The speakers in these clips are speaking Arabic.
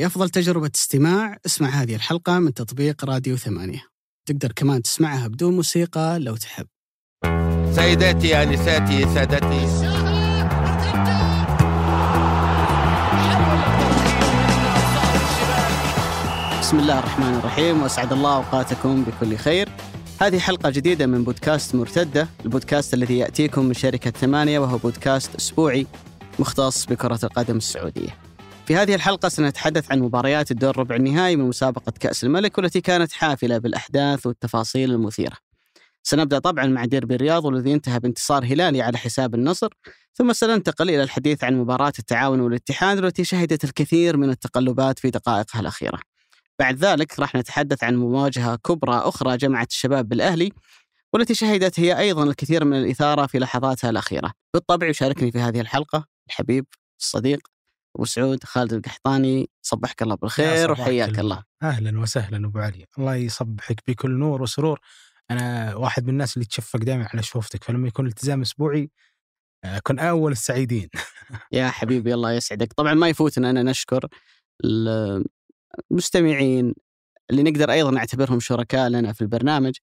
لأفضل تجربة استماع اسمع هذه الحلقة من تطبيق راديو ثمانية تقدر كمان تسمعها بدون موسيقى لو تحب سيداتي آنساتي سادتي بسم الله الرحمن الرحيم وأسعد الله أوقاتكم بكل خير. هذه حلقة جديدة من بودكاست مرتدة، البودكاست الذي يأتيكم من شركة ثمانية وهو بودكاست أسبوعي مختص بكرة القدم السعودية. في هذه الحلقة سنتحدث عن مباريات الدور ربع النهائي من مسابقة كأس الملك والتي كانت حافلة بالأحداث والتفاصيل المثيرة. سنبدأ طبعا مع ديربي الرياض والذي انتهى بانتصار هلالي على حساب النصر ثم سننتقل إلى الحديث عن مباراة التعاون والاتحاد والتي شهدت الكثير من التقلبات في دقائقها الأخيرة بعد ذلك راح نتحدث عن مواجهة كبرى أخرى جمعت الشباب بالأهلي والتي شهدت هي أيضا الكثير من الإثارة في لحظاتها الأخيرة بالطبع يشاركني في هذه الحلقة الحبيب الصديق أبو سعود خالد القحطاني صبحك الله بالخير وحياك الله. أهلا وسهلا أبو علي. الله يصبحك بكل نور وسرور. أنا واحد من الناس اللي تشفق دائما على شوفتك فلما يكون الالتزام أسبوعي اكون أول السعيدين. يا حبيبي الله يسعدك. طبعا ما يفوتنا أن نشكر المستمعين اللي نقدر أيضا نعتبرهم شركاء لنا في البرنامج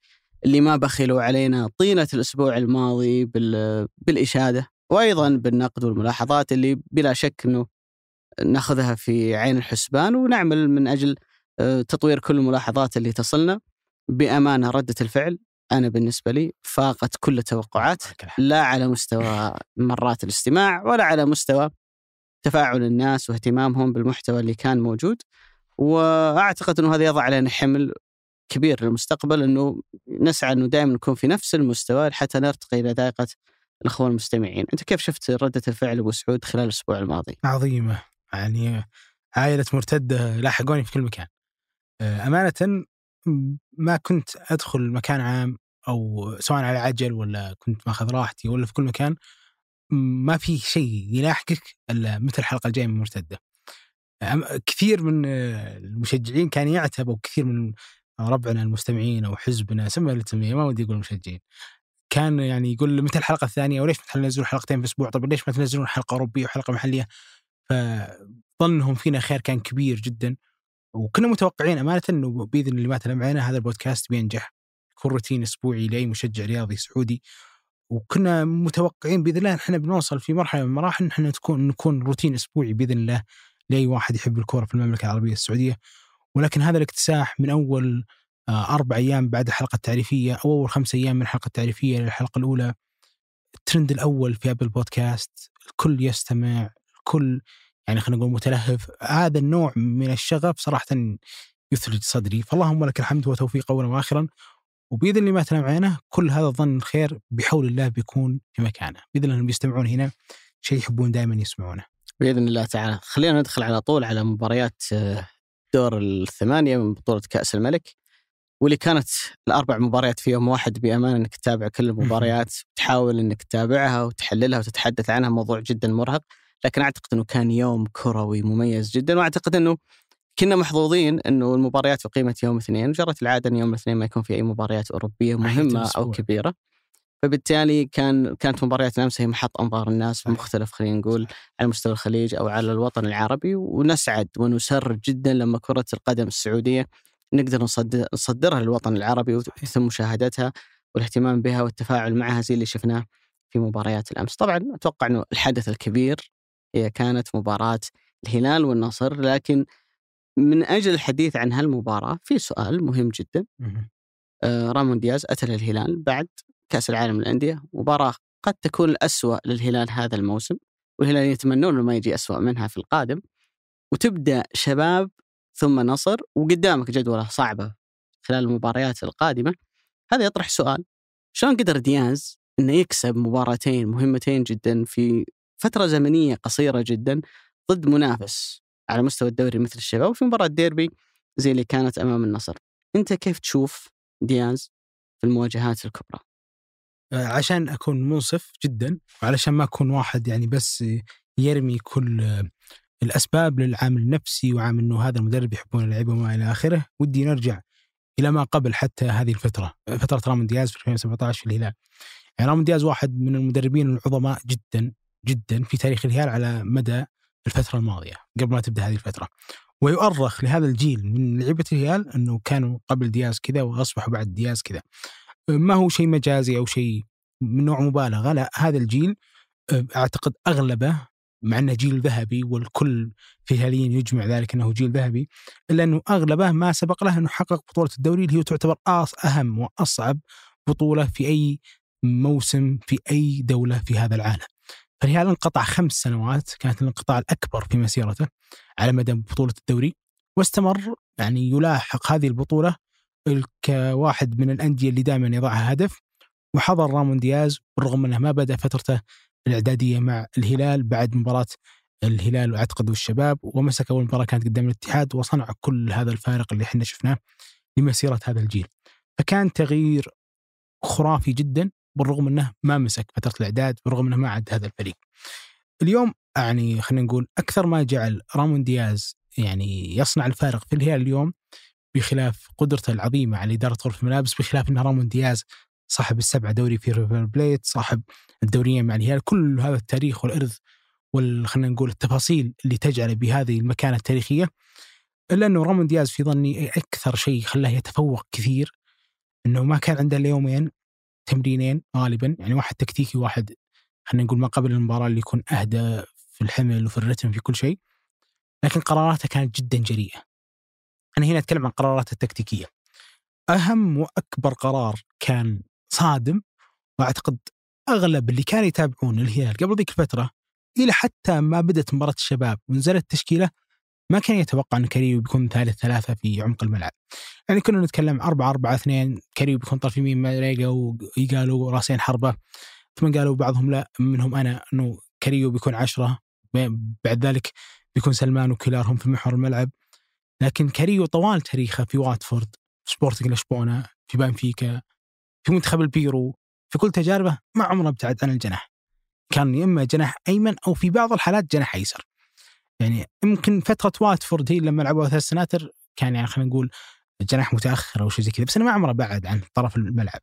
اللي ما بخلوا علينا طيلة الأسبوع الماضي بال... بالإشادة وأيضا بالنقد والملاحظات اللي بلا شك أنه ناخذها في عين الحسبان ونعمل من أجل آه، تطوير كل الملاحظات اللي تصلنا. بأمانة ردة الفعل أنا بالنسبة لي فاقت كل التوقعات لا على مستوى مرات الاستماع ولا على مستوى تفاعل الناس واهتمامهم بالمحتوى اللي كان موجود. وأعتقد إنه هذا يضع علينا حمل كبير للمستقبل إنه نسعى إنه دائما نكون في نفس المستوى حتى نرتقي إلى ذائقة الإخوان المستمعين، أنت كيف شفت ردة الفعل أبو سعود خلال الأسبوع الماضي؟ عظيمة. يعني عائلة مرتدة لاحقوني في كل مكان. أمانة ما كنت أدخل مكان عام أو سواء على عجل ولا كنت ماخذ راحتي ولا في كل مكان ما في شيء يلاحقك إلا مثل الحلقة الجاية من مرتدة. كثير من المشجعين كان يعتب أو كثير من ربعنا المستمعين أو حزبنا سمى اللي ما ودي أقول مشجعين كان يعني يقول متى الحلقة الثانية وليش ما تنزلون حلقتين في أسبوع طب ليش ما تنزلون حلقة أوروبية وحلقة محلية فظنهم فينا خير كان كبير جدا. وكنا متوقعين أمانة إنه بإذن الله ما تلمعنا هذا البودكاست بينجح. يكون روتين أسبوعي لاي مشجع رياضي سعودي. وكنا متوقعين بإذن الله إحنا بنوصل في مرحلة من المراحل إن إحنا تكون نكون روتين أسبوعي بإذن الله لأي واحد يحب الكورة في المملكة العربية السعودية. ولكن هذا الاكتساح من أول آه، أربع أيام بعد الحلقة التعريفية أو أول خمس أيام من الحلقة التعريفية للحلقة الأولى الترند الأول في ابل بودكاست الكل يستمع الكل يعني خلينا نقول متلهف هذا النوع من الشغف صراحة يثلج صدري. فاللهم لك الحمد وتوفيق اولا واخرا وبإذن الله ما تنام عينه كل هذا الظن الخير بحول الله بيكون في مكانه. بإذن الله انهم يستمعون هنا شيء يحبون دائما يسمعونه. بإذن الله تعالى. خلينا ندخل على طول على مباريات آه، دور الثمانية من بطولة كأس الملك واللي كانت الأربع مباريات في يوم واحد بامانه إنك تتابع كل المباريات تحاول إنك تتابعها وتحللها وتتحدث عنها موضوع جدا مرهق. لكن أعتقد إنه كان يوم كروي مميز جدا وأعتقد إنه كنا محظوظين إنه المباريات اقيمت يوم اثنين جرت العادة إن يوم الاثنين ما يكون في أي مباريات أوروبية مهمة أو كبيرة. فبالتالي كان كانت مباريات الامس هي محط أنظار الناس في مختلف خلينا نقول على مستوى الخليج أو على الوطن العربي ونسعد ونسر جدا لما كرة القدم السعودية نقدر نصدرها للوطن العربي ويتم مشاهدتها والاهتمام بها والتفاعل معها زي اللي شفناه في مباريات الأمس، طبعا أتوقع إنه الحدث الكبير هي كانت مباراة الهلال والنصر لكن من أجل الحديث عن هالمباراة في سؤال مهم جدا. آه رامون دياز اتى للهلال بعد كأس العالم للأندية. مباراة قد تكون الأسوأ للهلال هذا الموسم والهلال يتمنون إنه ما يجي أسوأ منها في القادم. وتبدأ شباب ثم نصر وقدامك جدولة صعبة خلال المباريات القادمة. هذا يطرح سؤال شلون قدر دياز إنه يكسب مباراتين مهمتين جدا في فترة زمنية قصيرة جدا ضد منافس على مستوى الدوري مثل الشباب وفي مباراة ديربي زي اللي كانت أمام النصر. أنت كيف تشوف دياز في المواجهات الكبرى؟ آه، عشان أكون منصف جدا وعلشان ما أكون واحد يعني بس يرمي كل الأسباب للعامل النفسي وعامل إنه هذا المدرب يحبون اللعيبة وما إلى آخره ودي نرجع إلى ما قبل حتى هذه الفترة فترة رامون دياز في 2017 في الهلال يعني رامون دياز واحد من المدربين العظماء جدا جدا في تاريخ الهلال على مدى الفترة الماضية قبل ما تبدأ هذه الفترة ويؤرخ لهذا الجيل من لعيبة الهلال أنه كانوا قبل دياز كذا وأصبحوا بعد دياز كذا ما هو شيء مجازي أو شيء من نوع مبالغة لا هذا الجيل آه، أعتقد أغلبه مع أنه جيل ذهبي والكل في الهلاليين يجمع ذلك أنه جيل ذهبي إلا أنه أغلبه ما سبق له أنه حقق بطولة الدوري اللي هي تعتبر أهم وأصعب بطولة في أي موسم في أي دولة في هذا العالم. فالهلال انقطع خمس سنوات كانت الانقطاع الأكبر في مسيرته على مدى بطولة الدوري واستمر يعني يلاحق هذه البطولة كواحد من الأندية اللي دائما يضعها هدف وحضر رامون دياز بالرغم أنه ما بدا فترته الإعدادية مع الهلال بعد مباراة الهلال واعتقد والشباب ومسك أول مباراة كانت قدام الاتحاد وصنع كل هذا الفارق اللي إحنا شفناه لمسيرة هذا الجيل. فكان تغيير خرافي جدا بالرغم انه ما مسك فترة الإعداد بالرغم انه ما عد هذا الفريق. اليوم يعني خلينا نقول أكثر ما جعل رامون دياز يعني يصنع الفارق في الهلال اليوم بخلاف قدرته العظيمة على إدارة غرفة الملابس بخلاف إن رامون دياز صاحب السبعه دوري في ريفر بليت صاحب الدوريين مع الهلال كل هذا التاريخ والإرث وال خلينا نقول التفاصيل اللي تجعله بهذه المكانة التاريخية إلا إنه رامون دياز في ظني أكثر شيء خلاه يتفوق كثير إنه ما كان عنده إلا يومين تمرينين غالبا يعني واحد تكتيكي وواحد خلينا نقول ما قبل المباراة اللي يكون أهدى في الحمل وفي الرتم في كل شيء. لكن قراراته كانت جدا جريئة. أنا هنا أتكلم عن قراراته التكتيكية. أهم وأكبر قرار كان صادم وأعتقد أغلب اللي كانوا يتابعون الهلال قبل ذيك الفترة إلى حتى ما بدأت مباراة الشباب ونزلت التشكيلة ما كان يتوقع أن كريو بيكون ثالث ثلاثة في عمق الملعب. يعني كنا نتكلم 4 4 2 كريو بيكون طرف يمين مريقا وقالوا راسين حربة ثم قالوا بعضهم لا منهم أنا إنه كريو بيكون عشرة بعد ذلك بيكون سلمان وكويلار هم في محور الملعب. لكن كريو طوال تاريخه في واتفورد سبورتنج لشبونة في بنفيكا في منتخب البيرو في كل تجاربه ما عمره ابتعد عن الجناح. كان يا إما جناح أيمن أو في بعض الحالات جناح أيسر. يعني يمكن فترة واتفورد هي لما لعبوا ثلاث سناتر كان يعني خلينا نقول جناح متأخر أو شيء زي كذا بس أنا ما عمره بعد عن طرف الملعب.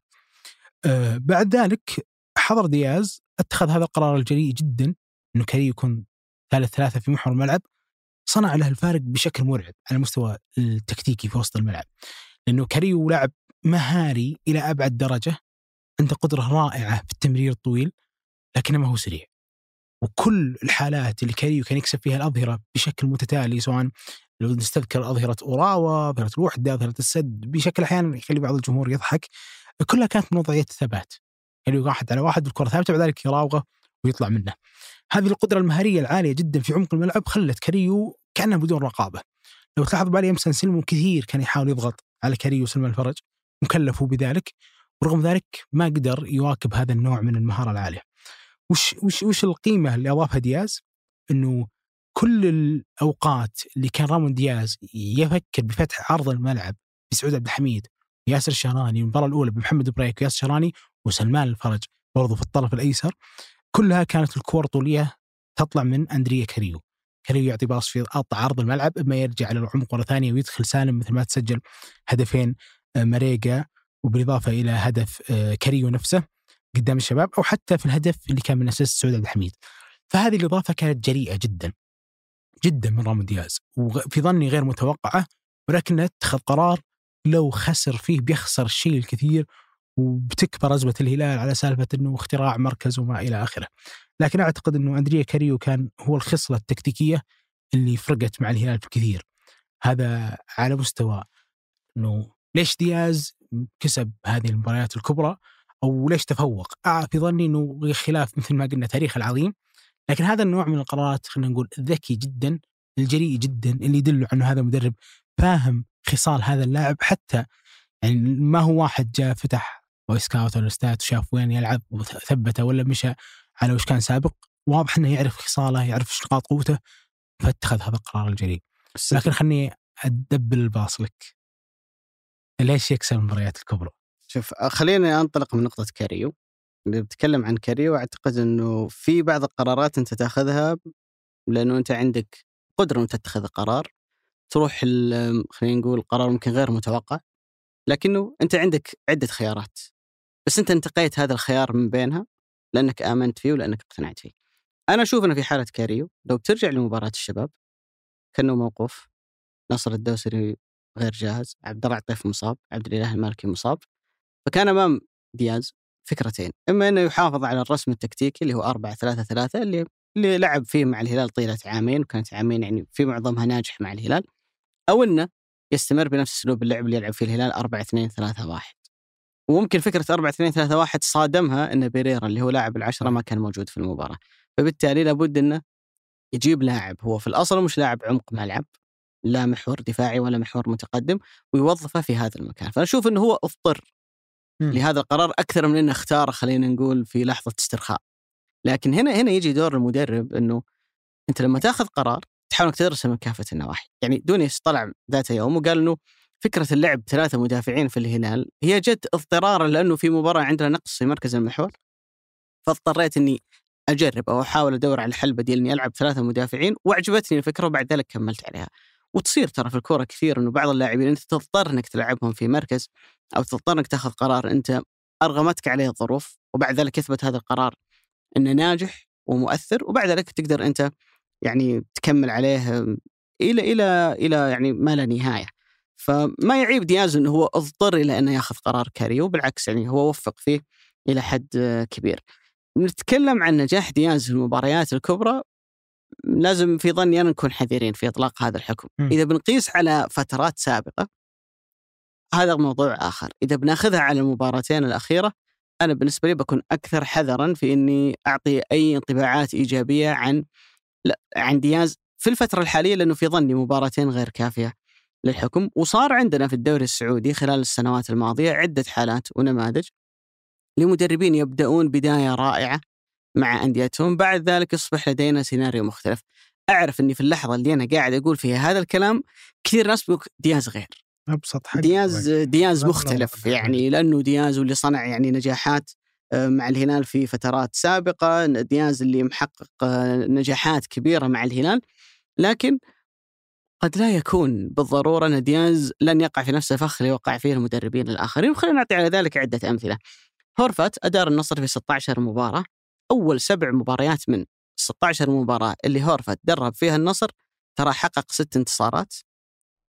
آه بعد ذلك حضر دياز اتخذ هذا القرار الجريء جدا إنه كريم يكون ثالث ثلاثة في محور الملعب صنع له الفارق بشكل مرعب على المستوى التكتيكي في وسط الملعب. لأنه كريو لاعب مهاري إلى أبعد درجة عنده قدرة رائعة في التمرير الطويل لكنه ما هو سريع. وكل الحالات اللي كاريو كان يكسب فيها الأظهرة بشكل متتالي سواء لو نستذكر أظهرة أوراوا، أظهرة الوحدة، أظهرة السد بشكل أحيانا يخلي بعض الجمهور يضحك كلها كانت من وضعية الثبات يعني واحد على واحد والكرة ثابتة بعد ذلك يراوغه ويطلع منه. هذه القدرة المهارية العالية جدا في عمق الملعب خلت كاريو كأنه بدون رقابة. لو تلاحظ بالي امس سلمو كثير كان يحاول يضغط على كاريو سلمان الفرج مكلفوا بذلك ورغم ذلك ما قدر يواكب هذا النوع من المهارة العالية. وش وش وش القيمة اللي أضافها دياز؟ إنه كل الأوقات اللي كان رامون دياز يفكر بفتح عرض الملعب بسعود عبد الحميد ياسر الشهراني المباراة الأولى بمحمد بريك وياسر الشهراني وسلمان الفرج برضو في الطرف الأيسر كلها كانت الكور طوليه تطلع من أندريا كريو كريو يعطي pass في قطع عرض الملعب اما يرجع على العمق مرة ثانية ويدخل سالم مثل ما تسجل هدفين آه، مريقا وبالإضافة إلى هدف آه، كريو نفسه قدام الشباب أو حتى في الهدف اللي كان من أساس سعود عبد الحميد. فهذه الإضافة كانت جريئة جدا جدا من رامون دياز وفي ظني غير متوقعة ولكنه أتخذ قرار لو خسر فيه بيخسر الشيء الكثير وبتكبر أزمة الهلال على سالفة إنه اختراع مركز وما إلى آخره. لكن أعتقد إنه أندريا كاريو كان هو الخصلة التكتيكية اللي فرقت مع الهلال بكثير. هذا على مستوى إنه ليش دياز كسب هذه المباريات الكبرى أو ليش تفوق؟ آه في ظني إنه خلاف مثل ما قلنا تاريخ العظيم لكن هذا النوع من القرارات خلينا نقول ذكي جدا الجريء جدا اللي يدل إنه هذا مدرب فاهم خصال هذا اللاعب حتى يعني ما هو واحد جاء فتح بوي سكاوت ولا ستات وشاف وين يلعب وثبته ولا مشى على وش كان سابق واضح إنه يعرف خصاله يعرف إيش نقاط قوته فاتخذ هذا القرار الجريء لكن خلني أدبل ال pass لك ليش يكسب المباريات الكبرى؟ شوف خليني أنطلق من نقطة كاريو. اللي بتكلم عن كاريو أعتقد إنه في بعض القرارات أنت تأخذها لأنه أنت عندك قدرة أنت تتخذ قرار. تروح خلينا نقول قرار ممكن غير متوقع لكنه أنت عندك عدة خيارات. بس أنت انتقيت هذا الخيار من بينها لأنك آمنت فيه ولأنك اقتنعت فيه. أنا أشوف إنه في حالة كاريو لو بترجع لمباراة الشباب كأنه موقوف نصر الدوسري غير جاهز عبد الله عطيف مصاب عبد الإله المالكي مصاب. فكان أمام دياز فكرتين إما إنه يحافظ على الرسم التكتيكي اللي هو 4 3 3 اللي اللي لعب فيه مع الهلال طيلة عامين وكانت عامين يعني في معظمها ناجح مع الهلال أو إنه يستمر بنفس أسلوب اللعب اللي يلعب فيه الهلال 4 2 3 1 وممكن فكرة 4 2 3 1 صادمها إن بيريرا اللي هو لاعب العشرة ما كان موجود في المباراة فبالتالي لابد إنه يجيب لاعب هو في الأصل مش لاعب عمق ملعب لا محور دفاعي ولا محور متقدم ويوظفه في هذا المكان فانا أشوف إنه هو اضطر. لهذا القرار أكثر من إنه اختار خلينا نقول في لحظة استرخاء. لكن هنا هنا يجي دور المدرب إنه أنت لما تاخذ قرار تحاول إنك تدرسه من كافة النواحي. يعني دونيس طلع ذات يوم وقال إنه فكرة اللعب ثلاثة مدافعين في الهلال هي جت اضطرارا لأنه في مباراة عندنا نقص في مركز المحور. فاضطريت إني أجرب أو أحاول أدور على حل بديل إني ألعب ثلاثة مدافعين وأعجبتني الفكرة وبعد ذلك كملت عليها. وتصير ترى في الكورة كثير إنه بعض اللاعبين أنت تضطر إنك تلعبهم في مركز أو تضطر إنك تاخذ قرار أنت أرغمتك عليه الظروف وبعد ذلك يثبت هذا القرار إنه ناجح ومؤثر وبعد ذلك تقدر أنت يعني تكمل عليه إلى إلى إلى يعني ما لا نهاية. فما يعيب دياز إنه هو اضطر إلى انه ياخذ قرار كاريو بالعكس يعني هو وفق فيه إلى حد كبير. نتكلم عن نجاح دياز في المباريات الكبرى لازم في ظني أنا نكون حذرين في إطلاق هذا الحكم، مم. إذا بنقيس على فترات سابقة هذا موضوع آخر، إذا بناخذها على المباراتين الأخيرة أنا بالنسبة لي بكون أكثر حذرا في إني أعطي أي انطباعات إيجابية عن لا عن دياز في الفترة الحالية لأنه في ظني مباراتين غير كافية للحكم، وصار عندنا في الدوري السعودي خلال السنوات الماضية عدة حالات ونماذج لمدربين يبدأون بداية رائعة مع أنديتهم، بعد ذلك يصبح لدينا سيناريو مختلف. أعرف إني في اللحظة اللي أنا قاعد أقول فيها هذا الكلام كثير ناس بيقول دياز غير. أبسط حاجة دياز دياز لا، لا، مختلف. يعني لأنه دياز واللي صنع يعني نجاحات آه، مع الهلال في فترات سابقة دياز اللي محقق آه، نجاحات كبيرة مع الهلال لكن قد لا يكون بالضرورة أن دياز لن يقع في نفس الفخ اللي وقع فيه المدربين الآخرين وخلينا نعطي على ذلك عدة أمثلة. هورفات أدار النصر في 16 مباراة أول سبع مباريات من 16 مباراة اللي هورفات درب فيها النصر ترى حقق ست انتصارات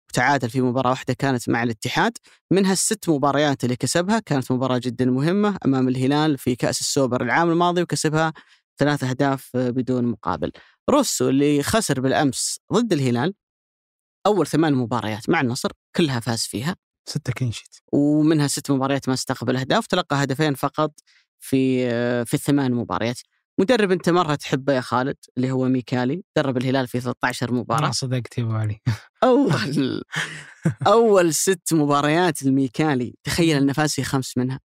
وتعادل في مباراة واحدة كانت مع الاتحاد. منها الست مباريات اللي كسبها كانت مباراة جدا مهمة أمام الهلال في كأس السوبر العام الماضي وكسبها ثلاث أهداف بدون مقابل. روسو اللي خسر بالأمس ضد الهلال أول ثمان مباريات مع النصر كلها فاز فيها. ستة clean sheet. ومنها ست مباريات ما استقبل أهداف تلقى هدفين فقط في في الثمان مباريات. مدرب أنت مرة تحبه يا خالد؟ اللي هو ميكالي درب الهلال في 13 مباراة. ما صدقت يا أبو علي. أول أول ست مباريات الميكالي تخيل انه فاز في خمس منها.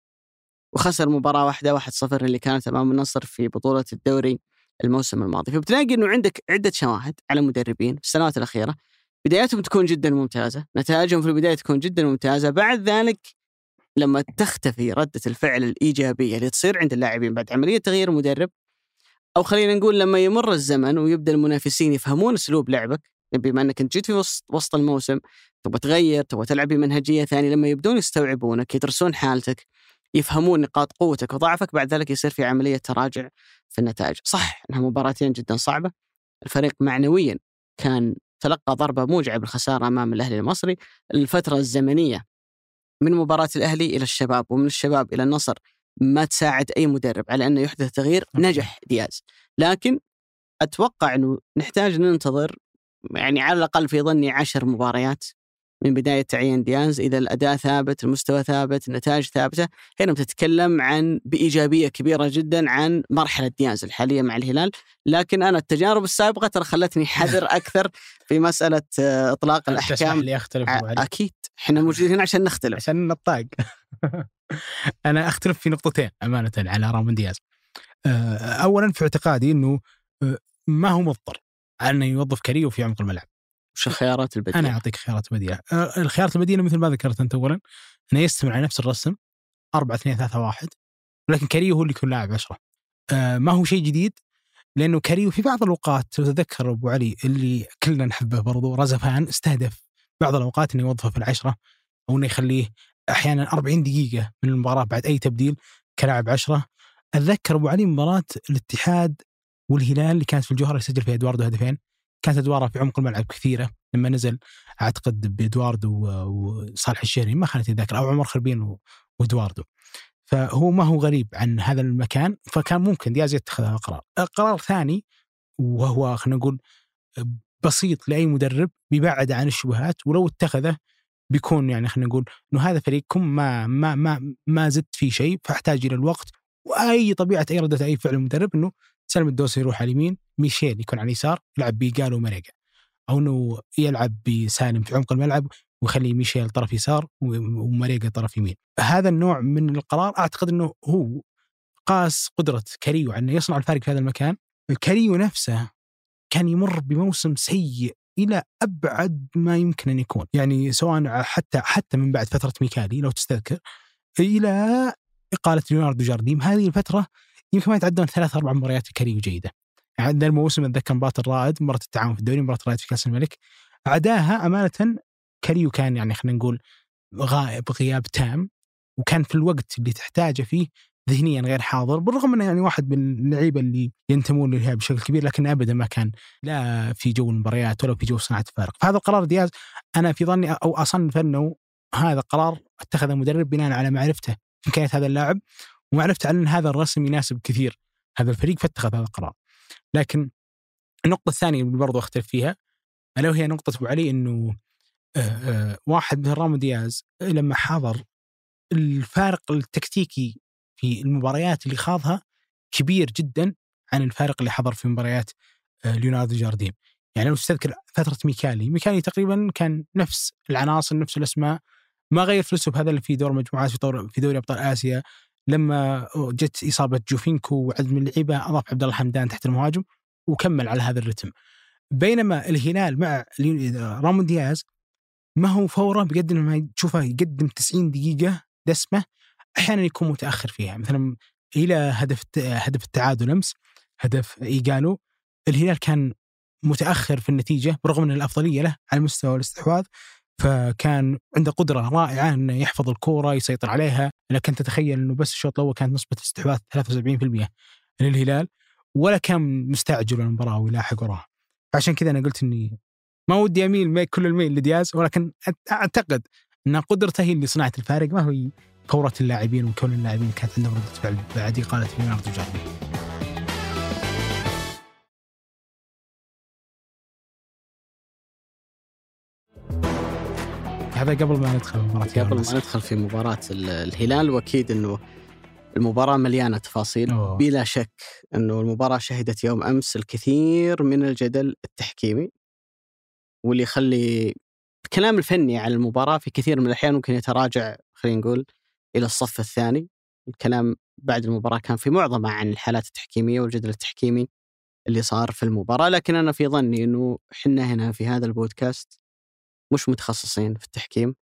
وخسر مباراة واحدة 1-0 اللي كانت أمام النصر في بطولة الدوري الموسم الماضي. فبتلاقي إنه عندك عدة شواهد على مدربين في السنوات الأخيرة. بداياتهم تكون جدا ممتازة نتائجهم في البداية تكون جدا ممتازة. بعد ذلك لما تختفي ردة الفعل الإيجابية اللي تصير عند اللاعبين بعد عملية تغيير مدرب أو خلينا نقول لما يمر الزمن ويبدأ المنافسين يفهمون أسلوب لعبك بما أنت جيت في وسط وسط الموسم تبغى تغير تبغى تلعب بمنهجية ثانية لما يبدون يستوعبونك يدرسون حالتك يفهمون نقاط قوتك وضعفك بعد ذلك يصير في عملية تراجع في النتائج. صح إنها مباراتين جدا صعبة. الفريق معنويا كان تلقى ضربة موجعة بالخسارة أمام الأهلي المصري. الفترة الزمنية من مباراة الأهلي إلى الشباب ومن الشباب إلى النصر ما تساعد أي مدرب على أنه يحدث تغيير نجح دياز. لكن أتوقع إنه نحتاج ننتظر يعني على الأقل في ظني عشر مباريات من بداية تعيين دياز إذا الأداء ثابت المستوى ثابت النتائج ثابتة. هنا بتتكلم عن بإيجابية كبيرة جدا عن مرحلة دياز الحالية مع الهلال. لكن أنا التجارب السابقة ترى خلتني حذر أكثر في مسألة آه، إطلاق تسمح الأحكام. لي أختلف أكيد. إحنا موجودين هنا عشان نختلف. عشان نطاق أنا أختلف في نقطتين أمانة على رامون دياز. آه، اولا في اعتقادي إنه آه، ما هو مضطر على انه يوظف كاريو في عمق الملعب. وش الخيارات البديله؟ أنا أعطيك خيارات بديله الخيارات البديله مثل ما ذكرت أنت اولا إنه يستمر على نفس الرسم 4 2 3 1 ولكن كاريو هو اللي يكون لاعب 10 آه، ما هو شيء جديد لأنه كاريو في بعض الأوقات لو تتذكر أبو علي اللي كلنا نحبه برضو رزفان استهدف بعض الأوقات إنه يوظفه في العشرة أو إنه يخليه أحيانا 40 دقيقة من المباراة بعد أي تبديل كلاعب عشرة. أتذكر أبو علي مباراة الاتحاد والهلال اللي كانت في الجوهرة اللي سجل فيها إدواردو هدفين. كانت أدواره في عمق الملعب كثيرة لما نزل أعتقد بإدواردو وصالح الشهري ما خانت الذاكره أو عمر خربين وإدواردو فهو ما هو غريب عن هذا المكان فكان ممكن دياز يتخذ هذا القرار. القرار الثاني وهو خلينا نقول بسيط لأي مدرب بيبعد عن الشبهات ولو اتخذه بيكون يعني خلينا نقول إنه هذا فريقكم ما ما ما ما زدت فيه شيء فأحتاج إلى الوقت وأي طبيعة أي ردة أي فعل المدرب إنه سلم الدوسي يروح على اليمين ميشيل يكون على اليسار يلعب بيقال ومريقا أو إنه يلعب بسالم في عمق الملعب ويخلي ميشيل طرف يسار ومريقا طرف يمين. هذا النوع من القرار أعتقد إنه هو قاس قدرة كاريو إنه يصنع الفارق في هذا المكان. الكاريو نفسه كان يمر بموسم سيء إلى أبعد ما يمكن أن يكون، يعني سواء حتى حتى من بعد فترة ميكالي لو تستذكر إلى إقالة ليوناردو جارديم. هذه الفترة يمكن ما يتعدون ثلاث أربع مباريات كاريو جيدة. يعني عندنا الموسم اتذكر مباراة الرائد، مباراة التعاون في الدوري، مباراة الرائد في كأس الملك. عداها أمانة كاريو كان يعني خلينا نقول غائب غياب تام وكان في الوقت اللي تحتاجه فيه ذهنيا غير حاضر بالرغم أنه يعني واحد من اللعيبة اللي ينتمون للهلال بشكل كبير لكن ابدا ما كان لا في جو المباريات ولا في جو صناعة الفارق فهذا القرار دياز أنا في ظني أو اصنف أنه هذا قرار اتخذه مدرب بناء على معرفته امكانيات هذا اللاعب ومعرفته على أن هذا الرسم يناسب كثير هذا الفريق فاتخذ هذا القرار لكن النقطة الثانية اللي برضو أختلف فيها ألا وهي نقطة أبو علي آه، واحد مثل رامون دياز لما حضر الفارق التكتيكي في المباريات اللي خاضها كبير جدا عن الفارق اللي حضر في مباريات ليوناردو جارديم يعني لو تستذكر فترة ميكالي ميكالي تقريبا كان نفس العناصر نفس الأسماء ما غير في الأسلوب هذا اللي في دور مجموعات في دوري أبطال آسيا. لما جت إصابة جوفينكو وعدد من اللعيبة أضاف عبد الله حمدان تحت المهاجم وكمل على هذا الرتم. بينما الهلال مع رامون دياز ما هو فوره بقدر ما تشوفه يقدم 90 دقيقة دسمة أحيانا يكون متأخر فيها. مثلا إلى هدف هدف التعادل أمس هدف ايجالو الهلال كان متأخر في النتيجة برغم إن الأفضلية له على مستوى الاستحواذ. فكان عنده قدرة رائعة إنه يحفظ الكورة يسيطر عليها لكن تتخيل إنه بس الشوط الأول كانت نسبة الاستحواذ 73% للهلال ولا كان مستعجل المباراة ويلاحق وراها. فعشان كذا أنا قلت إني ما ودي أميل كل الميل لدياز ولكن أعتقد إن قدرته هي اللي صنعت الفارق ما هو فورة اللاعبين وكون اللاعبين كانت عندهم ردة فعل بعد إقالة ليوناردو جاردين هذا قبل ما ندخل مباراة قبل ما ندخل في مباراة الهلال وأكيد إنه المباراة مليانة تفاصيل. أوه. بلا شك إنه المباراة شهدت يوم أمس الكثير من الجدل التحكيمي واللي يخلي الكلام الفني على المباراة في كثير من الأحيان ممكن يتراجع خلينا نقول إلى الصف الثاني. الكلام بعد المباراة كان في معظمه عن الحالات التحكيمية والجدل التحكيمي اللي صار في المباراة. لكن أنا في ظني أنه حنا هنا في هذا البودكاست مش متخصصين في التحكيم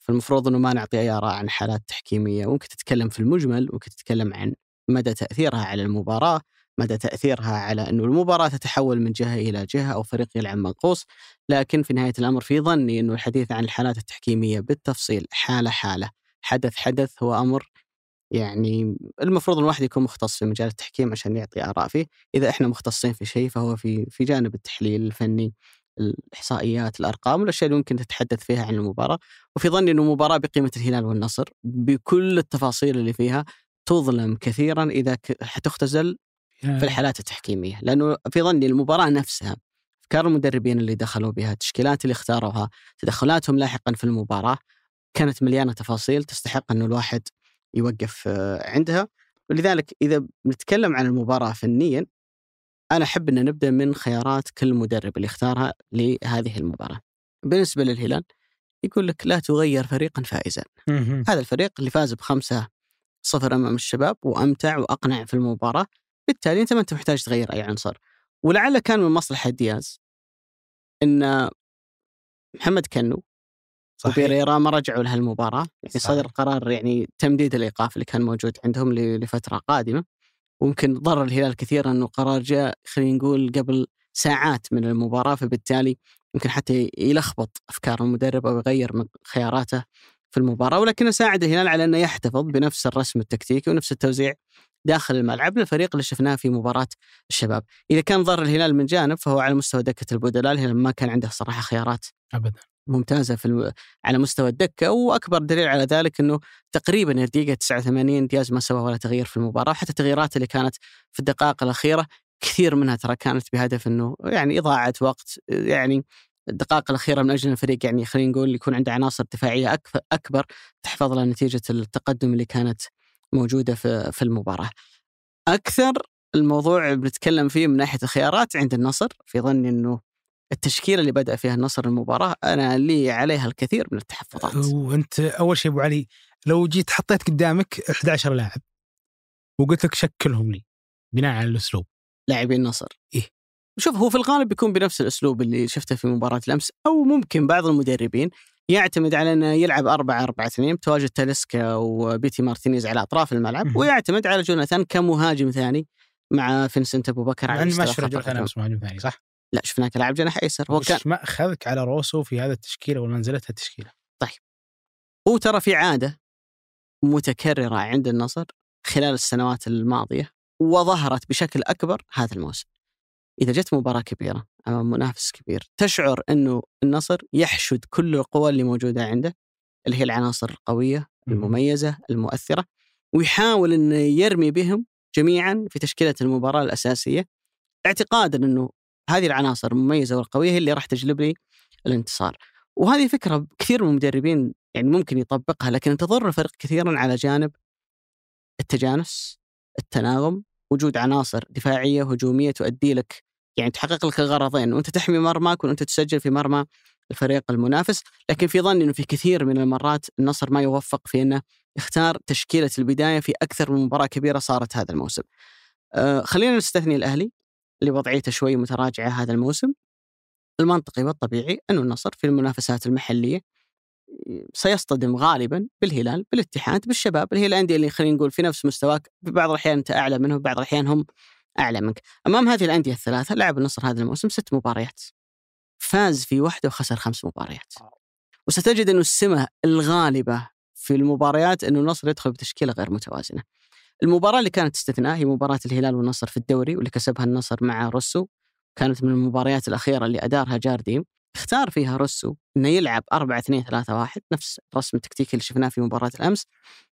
فالمفروض أنه ما نعطي أي آراء عن حالات تحكيمية. ممكن تتكلم في المجمل ممكن تتكلم عن مدى تأثيرها على المباراة مدى تأثيرها على أنه المباراة تتحول من جهة إلى جهة أو فريق يلعب منقوص. لكن في نهاية الأمر في ظني أنه الحديث عن الحالات التحكيمية بالتفصيل حالة حالة. حدث حدث هو أمر يعني المفروض الواحد يكون مختص في مجال التحكيم عشان يعطي آراء فيه، إذا إحنا مختصين في شيء فهو في في جانب التحليل الفني. الإحصائيات، الأرقام، الاشياء اللي ممكن تتحدث فيها عن المباراة، وفي ظني انه مباراه بقيمة الهلال والنصر بكل التفاصيل اللي فيها تظلم كثيرا إذا حتختزل في الحالات التحكيمية، لأنه في ظني المباراة نفسها أفكار المدربين اللي دخلوا بها، التشكيلات اللي اختاروها، تدخلاتهم لاحقا في المباراة كانت مليانة تفاصيل تستحق إنه الواحد يوقف آه، عندها. ولذلك إذا نتكلم عن المباراة فنيا أنا أحب إن نبدأ من خيارات كل مدرب اللي اختارها لهذه المباراة. بالنسبة للهلال يقول لك لا تغير فريقا فائزا. هذا الفريق اللي فاز بخمسة صفر أمام الشباب وأمتع وأقنع في المباراة، بالتالي أنت ما أنت محتاج تغير أي عنصر. ولعل كان من مصلحة دياز إن محمد كنو صحيح. وبيريرا ما رجعوا لها المباراة يعني. صدر قرار يعني تمديد الإيقاف اللي كان موجود عندهم لفترة قادمة وممكن ضر الهلال كثيرا أنه قرار جاء خلينا نقول قبل ساعات من المباراة فبالتالي يمكن حتى يلخبط أفكار المدرب أو يغير من خياراته في المباراة. ولكنه ساعد الهلال على أنه يحتفظ بنفس الرسم التكتيكي ونفس التوزيع داخل الملعب للفريق اللي شفناه في مباراة الشباب. إذا كان ضر الهلال من جانب فهو على مستوى دكة البدلاء الهلال ما كان عنده صراحة خيارات. أبدا. ممتازة في الم... على مستوى الدكة وأكبر دليل على ذلك إنه تقريبا الدقيقة 89 دياز ما سوى ولا تغيير في المباراة حتى التغييرات اللي كانت في الدقائق الأخيرة كثير منها ترى كانت بهدف إنه يعني إضاعة وقت يعني الدقائق الأخيرة من أجل الفريق يعني خلينا نقول يكون عنده عناصر دفاعية أكبر تحفظ له نتيجة التقدم اللي كانت موجودة في في المباراة. أكثر الموضوع بنتكلم فيه من ناحية الخيارات عند النصر في ظني إنه التشكيلة اللي بدأ فيها النصر المباراة أنا لي عليها الكثير من التحفظات. وأنت أول شيء أبو علي لو جيت حطيت قدامك 11 لاعب وقلت لك شكلهم لي بناء على الأسلوب لاعبين النصر إيه؟ شوف هو في الغالب بيكون بنفس الأسلوب اللي شفته في مباراة الأمس أو ممكن بعض المدربين يعتمد على إنه يلعب 4 4 2 بتواجد تاليسكا وبيتي مارتينيز على أطراف الملعب. ويعتمد على جوناثان كمهاجم ثاني مع فينسنت أبو بكر على ما الهجوم. أمس مهاجم ثاني صح؟ لا شفناه كلاعب جناح أيسر هو كان ما أخذك على روسو في هذا التشكيلة ومنزلتها التشكيلة؟ هو ترى في عادة متكررة عند النصر خلال السنوات الماضية وظهرت بشكل أكبر هذا الموسم. إذا جت مباراة كبيرة امام منافس كبير تشعر إنه النصر يحشد كل القوى اللي موجودة عنده اللي هي العناصر القوية المميزة المؤثرة ويحاول إنه يرمي بهم جميعا في تشكيلة المباراة الأساسية اعتقادا إنه هذه العناصر المميزة والقوية هي اللي راح تجلب لي الانتصار. وهذه فكرة كثير من المدربين يعني ممكن يطبقها لكن تضر الفريق كثيرا على جانب التجانس، التناغم، وجود عناصر دفاعية هجومية تؤدي لك يعني تحقق لك الغرضين وأنت تحمي مرماك وأنت تسجل في مرمى الفريق المنافس، لكن في ظني إنه في كثير من المرات النصر ما يوفق في إنه يختار تشكيلة البداية في أكثر من مباراة كبيرة صارت هذا الموسم. آه خلينا نستثني الأهلي اللي وضعيته شوي متراجعة هذا الموسم. المنطقي والطبيعي أنه النصر في المنافسات المحلية سيصطدم غالبا بالهلال بالاتحاد بالشباب اللي هي الأندية اللي خلينا نقول في نفس مستواك بعض الأحيان أنت أعلى منهم بعض الأحيان هم أعلى منك. أمام هذه الأندية الثلاثة لعب النصر هذا الموسم ست مباريات فاز في واحدة وخسر خمس مباريات. وستجد أنه السمة الغالبة في المباريات أنه النصر يدخل بتشكيلة غير متوازنة. المباراة اللي كانت استثناء هي مباراة الهلال والنصر في الدوري واللي كسبها النصر مع روسو. كانت من المباريات الأخيرة اللي أدارها جارديم. اختار فيها روسو إنه يلعب 4 2 3 1 نفس الرسم التكتيكي اللي شفناه في مباراة الأمس.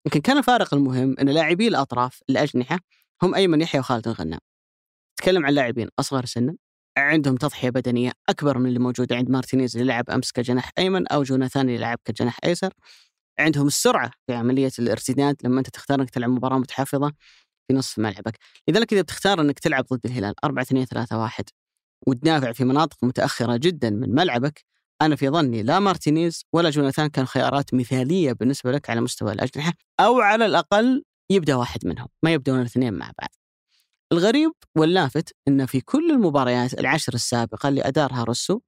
يمكن كان الفارق المهم إن لاعبي الأطراف الأجنحة هم أيمن يحيى وخالد الغنام. تكلم عن لاعبين أصغر سنا عندهم تضحية بدنية أكبر من اللي موجودة عند مارتينيز اللي لعب أمس كجناح أيمن أو جوناثان اللي لعب كجناح أيسر. عندهم السرعة في عملية الارتداد لما أنت تختار إنك تلعب مباراة متحفظة في نصف ملعبك لذلك إذا بتختار إنك تلعب ضد الهلال 4 2 3 1 وتدافع في مناطق متأخرة جدا من ملعبك أنا في ظني لا مارتينيز ولا جوناثان كانوا خيارات مثالية بالنسبة لك على مستوى الأجنحة أو على الأقل يبدأ واحد منهم ما يبدون الاثنين مع بعض. الغريب واللافت إن في كل المباريات العشر السابقة اللي ادارها روسو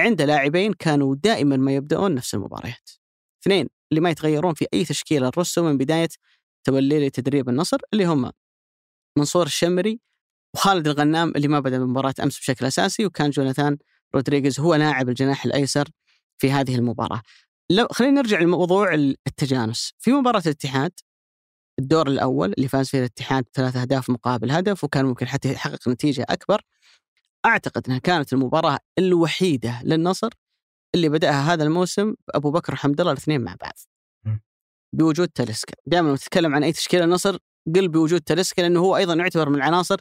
عنده لاعبين كانوا دائما ما يبدأون نفس المباريات. اثنين اللي ما يتغيرون في أي تشكيله روسو من بداية تولي لتدريب النصر اللي هم منصور الشمري وخالد الغنام اللي ما بدأ مباراه أمس بشكل أساسي وكان جوناثان رودريغيز هو لاعب الجناح الأيسر في هذه المباراة. لو خلينا نرجع لموضوع التجانس، في مباراة الاتحاد الدور الأول اللي فاز فيه الاتحاد ثلاث أهداف مقابل هدف وكان ممكن حتى يحقق نتيجة أكبر. أعتقد إنها كانت المباراة الوحيدة للنصر اللي بدأها هذا الموسم أبو بكر وحمد الله الاثنين مع بعض. بوجود تاليسكا، دائما لما تتكلم عن أي تشكيلة النصر قل بوجود تاليسكا لأنه هو أيضا يعتبر من العناصر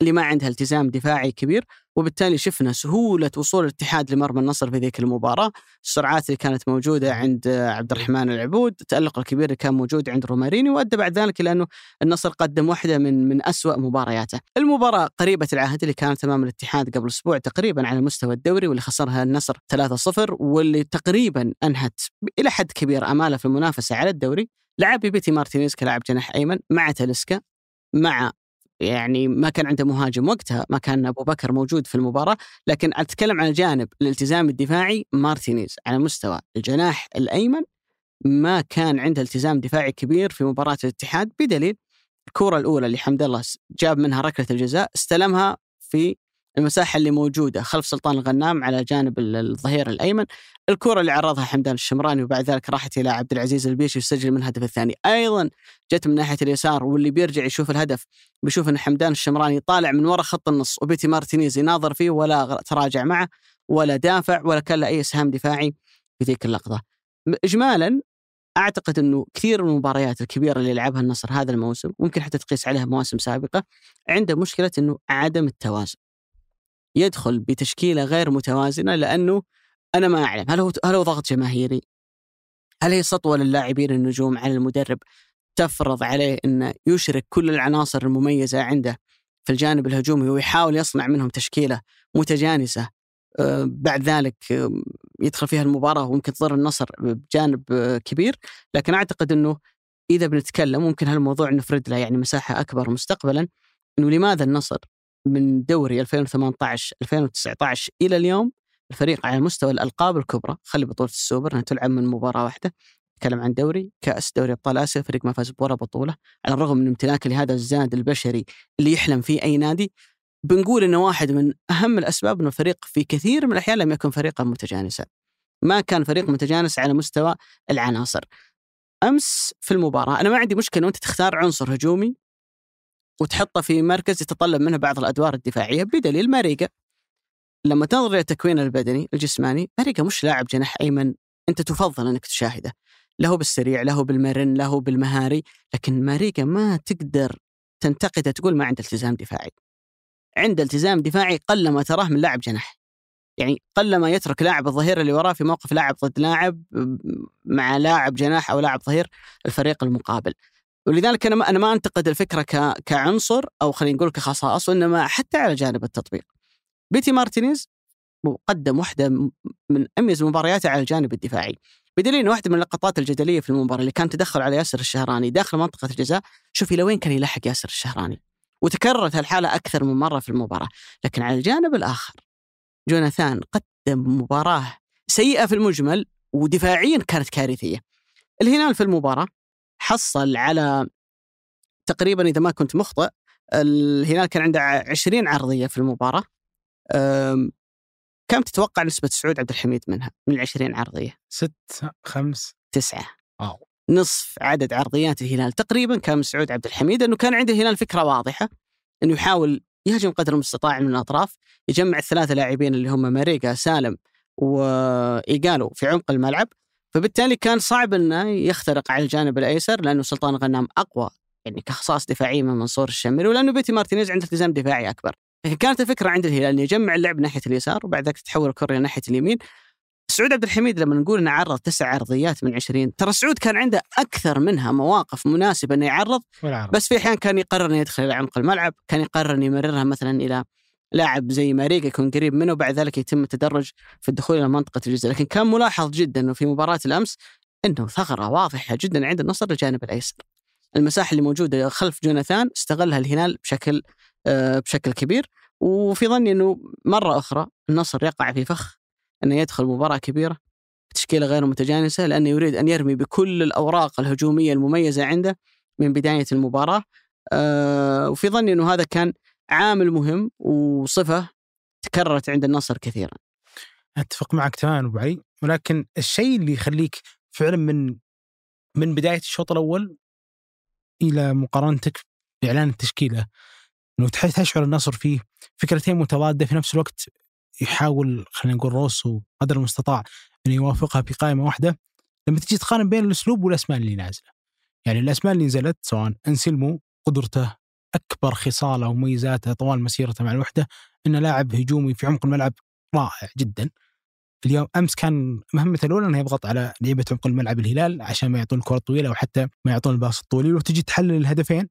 اللي ما عندها التزام دفاعي كبير وبالتالي شفنا سهولة وصول الاتحاد لمرمى النصر في ذيك المباراة. السرعات اللي كانت موجودة عند عبد الرحمن العبود التألق الكبير اللي كان موجود عند روماريني وأدى بعد ذلك إلى أنه النصر قدم واحدة من من أسوأ مبارياته. المباراة قريبة العهد اللي كانت أمام الاتحاد قبل أسبوع تقريبا على مستوى الدوري واللي خسرها النصر 3-0 واللي تقريبا أنهت إلى حد كبير أماله في المنافسة على الدوري. لعب بيتي مارتينيز كلاعب جناح أيمن مع تاليسكا مع يعني ما كان عنده مهاجم وقتها ما كان أبو بكر موجود في المباراة لكن أتكلم عن جانب الالتزام الدفاعي مارتينيز. على مستوى الجناح الأيمن ما كان عنده التزام دفاعي كبير في مباراة الاتحاد بدليل الكرة الأولى اللي حمد الله جاب منها ركلة الجزاء استلمها في المساحة اللي موجودة خلف سلطان الغنام على جانب الظهير الأيمن. الكره اللي عرضها حمدان الشمراني وبعد ذلك راحت إلى عبد العزيز البيشي يسجل من الهدف الثاني. أيضا جت من ناحية اليسار واللي بيرجع يشوف الهدف بيشوف إن حمدان الشمراني طالع من وراء خط النص وبيتي مارتينيز يناظر فيه ولا تراجع معه ولا دافع ولا كان له أي إسهام دفاعي في ذيك اللحظه م- اجمالا أعتقد إنه كثير من المباريات الكبيرة اللي لعبها النصر هذا الموسم ممكن حتى تقيس عليها مواسم سابقة عنده مشكلة إنه عدم التوازن. يدخل بتشكيلة غير متوازنة لأنه أنا ما اعلم هل هو هل هو ضغط جماهيري؟ هل هي سطوة للاعبين النجوم على المدرب تفرض عليه إنه يشرك كل العناصر المميزة عنده في الجانب الهجومي ويحاول يصنع منهم تشكيلة متجانسة آه، بعد ذلك يدخل فيها المباراة وممكن تضر النصر بجانب آه، كبير لكن أعتقد إنه إذا بنتكلم ممكن هالموضوع نفرد له يعني مساحة أكبر مستقبلا إنه لماذا النصر من دوري 2018 2019 إلى اليوم الفريق على مستوى الألقاب الكبرى خلي بطولة السوبر إنها تلعب من مباراة واحدة نتكلم عن دوري كأس دوري أبطال آسيا فريق ما فاز بولا بطولة على الرغم من امتلاكه لهذا الزاد البشري اللي يحلم فيه أي نادي بنقول إنه واحد من أهم الأسباب إنه الفريق في كثير من الأحيان لم يكن فريقا متجانسا ما كان فريق متجانس على مستوى العناصر. أمس في المباراة أنا ما عندي مشكلة أنت تختار عنصر هجومي وتحطه في مركز يتطلب منه بعض الأدوار الدفاعية بدليل ماريجا لما تنظر إلى تكوينه البدني الجسماني ماريجا مش لاعب جناح أيمن. أنت تفضل أنك تشاهده. له بالسريع له بالمرن له بالمهاري لكن ماريجا ما تقدر تنتقده تقول ما عنده التزام دفاعي. عنده التزام دفاعي قلما تراه من لاعب جناح. يعني قلما يترك لاعب الظهير اللي وراه في موقف لاعب ضد لاعب مع لاعب جناح أو لاعب ظهير الفريق المقابل. ولذلك أنا ما أنا ما أنتقد الفكرة ك... كعنصر أو خلينا نقول كخصائص وانما حتى على جانب التطبيق. بيتي مارتينيز قدم واحدة من أميز مبارياته على الجانب الدفاعي. بدليل ان واحدة من اللقطات الجدلية في المباراة اللي كان تدخل على ياسر الشهراني داخل منطقة الجزاء، شوف إلى وين كان يلحق ياسر الشهراني. وتكررت هالحالة أكثر من مرة في المباراة، لكن على الجانب الآخر جوناثان قدم مباراة سيئة في المجمل ودفاعيا كانت كارثية. الهلال في المباراة حصل على تقريبا إذا ما كنت مخطئ الهلال كان عنده 20 عرضية في المباراة كم تتوقع نسبة سعود عبد الحميد منها من ال 20 عرضية؟ ست خمس. تسعة. واو. نصف عدد عرضيات الهلال. تقريبا كان من سعود عبد الحميد انه كان عند الهلال فكرة واضحة إنه يحاول يهجم قدر المستطاع من الأطراف يجمع الثلاثة لاعبين اللي هم ماريجا سالم وايجالو في عمق الملعب فبالتالي كان صعب إنه يخترق على الجانب الأيسر لأنه سلطان غنام أقوى يعني كخصائص دفاعيه من منصور الشمري ولأنه بيتي مارتينيز عنده التزام دفاعي أكبر. لكن كانت الفكرة عند الهلال إنه يجمع اللعب ناحية اليسار وبعد ذلك تتحول الكرة ناحية اليمين. سعود عبد الحميد لما نقول إنه عرض تسع عرضيات من 20 ترى سعود كان عنده أكثر منها مواقف مناسبة إنه يعرض بس في احيان كان يقرر إنه يدخل إلى عمق الملعب، كان يقرر إنه يمررها مثلا إلى لاعب زي ماريجا يكون قريب منه وبعد ذلك يتم التدرج في الدخول إلى منطقة الجزاء، لكن كان ملاحظ جدا إنه في مباراة الأمس إنه ثغرة واضحة جدا عند النصر الجانب الأيسر. المساحة اللي موجودة خلف جوناثان استغلها الهلال بشكل آه، بشكل كبير وفي ظني إنه مرة أخرى النصر يقع في فخ إنه يدخل مباراة كبيرة بتشكيلة غير متجانسة لأنه يريد أن يرمي بكل الأوراق الهجومية المميزة عنده من بداية المباراة آه، وفي ظني إنه هذا كان عامل مهم وصفة تكررت عند النصر كثيرا. أتفق معك تماما أبو علي ولكن الشيء اللي يخليك فعلا من من بداية الشوط الأول إلى مقارنتك بإعلان التشكيلة إنه تح- تشعر النصر فيه فكرتين متضادة في نفس الوقت يحاول خلينا نقول روسو قدر المستطاع انه يوافقها في قائمه واحدة لما تجي تقارن بين الأسلوب والأسماء اللي نازلة. يعني الأسماء اللي نزلت سواء انسلمو قدرته أكبر خصاله ومميزاته طوال مسيرته مع الوحدة إنه لاعب هجومي في عمق الملعب رائع جدا. اليوم أمس كان مهمته الأولى انه يضغط على لعيبة عمق الملعب الهلال عشان ما يعطون الكره الطويله أو حتى ما يعطون ال pass الطولي وتجي تحلل الهدفين.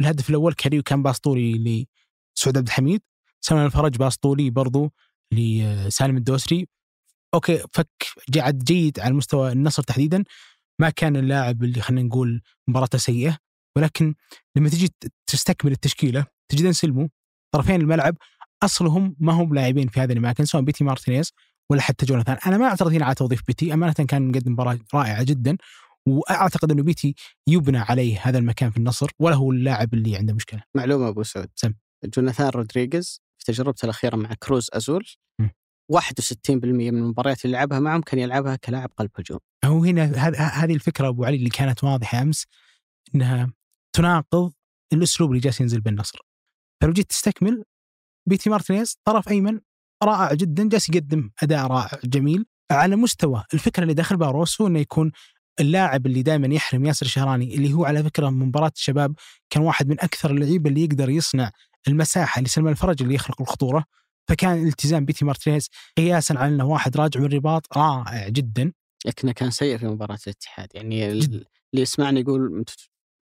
الهدف الأول كاريو كان pass طولي لسعود عبد الحميد سلمان الفرج pass طولي برضو لسالم الدوسري. okay فك جعد جيد على مستوى النصر تحديدا ما كان اللاعب اللي خلينا نقول مباراته سيئة. ولكن لما تجي تستكمل التشكيلة تجد انسلمو طرفين الملعب أصلهم ما هم لاعبين في هذه الأماكن سواء بيتي مارتينيز ولا حتى جوناثان أنا ما اعترض هنا على توظيف بيتي أمانة كان مقدم مباراة رائعة جدا وأعتقد إنه بيتي يبنى عليه هذا المكان في النصر ولا هو اللاعب اللي عنده مشكلة معلومة أبو سعود سم. جوناثان رودريغيز في تجربته الأخيرة مع كروز أزول م. 61% من المباريات اللي لعبها معهم كان يلعبها كلاعب قلب هجوم. هو هنا هذ- هذه الفكرة أبو علي اللي كانت واضحة أمس إنها تناقض الأسلوب اللي جالس ينزل بالنصر. فلو جيت تستكمل بيتي مارتينيز طرف أيمن رائع جدا جالس يقدم أداء رائع جميل على مستوى الفكرة اللي داخل بها روسو إنه يكون اللاعب اللي دائما يحرم ياسر الشهراني اللي هو على فكرة من مباراة الشباب كان واحد من أكثر اللعيبة اللي يقدر يصنع المساحة لسلمان الفرج اللي يخلق الخطورة. فكان التزام بيتي مارتينيز قياسا على إنه واحد راجع من الرباط رائع جدا. لكنه كان سيء في مباراة الاتحاد. يعني ال- اللي يسمعني يقول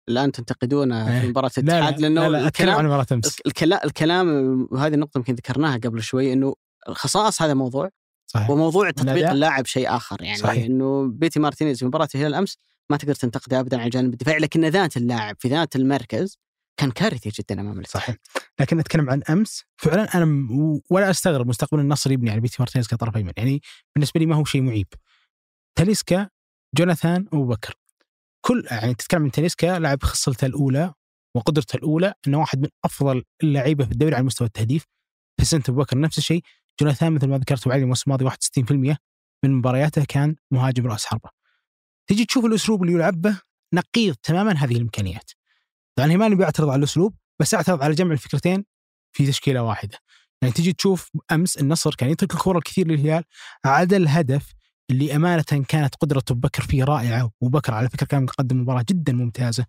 الآن تنتقدونه في إيه. مباراة لا لا, الاتحاد لأنه لا, لا الكلام عن مباراة أمس. الكلام الكلام وهذه النقطة يمكن ذكرناها قبل شوي إنه الخصائص هذا موضوع صحيح. وموضوع تطبيق. اللاعب شيء آخر. يعني صحيح. إنه بيتي مارتينيز في مباراة الهلال أمس ما تقدر تنتقده ابدا على الجانب الدفاعي لكن ذات اللاعب في ذات المركز كان كارثي جدا أمام الاتحاد. صحيح. لكن أتكلم عن أمس فعلا أنا ولا أستغرب مستقبل النصر يبني على بيتي مارتينيز كطرف ايمن يعني بالنسبة لي ما هو شيء معيب. تاليسكا جوناثان أبو بكر. كل يعني تتكلم عن تاليسكا لاعب خصلته الأولى وقدرته الأولى إنه واحد من أفضل اللعيبة في الدوري على مستوى التهديف. سنة أبو بكر نفس الشيء. جوناثان مثل ما ذكرت وعلي الموسم الماضي 61% من مبارياته كان مهاجم رأس حربة. تجي تشوف الأسلوب اللي يلعب به نقيض تماما هذه الإمكانيات. طبعا هي ماني بعترض على الأسلوب بس أعترض على جمع الفكرتين في تشكيلة واحدة. يعني تجي تشوف أمس النصر كان يترك الكره الكثير للهلال عدا الهدف اللي أمانة كانت قدرة بكر فيه رائعة. وبكر على فكرة كان مقدم مباراة جدا ممتازة.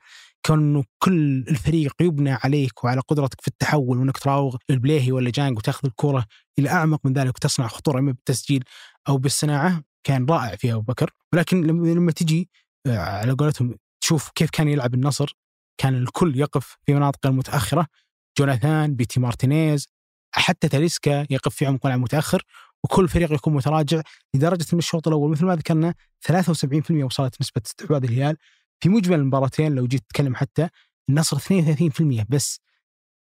كون انه كل الفريق يبنى عليك وعلى قدرتك في التحول وإنك تراوغ البليهي ولا جانج وتاخذ الكرة إلى أعمق من ذلك وتصنع خطورة إما بالتسجيل أو بالصناعة كان رائع فيها أبو بكر. ولكن لما لما تجي آه، على قولتهم تشوف كيف كان يلعب النصر كان الكل يقف في مناطق المتأخرة. جوناثان بيتي مارتينيز حتى تاليسكا يقف في عمق الملعب متاخر وكل فريق يكون متراجع لدرجة إن الشوط الأول مثل ما ذكرنا 73% وصلت نسبة استحواذ الهلال. في مجمل المباراتين لو جيت تتكلم حتى النصر 32% بس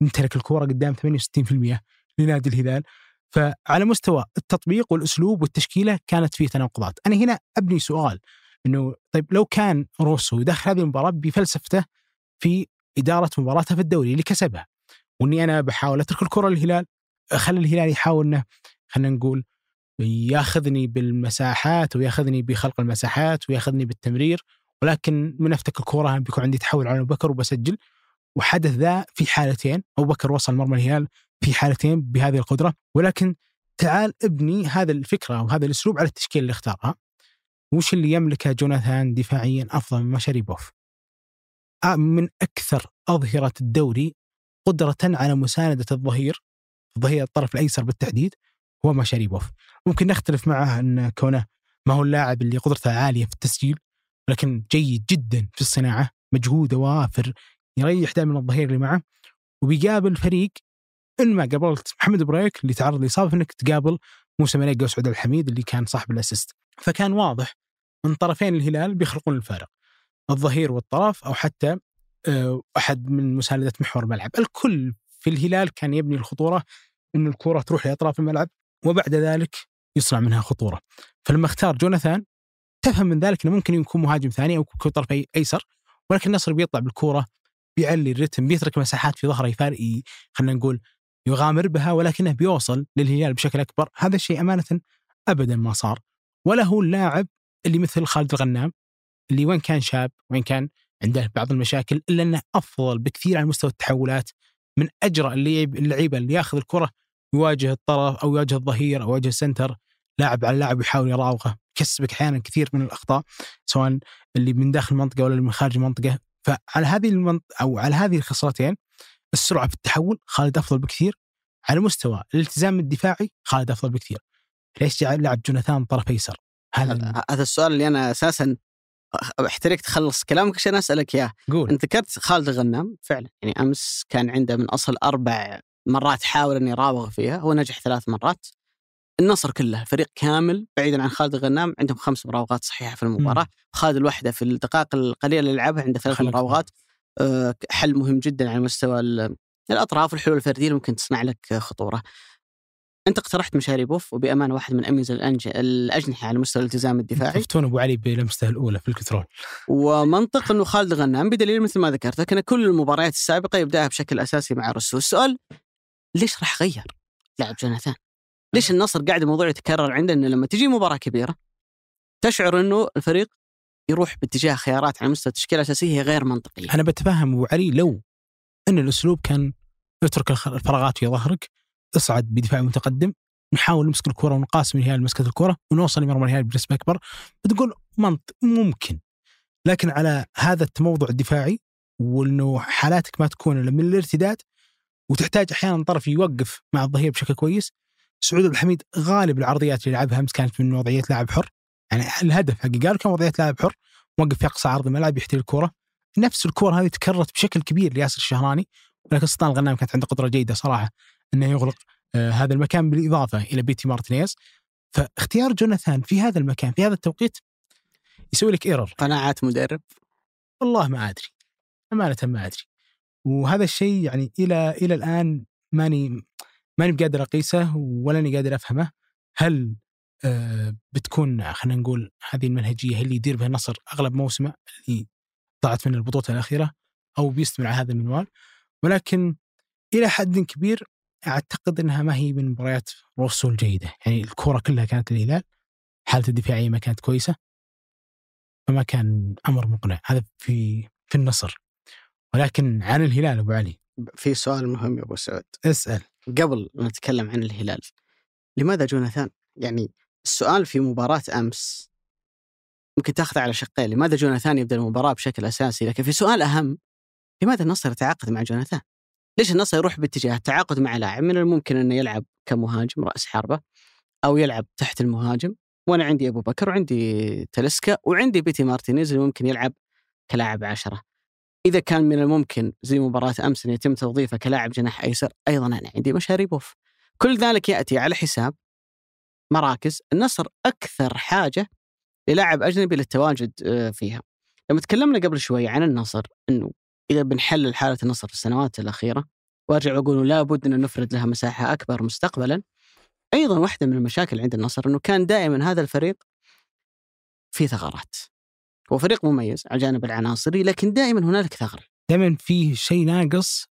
يمتلك الكورة قدام 68% لنادي الهلال. فعلى مستوى التطبيق والأسلوب والتشكيلة كانت فيه تناقضات، أنا هنا أبني سؤال إنه طيب لو كان روسو يدخل هذه المباراة بفلسفته في إدارة مباراته في الدوري اللي كسبها وإني أنا بحاول أترك الكره للهلال أخلي الهلال يحاول إنه خلينا نقول ياخذني بالمساحات وياخذني بخلق المساحات وياخذني بالتمرير ولكن من أفتك الكره بيكون عندي تحول على أبو بكر وبسجل. وحدث ذا في حالتين أبو بكر وصل مرمى الهلال في حالتين بهذه القدرة. ولكن تعال ابني هذا الفكرة وهذا الأسلوب على التشكيله اللي اختارها وش اللي يملكه جوناثان دفاعيا أفضل من شاريبوف آه، من أكثر أظهرة الدوري قدرة على مساندة الظهير الظهير الطرف الأيسر بالتحديد هو مشاريبوف ممكن نختلف معه إن كونه ما هو اللاعب اللي قدرته عالية في التسجيل لكن جيد جدا في الصناعة مجهوده وافر يريح دائما الظهير اللي معه وبيقابل فريق إن ما قابلت محمد بريك اللي تعرض لإصابة إنك تقابل موسى مليقة وسعود الحميد اللي كان صاحب الأسيست. فكان واضح من طرفين الهلال بيخلقون الفارق الظهير والطرف أو حتى آه، أحد من مساندة محور الملعب. الكل في الهلال كان يبني الخطورة إن الكرة تروح لأطراف الملعب وبعد ذلك يصنع منها خطورة. فلما اختار جوناثان تفهم من ذلك إنه ممكن يكون مهاجم ثاني أو يكون طرف أيسر ولكن النصر بيطلع بالكورة بيعلي الرتم بيترك مساحات في ظهره يفارق خلينا نقول يغامر بها ولكنه بيوصل للهلال بشكل أكبر. هذا الشيء أمانة ابدا ما صار. ولا هو اللاعب اللي مثل خالد الغنام اللي وين كان شاب وين كان عنده بعض المشاكل إلا إنه أفضل بكثير على مستوى التحولات من اللعيب اللعيبة اللي ياخذ الكرة يواجه الطرف أو يواجه الظهير أو يواجه السنتر لاعب على لاعب يحاول يراوغه يكسبك أحيانا كثير من الأخطاء سواء اللي من داخل المنطقة ولا اللي من خارج المنطقة. فعلى هذه المنط... أو على هذه الخصلتين السرعة في التحول خالد أفضل بكثير. على مستوى الالتزام الدفاعي خالد أفضل بكثير. ليش جعل لاعب جوناثان طرف أيسر؟ هذا هذا السؤال اللي أنا أساسا احترق تخلص كلامك عشان أسألك إياه. قول. أنت ذكرت خالد الغنام فعلا. يعني أمس كان عنده من أصل أربع مرات حاول إنه يراوغ فيها هو نجح ثلاث مرات. النصر كله فريق كامل بعيدا عن خالد الغنام عندهم خمس مراوغات صحيحة في المباراة. خالد الوحدة في الدقائق القليلة اللي لعبها عنده ثلاث. مراوغات. آه، حل مهم جدا على مستوى ال- الأطراف والحلول الفردية اللي ممكن تصنع لك خطورة. أنت اقترحت مشاري بوف وبأمانة واحد من أميز. الأجنحة على مستوى الالتزام الدفاعي. شفتون أبو علي بلمسته الأولى في الكنترول. ومنطق إنه خالد الغنام بدليل مثل ما ذكرت كان كل المباريات السابقة يبدأها بشكل أساسي مع روسو السؤال ليش راح غير لاعب جوناثان؟ ليش النصر قاعد الموضوع يتكرر عنده إنه لما تجي مباراة كبيرة تشعر إنه الفريق يروح باتجاه خيارات على مستوى التشكيلة الأساسية هي غير منطقية. أنا بتفهم أبو علي لو إن الأسلوب كان اترك الفراغات في ظهرك اصعد بدفاع متقدم نحاول نمسك الكرة ونقاسم الهلال مسكة الكرة ونوصل لمرمى الهلال بنسبة أكبر بتقول منط ممكن لكن على هذا التموضع الدفاعي وإنه حالاتك ما تكون إلا من الارتداد وتحتاج أحيانا طرف يوقف مع الظهير بشكل كويس. سعود عبد الحميد غالب العرضيات اللي لعبها أمس كانت من وضعية لاعب حر. يعني الهدف حقي قالوا كان وضعية لاعب حر. موقف في اقصى عرض الملعب يحتل الكرة. نفس الكرة هذه تكررت بشكل كبير لياسر الشهراني ولكن سلطان الغنام كانت عنده قدرة جيدة صراحة إنه يغلق آه هذا المكان بالإضافة إلى بيتي مارتينيز. فاختيار جوناثان في هذا المكان في هذا التوقيت يسوي لك ايرور قناعات مدرب. والله ما أدري. أمانة ما أدري. وهذا الشيء يعني إلى إلى الآن ماني ماني بقادر أقيسه ولاني قادر أفهمه. هل آه بتكون خلينا نقول هذه المنهجية هي اللي يدير بها النصر أغلب موسمه اللي ضاعت من البطولات الأخيرة أو بيستمر على هذا المنوال؟ ولكن إلى حد كبير أعتقد إنها ما هي من مباريات روسو الجيده يعني الكرة كلها كانت للهلال حالته الدفاعية ما كانت كويسة فما كان أمر مقنع. هذا في في النصر. ولكن عن الهلال أبو علي. في سؤال مهم يا أبو سعود. اسأل. قبل ما نتكلم عن الهلال لماذا جوناثان؟ يعني السؤال في مباراة أمس ممكن تأخذه على شقين. لماذا جوناثان يبدأ المباراة بشكل أساسي؟ لكن في سؤال أهم لماذا النصر يتعاقد مع جوناثان؟ ليش النصر يروح باتجاه التعاقد مع لاعب؟ من الممكن أنه يلعب كمهاجم رأس حربة أو يلعب تحت المهاجم؟ وأنا عندي أبو بكر وعندي تلسكا وعندي بيتي مارتينيز اللي ممكن يلعب كلاعب عشرة. إذا كان من الممكن زي مباراة أمس أن يتم توظيفه كلاعب جناح أيسر أيضا أنا عندي مشاريبوف كل ذلك يأتي على حساب مراكز النصر أكثر حاجة للاعب أجنبي للتواجد فيها. لما تكلمنا قبل شوي عن النصر أنه إذا بنحلل حالة النصر في السنوات الأخيرة وأرجع وأقول لابد ان نفرد لها مساحة أكبر مستقبلا. أيضا واحدة من المشاكل عند النصر إنه كان دائما هذا الفريق في ثغرات. هو فريق مميز على الجانب العناصري لكن دائما هنالك ثغرة. دائما في شيء ناقص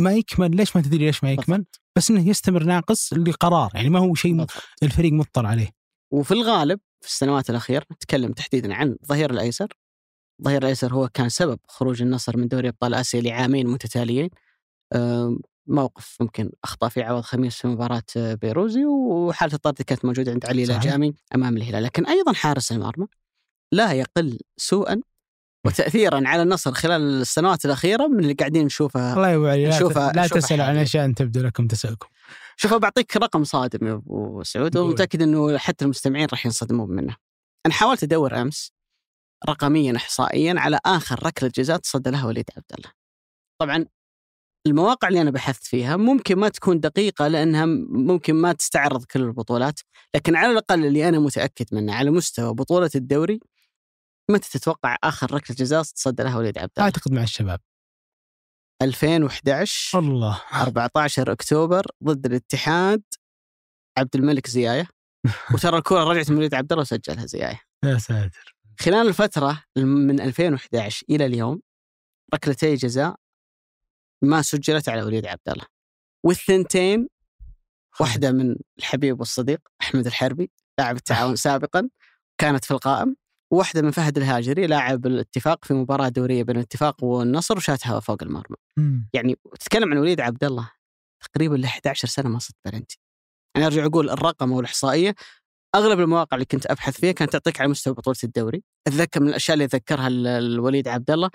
ما يكمل. ليش ما تدري ليش ما يكمل؟ بس إنه يستمر ناقص لقرار يعني ما هو شيء. الفريق مضطر عليه. وفي الغالب في السنوات الأخيرة نتكلم تحديدا عن ظهير الأيسر. ظهير الأيسر هو كان سبب خروج النصر من دوري أبطال آسيا لعامين متتاليين. موقف ممكن أخطأ في عوض خميس في مباراة آه، بيروزي وحالة الطرد كانت موجودة عند علي صحيح. الأجامي أمام الهلال. لكن أيضا حارس المرمى لا يقل سوءا وتأثيرا على النصر خلال السنوات الأخيرة من اللي قاعدين نشوفها الله يبو علي لا, لا تسأل عن. أشياء تبدو لكم تسالكم شوف بعطيك رقم صادم يا أبو سعود. ومتأكد إنه حتى المستمعين راح ينصدمون منه. أنا حاولت أدور أمس رقميا احصائيا على آخر ركلة جزاء تصدى لها وليد عبد الله. طبعا المواقع اللي أنا بحثت فيها ممكن ما تكون دقيقة لأنها ممكن ما تستعرض كل البطولات، لكن على الأقل اللي أنا متأكد منه على مستوى بطولة الدوري متى تتوقع آخر ركلة جزاء تصدى لها وليد عبد الله؟ أعتقد مع الشباب. 2011 الله. 14 أكتوبر ضد الاتحاد عبد الملك زياية. وترى الكرة رجعت من وليد عبد الله وسجلها زياية. يا ساتر. خلال الفترة من 2011 إلى اليوم ركلتي جزاء ما سجلت على وليد عبد الله. والثنتين واحدة من الحبيب والصديق أحمد الحربي لاعب التعاون سابقا كانت في القائم. وواحدة من فهد الهاجري لاعب الاتفاق في مباراة دورية بين الاتفاق والنصر وشاتها فوق المرمى مم. يعني تتكلم عن وليد عبد الله تقريبا ل 11 سنة ما صد بلنتي. أنا أرجع أقول الرقم أو الإحصائية أغلب المواقع اللي كنت أبحث فيها كانت تعطيك على مستوى بطولة الدوري. أتذكر من الأشياء اللي اتذكرها ال- الوليد عبد الله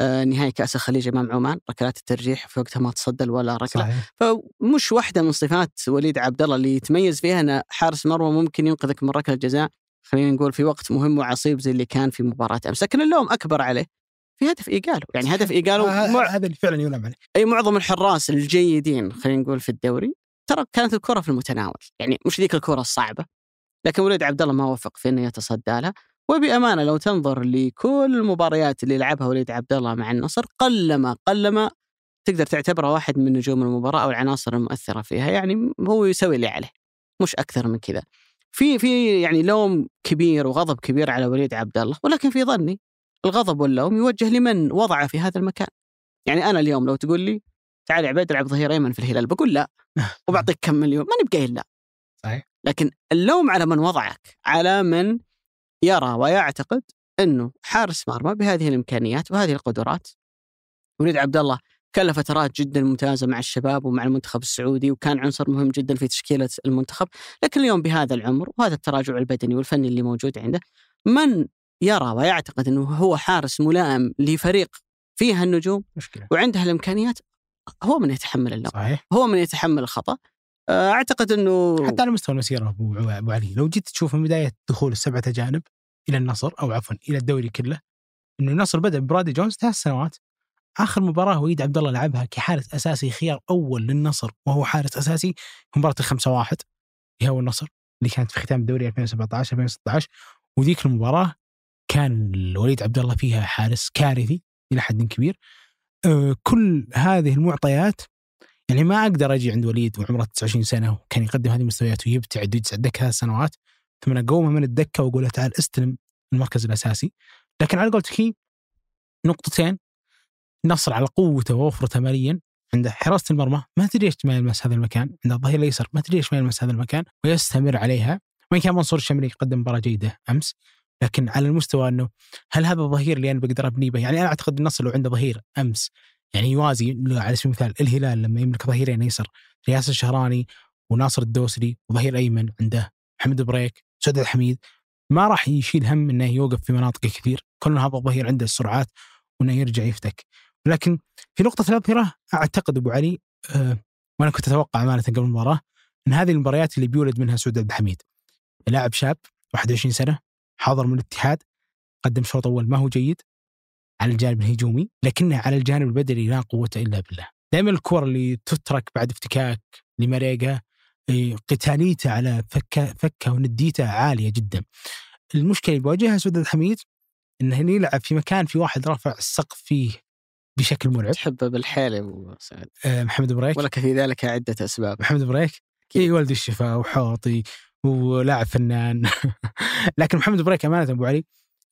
آه، نهائي كأس الخليج أمام عمان ركلات الترجيح في وقتها ما تصدى ولا ركلة صحيح فمش واحدة من صفات وليد عبد الله اللي يتميز فيها إن حارس مرمى ممكن ينقذك من ركلة جزاء خلينا نقول في وقت مهم وعصيب زي اللي كان في مباراة أمس، لكن اللوم أكبر عليه في هدف إيجالو، يعني هدف إيجالو آه، مع- هذا اللي فعلا يلام عليه. أي معظم الحراس الجيدين خلينا نقول في الدوري ترى كانت الكرة في المتناول، يعني مش ذيك الكرة الصعبة لكن وليد عبد الله ما وفق في إنه يتصدى لها. وبأمانة لو تنظر لكل المباريات اللي لعبها وليد عبد الله مع النصر قلما قلما تقدر تعتبره واحد من نجوم المباراة أو العناصر المؤثرة فيها، يعني هو يسوي اللي عليه مش أكثر من كذا. في في يعني لوم كبير وغضب كبير على وليد عبد الله ولكن في ظني الغضب واللوم يوجه لمن وضعه في هذا المكان. يعني أنا اليوم لو تقول لي تعال يا عبيد العب ظهير أيمن في الهلال بقول لا وبعطيك كم مليون ماني بقايل لا. صحيح. لكن اللوم على من وضعك على من يرى ويعتقد إنه حارس مرمى بهذه الإمكانيات وهذه القدرات. وليد عبد الله كان فترات جدا ممتازة مع الشباب ومع المنتخب السعودي وكان عنصر مهم جدا في تشكيلة المنتخب، لكن اليوم بهذا العمر وهذا التراجع البدني والفني اللي موجود عنده من يرى ويعتقد إنه هو حارس ملائم لفريق فيها النجوم مشكلة. وعنده الإمكانيات هو من يتحمل اللقب، صحيح. هو من يتحمل الخطأ. آه، أعتقد إنه حتى على مستوى المسيره أبو أبو علي لو جيت تشوف من بداية دخول السبعة اجانب إلى النصر أو عفوا إلى الدوري كله إنه النصر بدأ برادي جونز ثلاث سنوات. آخر مباراة وليد عبد الله لعبها كحارس أساسي خيار أول للنصر وهو حارس أساسي مباراة الخمسة واحد اللي هو النصر اللي كانت في ختام الدوري 2017 2016 وذيك المباراة كان الوليد عبد الله فيها حارس كارثي إلى حد كبير. آه، كل هذه المعطيات يعني ما أقدر أجي عند وليد وعمره 29 سنة وكان يقدم هذه المستويات ويبتعد ويجلس على الدكه ثلاث سنوات ثم اقومه من الدكة وأقول له تعال استلم المركز الأساسي. لكن على قولتك نقطتين نصر على قوته ووفرته ماليا عنده حراسة المرمى. ما تدري إيش ما يلمس هذا المكان. عنده الظهير الأيسر. ما تدري إيش ما يلمس هذا المكان. ويستمر عليها. وإن كان منصور الشمري قدم مباراة جيدة أمس. لكن على المستوى إنه هل هذا الظهير اللي أنا بقدر ابني به؟ يعني أنا أعتقد النصر لو عنده ظهير أمس. يعني يوازي على سبيل المثال الهلال لما يملك ظهيرين أيسر رياس الشهراني وناصر الدوسري وظهير أيمن عنده محمد بريك سعد الحميد ما راح يشيل هم إنه يوقف في مناطق كثير. كل هذا الظهير عنده السرعات وإنه يرجع يفتك. لكن في نقطة الأظهرة أعتقد أبو علي أه وأنا كنت أتوقع أمانة قبل المباراة إن هذه المباريات اللي بيولد منها سعود عبد الحميد. لاعب شاب 21 سنة حاضر من الاتحاد قدم شوط أول ما هو جيد على الجانب الهجومي لكنه على الجانب البدني لا قوة إلا بالله. دائما الكور اللي تترك بعد افتكاك لمريقه إيه، قتاليته على فكه فكة ونديته عالية جدا. المشكلة اللي بيواجهها سعود الحميد انه يلعب في مكان في واحد رافع السقف فيه بشكل مرعب. تحبه بالحيل أبو سعد. آه محمد بريك ولك في ذلك عدة أسباب. محمد بريك إي ولد الشفاء وحوطي ولاعب فنان. لكن محمد بريك أمانة أبو علي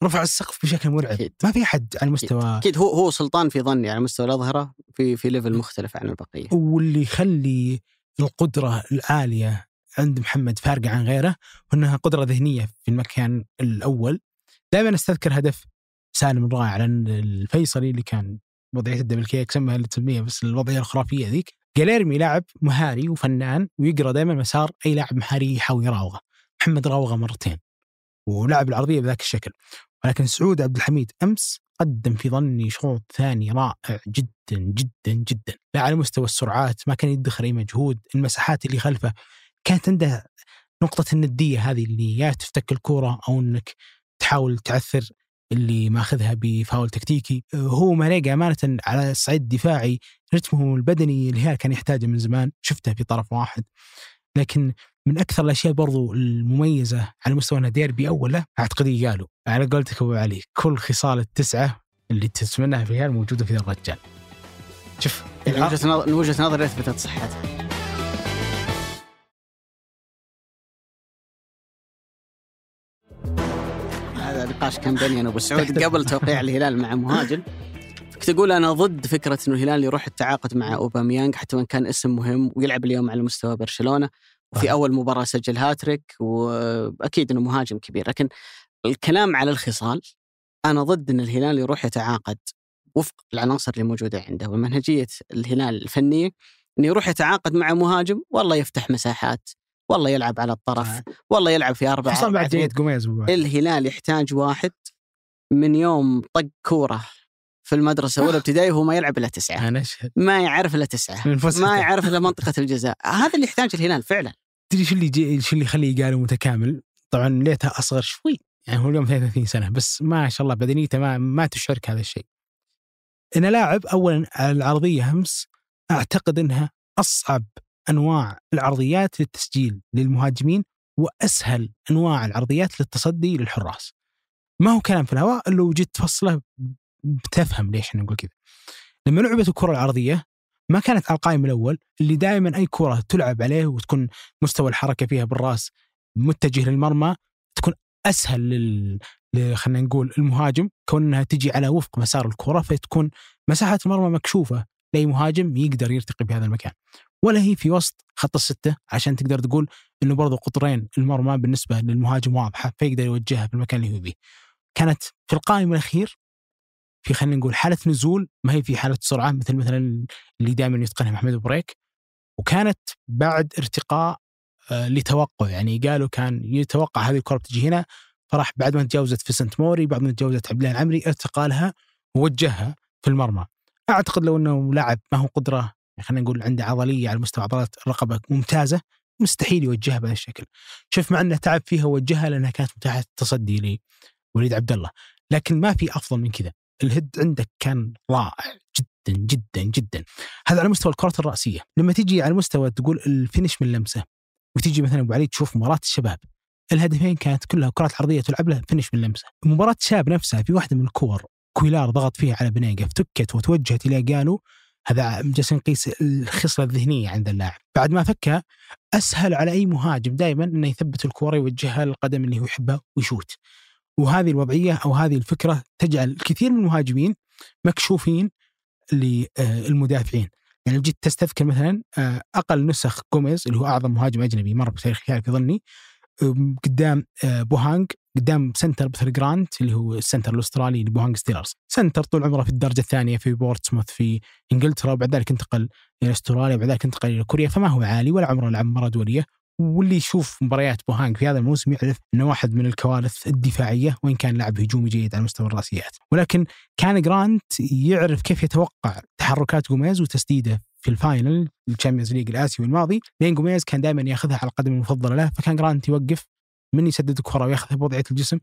رفع السقف بشكل مرعب. أكيد. ما في حد على مستوى أكيد هو هو سلطان في ظني على مستوى الأظهرة في في level مختلف عن البقية. واللي يخلي القدرة العاليه عند محمد فارقة عن غيره وانها قدرة ذهنية في المكان الأول. دائما أستذكر هدف سالم الرائع على الفيصلي اللي كان وضعية الدبل كيك سمها اللي تسميها بس الوضعية الخرافية ذيك. جاليرمي لاعب مهاري وفنان ويقرأ دائما مسار أي لاعب مهاري يحاول يراوغه. محمد راوغه مرتين ولعب العرضيه بذاك الشكل. ولكن سعود عبد الحميد أمس قدم في ظني شوط ثاني رائع جدا جدا جدا. لا على مستوى السرعات ما كان يدخر أي مجهود. المساحات اللي خلفه كانت عنده نقطة الندية هذه اللي يا تفتك الكورة أو أنك تحاول تعثر اللي ماخذها بفاول تكتيكي. هو ماريجا أمانة على الصعيد الدفاعي رتمه البدني الهلال كان يحتاجه من زمان شفته في طرف واحد. لكن من أكثر الأشياء برضو المميزة على مستوى انها ديربي اول له أعتقد قالوا على قولتك أبو علي كل خصال التسعة اللي تتمناها في الهلال موجودة في الرجال. شوف من وجهة نظري اثبتت صحتها نقاش كان بيني أنا وابو سعود قبل توقيع الهلال مع مهاجم. كنت أقول أنا ضد فكرة إنه الهلال يروح التعاقد مع اوباميانج حتى وإن كان اسم مهم ويلعب اليوم على مستوى برشلونة. وفي. أول مباراة سجل هاتريك وأكيد إنه مهاجم كبير. لكن الكلام على الخصال أنا ضد إن الهلال يروح يتعاقد وفق العناصر اللي موجودة عنده. ومنهجية الهلال الفنية إنه يروح يتعاقد مع مهاجم والله يفتح مساحات. والله يلعب على الطرف صحيح. والله يلعب في أربعة خصوصا بعد أربعة جيد قميز الهلال يحتاج واحد من يوم طق كورة في المدرسة اولى ابتدائي وهو ما يلعب إلا تسعة أنا اشهد ما يعرف من فسحته. ما يعرف إلا منطقة الجزاء هذا اللي يحتاج الهلال فعلا تدري شو اللي جي... شو اللي يخليه قالوا متكامل؟ طبعا ليتها أصغر شوي يعني هو اليوم 33 سنة بس ما شاء الله بدنيته ما ما تشارك هذا الشيء. أنا لاعب اولا على العرضيه أمس أعتقد إنها أصعب أنواع العرضيات للتسجيل للمهاجمين وأسهل أنواع العرضيات للتصدي للحراس. ما هو كلام في الهواء لو جيت تفصله بتفهم ليش أنا نقول كذا. لما لعبت الكرة العرضية ما كانت على القائم الأول اللي دائما أي كرة تلعب عليه وتكون مستوى الحركة فيها بالرأس متجه للمرمى تكون أسهل لل خلينا نقول المهاجم كون انها تجي على وفق مسار الكرة فتكون مساحة المرمى مكشوفة لأي مهاجم يقدر يرتقي بهذا المكان ولا هي في وسط خط الستة عشان تقدر تقول إنه برضو قطرين المرمى بالنسبة للمهاجم واضحة فيقدر يوجهها في المكان اللي هو فيه. كانت في القائم الأخير في خلينا نقول حالة نزول ما هي في حالة سرعه مثل مثلا اللي دائما يتقنها محمد بريك وكانت بعد ارتقاء آه، لتوقع يعني قالوا كان يتوقع هذه الكرة بتجي هنا فراح بعد ما تجاوزت في سنت موري بعد ما تجاوزت عبد الله العمري ارتقى لها ووجهها في المرمى أعتقد لو إنه لاعب ما هو قدرة خلينا نقول عنده عضلية على مستوى عضلات الرقبة ممتازة مستحيل يوجهها بهذا الشكل. شوف مع أنه تعب فيها وجهها لأنها كانت متاحة التصدي لوليد عبد الله. لكن ما في أفضل من كذا. ال head عندك كان رائع جدا جدا جدا. هذا على مستوى الكرات الرأسية. لما تيجي على مستوى تقول ال finish من لمسه وتيجي مثلا أبو علي تشوف مباراة الشباب الهدفين كانت كلها كرات عرضية تلعب له finish من لمسه. مباراة الشباب نفسها في واحدة من الكور كويلار ضغط فيها على بنيقه فتكت وتوجهت إلى ايجالو هذا جالس نقيس الخصلة الذهنية عند اللاعب. بعد ما فكها أسهل على أي مهاجم دائما إنه يثبت الكورة يوجهها للقدم اللي هو يحبها ويشوت. وهذه الوضعية أو هذه الفكرة تجعل الكثير من المهاجمين مكشوفين للمدافعين. يعني لو جيت تستذكر مثلا أقل نسخ جوميز اللي هو أعظم مهاجم أجنبي مر بتاريخ في ظني قدام بوهانج قدام center مثل جرانت اللي هو ال center الأسترالي لبوهانج ستيلرز. center طول عمره في الدرجة الثانية في بورتسموث في إنجلترا وبعد ذلك انتقل إلى أستراليا وبعد ذلك انتقل إلى كوريا فما هو عالي ولا عمره لعب مباراه دولية. واللي يشوف مباريات بوهانج في هذا الموسم يعرف إنه واحد من الكوارث الدفاعية وإن كان لاعب هجومي جيد على مستوى الرأسيات، ولكن كان جرانت يعرف كيف يتوقع تحركات جوميز وتسديده في ال final ال Champions League الآسيوي الماضي. لين جوميز كان دائما ياخذها على القدم المفضلة له فكان جرانت يوقف من يسدد الكره وياخذها بوضعيه الجسم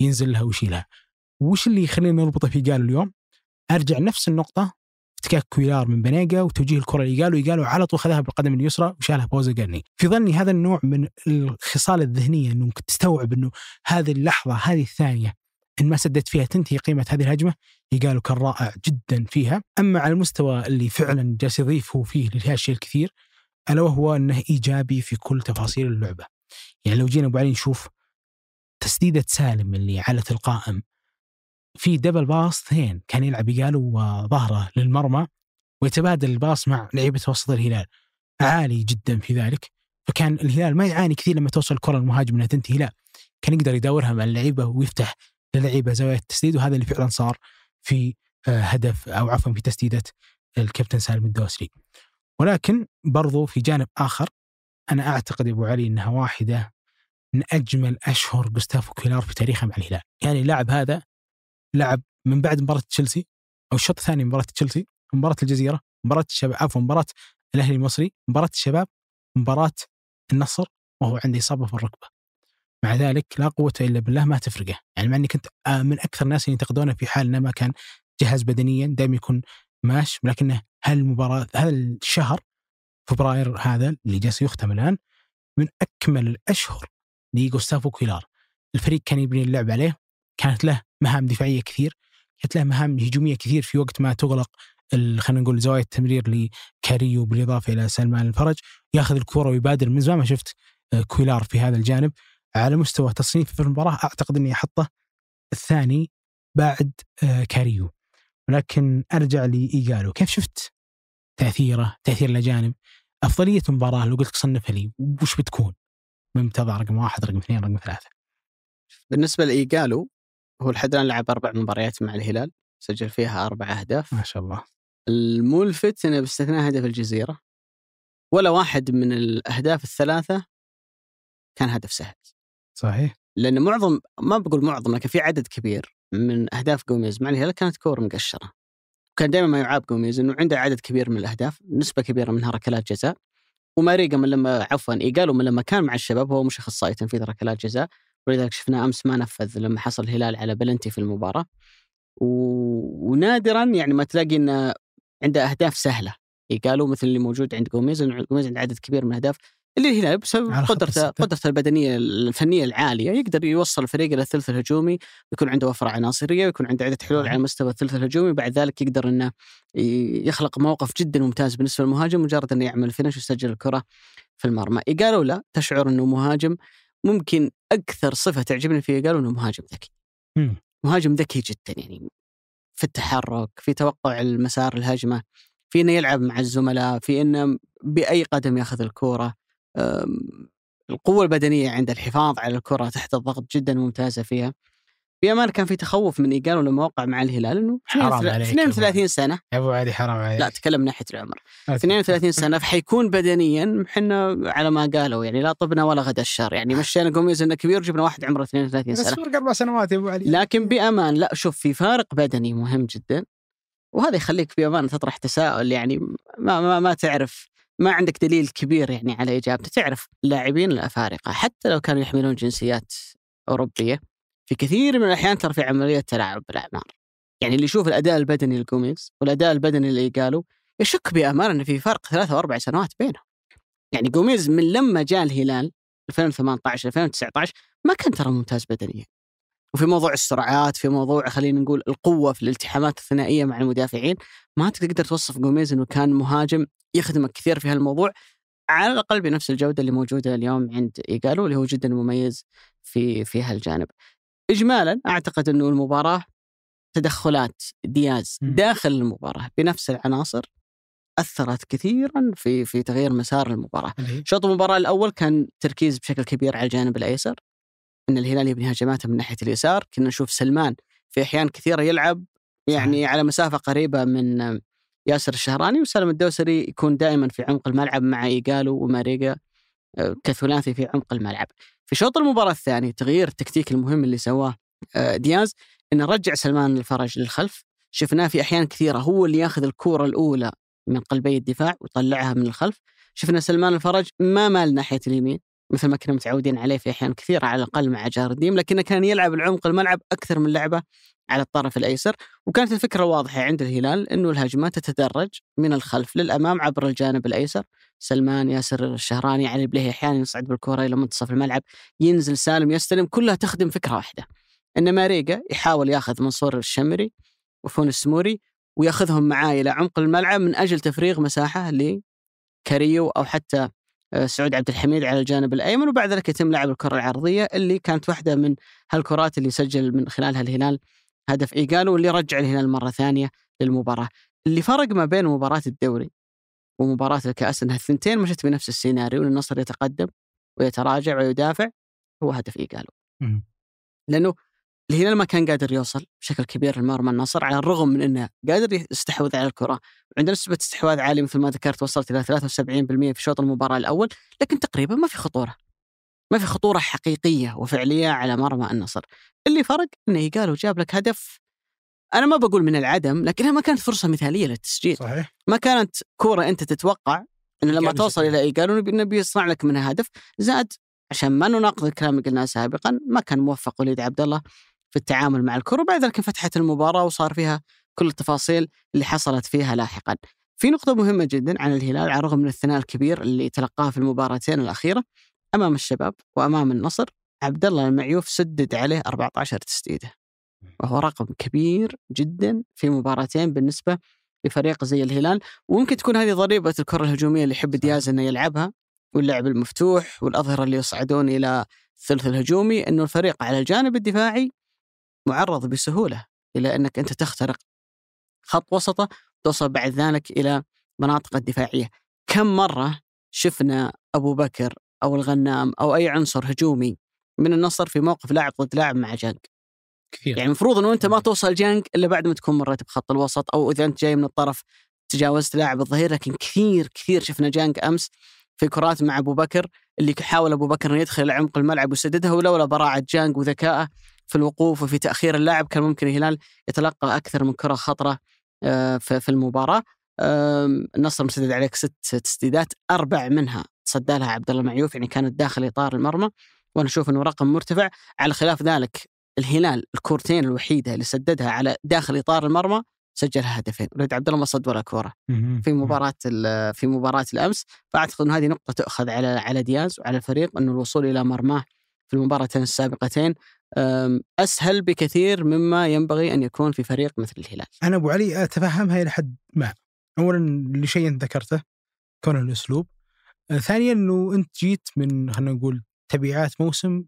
ينزل لها ويشيلها. وش اللي يخلينا نربطه في ايجالو اليوم؟ أرجع نفس النقطة افتكاك كويلار من بنيجا وتوجيه الكرة لايجالو على طول خذها بالقدم اليسرى وشالها بوزا قرني في ظني هذا النوع من الخصال الذهنية إنه تستوعب إنه هذه اللحظة هذه الثانية إن ما سددت فيها تنتهي قيمة هذه الهجمة قالوا كان رائع جدا فيها أما على المستوى اللي فعلا جالس يضيف هو فيه الشيء الكثير ألا وهو إنه إيجابي في كل تفاصيل اللعبة يعني لو جينا ابو علي نشوف تسديده سالم اللي على القائم في دبل باص اثنين كان يلعب يقالوا وظهره للمرمى ويتبادل الباص مع لعيبة وسط الهلال. عالي جدا في ذلك. فكان الهلال ما يعاني كثير لما توصل الكره المهاجم إنها تنتهي. لا كان يقدر يدورها مع اللعيبة ويفتح للعيبة زاويه التسديد وهذا اللي فعلا صار في آه، هدف أو عفوا في تسديدة الكابتن سالم الدوسري. ولكن برضو في جانب آخر أنا أعتقد يا أبو علي إنها واحدة من أجمل أشهر جوستافو كويلار في تاريخه مع الهلال. يعني اللاعب هذا لعب من بعد مباراة تشيلسي أو الشوط الثاني مباراة تشيلسي مباراة الجزيرة مباراة الشباب عفوا مباراة الأهلي المصري مباراة الشباب مباراة النصر وهو عنده إصابة في الركبة. مع ذلك لا قوة إلا بالله ما تفرقه. يعني مع إني كنت آه، من أكثر الناس اللي ينتقدونه في حال إنه ما كان جهز بدنيا دائما يكون ماش ولكنه هالمباراة هذا الشهر فبراير هذا اللي جالس يختم الآن من أكمل الأشهر لجوستافو كويلار. الفريق كان يبني اللعب عليه كانت له مهام دفاعية كثير كانت له مهام هجومية كثير في وقت ما تغلق خلينا نقول زوايا التمرير لكاريو بالإضافة إلى سلمان الفرج. ياخذ الكره ويبادر من زمان ما شفت آه، كويلار في هذا الجانب. على مستوى تصنيف في المباراة أعتقد إني أحطه الثاني بعد آه، كاريو. ولكن أرجع لايجالو كيف شفت تأثيره تأثير الاجانب أفضلية المباراة لو قلت صنفها لي وش بتكون؟ من تضع رقم واحد رقم اثنين رقم ثلاثة. بالنسبة لايجالو هو لحد الآن لعب أربع مباريات مع الهلال سجل فيها أربع أهداف. ما شاء الله. الملفت انه باستثناء هدف الجزيرة ولا واحد من الأهداف الثلاثة كان هدف سهل. صحيح. لأن معظم ما بقول معظم لكن في عدد كبير من أهداف جوميز مع الهلال كانت كور مقشرة. كان دائما ما يعاب جوميز انه عنده عدد كبير من الأهداف نسبة كبيرة منها ركلات جزاء. وماريجا من لما عفوا ايجالو من لما كان مع الشباب هو مش أخصائي تنفيذ ركلات جزاء. ولذلك شفنا أمس ما نفذ لما حصل الهلال على بلنتي في المباراة. و... ونادرا يعني ما تلاقي إنه عنده أهداف سهلة. قالوا مثل اللي موجود عند جوميز جوميز عنده عدد كبير من الأهداف. اللي الهلال بسبب قدرته قدرته البدنية الفنية العالية يقدر يوصل الفريق إلى الثلث الهجومي ويكون عنده وفره عناصرية ويكون عنده عدة حلول على مستوى الثلث الهجومي بعد ذلك يقدر إنه يخلق موقف جدا ممتاز بالنسبة للمهاجم مجرد إنه يعمل فينش ويسجل الكرة في المرمى. قالوا لا تشعر إنه مهاجم ممكن أكثر صفة تعجبني فيه قالوا إنه مهاجم ذكي. مهاجم ذكي جدا يعني في التحرك في توقع المسار الهجمه في إنه يلعب مع الزملاء في إنه بأي قدم ياخذ الكوره القوة البدنية عند الحفاظ على الكرة تحت الضغط جدا ممتازة فيها. بامانه كان في تخوف من ايجالو لما وقع مع الهلال إنه حرام 32 عليك يا 32 سنة. يا أبو علي حرام عليك. لا أتكلم من ناحية العمر. أوكي. 32 سنة فحيكون بدنيا إحنا على ما قالوا يعني لا طبنا ولا غدا الشر يعني مشينا جوميز إنه كبير جبنا واحد عمره 32 بس سنة. فرق أربع سنوات يا أبو علي. لكن بأمان لا شوف في فارق بدني مهم جدا وهذا يخليك بامانه تطرح تساؤل يعني ما ما, ما تعرف ما عندك دليل كبير يعني على إجابته. تعرف اللاعبين الأفارقة حتى لو كانوا يحملون جنسيات أوروبية في كثير من الأحيان ترى في عملية تلاعب بالأعمار. يعني اللي يشوف الأداء البدني لجوميز والأداء البدني لايجالو يشك بامانه إن في فرق ثلاثة واربع سنوات بينهم. يعني جوميز من لما جاء الهلال 2018 2019 ما كان ترى ممتاز بدنيا. وفي موضوع السرعات في موضوع خلينا نقول القوة في الالتحامات الثنائية مع المدافعين ما تقدر توصف جوميز إنه كان مهاجم يخدمك كثير في هالموضوع على الأقل بنفس الجودة اللي موجودة اليوم عند إيجالو اللي هو جدا مميز في في هالجانب. اجمالا أعتقد إنه المباراة تدخلات دياز. داخل المباراة بنفس العناصر أثرت كثيرا في في تغيير مسار هي شوط المباراة الأول كان تركيز بشكل كبير على الجانب الأيسر إن الهلال يبني هجماته من ناحية اليسار كنا نشوف سلمان في أحيان كثيرة يلعب يعني على مسافة قريبة من ياسر الشهراني وسالم الدوسري يكون دائما في عمق الملعب مع إيجالو وماريجا آه، كثلاثي في عمق الملعب. في شوط المباراة الثاني تغيير التكتيك المهم اللي سواه آه، دياز إنه رجع سلمان الفرج للخلف. شفناه في أحيان كثيرة هو اللي ياخذ الكورة الأولى من قلبي الدفاع ويطلعها من الخلف. شفنا سلمان الفرج ما مال ناحية اليمين مثل ما كنا متعودين عليه في أحيان كثيرة على الأقل مع جارديم لكنه كان يلعب العمق الملعب أكثر من لعبة. على الطرف الأيسر. وكانت الفكرة واضحة عند الهلال إنه الهجمات تتدرج من الخلف للأمام عبر الجانب الأيسر. سلمان ياسر الشهراني علي البليهي أحيانا يصعد بالكرة إلى منتصف الملعب ينزل سالم يستلم كلها تخدم فكرة واحدة. ان ماريجا يحاول ياخذ منصور الشمري وفون السموري وياخذهم معاه إلى عمق الملعب من أجل تفريغ مساحة لكاريو أو حتى آه، سعود عبد الحميد على الجانب الأيمن. وبعد ذلك يتم لعب الكرة العرضية اللي كانت واحدة من هالكرات اللي سجل من خلالها الهلال هدف ايجالو واللي رجع الهلال مره ثانية للمباراة. اللي فرق ما بين مباراة الدوري ومباراة الكأس إنها الثنتين مشت بنفس السيناريو النصر يتقدم ويتراجع ويدافع هو هدف ايجالو. لأنه الهلال ما كان قادر يوصل بشكل كبير لمرمى النصر على الرغم من إنه قادر يستحوذ على الكرة وعنده نسبة استحواذ عالية مثل ما ذكرت وصلت إلى 73% في شوط المباراة الأول لكن تقريبا ما في خطورة ما في خطورة حقيقية وفعلية على مرمى النصر. اللي فرق إنه قالوا جاب لك هدف. أنا ما بقول من العدم لكنها ما كانت فرصة مثالية للتسجيل. صحيح. ما كانت كورة أنت تتوقع إنه لما توصل. إلى ايجالو نبي نبي يصنع لك منها هدف زاد. عشان ما نناقض الكلام اللي قلناه سابقا ما كان موفق وليد عبد الله في التعامل مع الكره وبعد ذلك انفتحت المباراة وصار فيها كل التفاصيل اللي حصلت فيها لاحقا. في نقطة مهمة جدا عن الهلال على الرغم من الثناء الكبير اللي تلقاه في المباراتين الأخيرة. أمام الشباب وأمام النصر عبد الله المعيوف سدد عليه 14 تسديدة. وهو رقم كبير جدا في مباراتين بالنسبة لفريق زي الهلال وممكن تكون هذه ضريبة الكرة الهجومية اللي يحب دياز إنه يلعبها واللعب المفتوح والأظهرة اللي يصعدون إلى الثلث الهجومي إنه الفريق على الجانب الدفاعي معرض بسهولة إلى إنك أنت تخترق خط وسطه توصل بعد ذلك إلى مناطق الدفاعية. كم مرة شفنا أبو بكر أو الغنام أو أي عنصر هجومي من النصر في موقف لاعب ضد لاعب مع جانج. كثير. يعني المفروض إنه أنت ما توصل جانج إلا بعد ما تكون مريت بخط الوسط أو إذا أنت جاي من الطرف تجاوزت لاعب الظهير لكن كثير كثير شفنا جانج أمس في كرات مع أبو بكر اللي حاول أبو بكر انه يدخل إلى عمق الملعب ويسددها ولولا براعة جانج وذكائه في الوقوف وفي تأخير اللاعب كان ممكن الهلال يتلقى أكثر من كرة خطرة آه، في المباراة. النصر مسدد عليك ست تسديدات أربع منها. تصدى لها عبد الله معيوف يعني كانت داخل إطار المرمى وأنا أشوف إنه رقم مرتفع. على خلاف ذلك الهلال الكورتين الوحيدة اللي سددها على داخل إطار المرمى سجلها هدفين. وليد عبد الله ما صد ولا كورة. في مباراة في مباراة الأمس فأعتقد ان هذه نقطة تؤخذ على على دياز وعلى الفريق إنه الوصول إلى مرماه في المباراتين السابقتين أسهل بكثير مما ينبغي أن يكون في فريق مثل الهلال. أنا أبو علي أتفهمها إلى حد ما. اولا لشيء أنت ذكرته كونه الأسلوب. ثانيا إنه أنت جيت من خلينا نقول تبعات موسم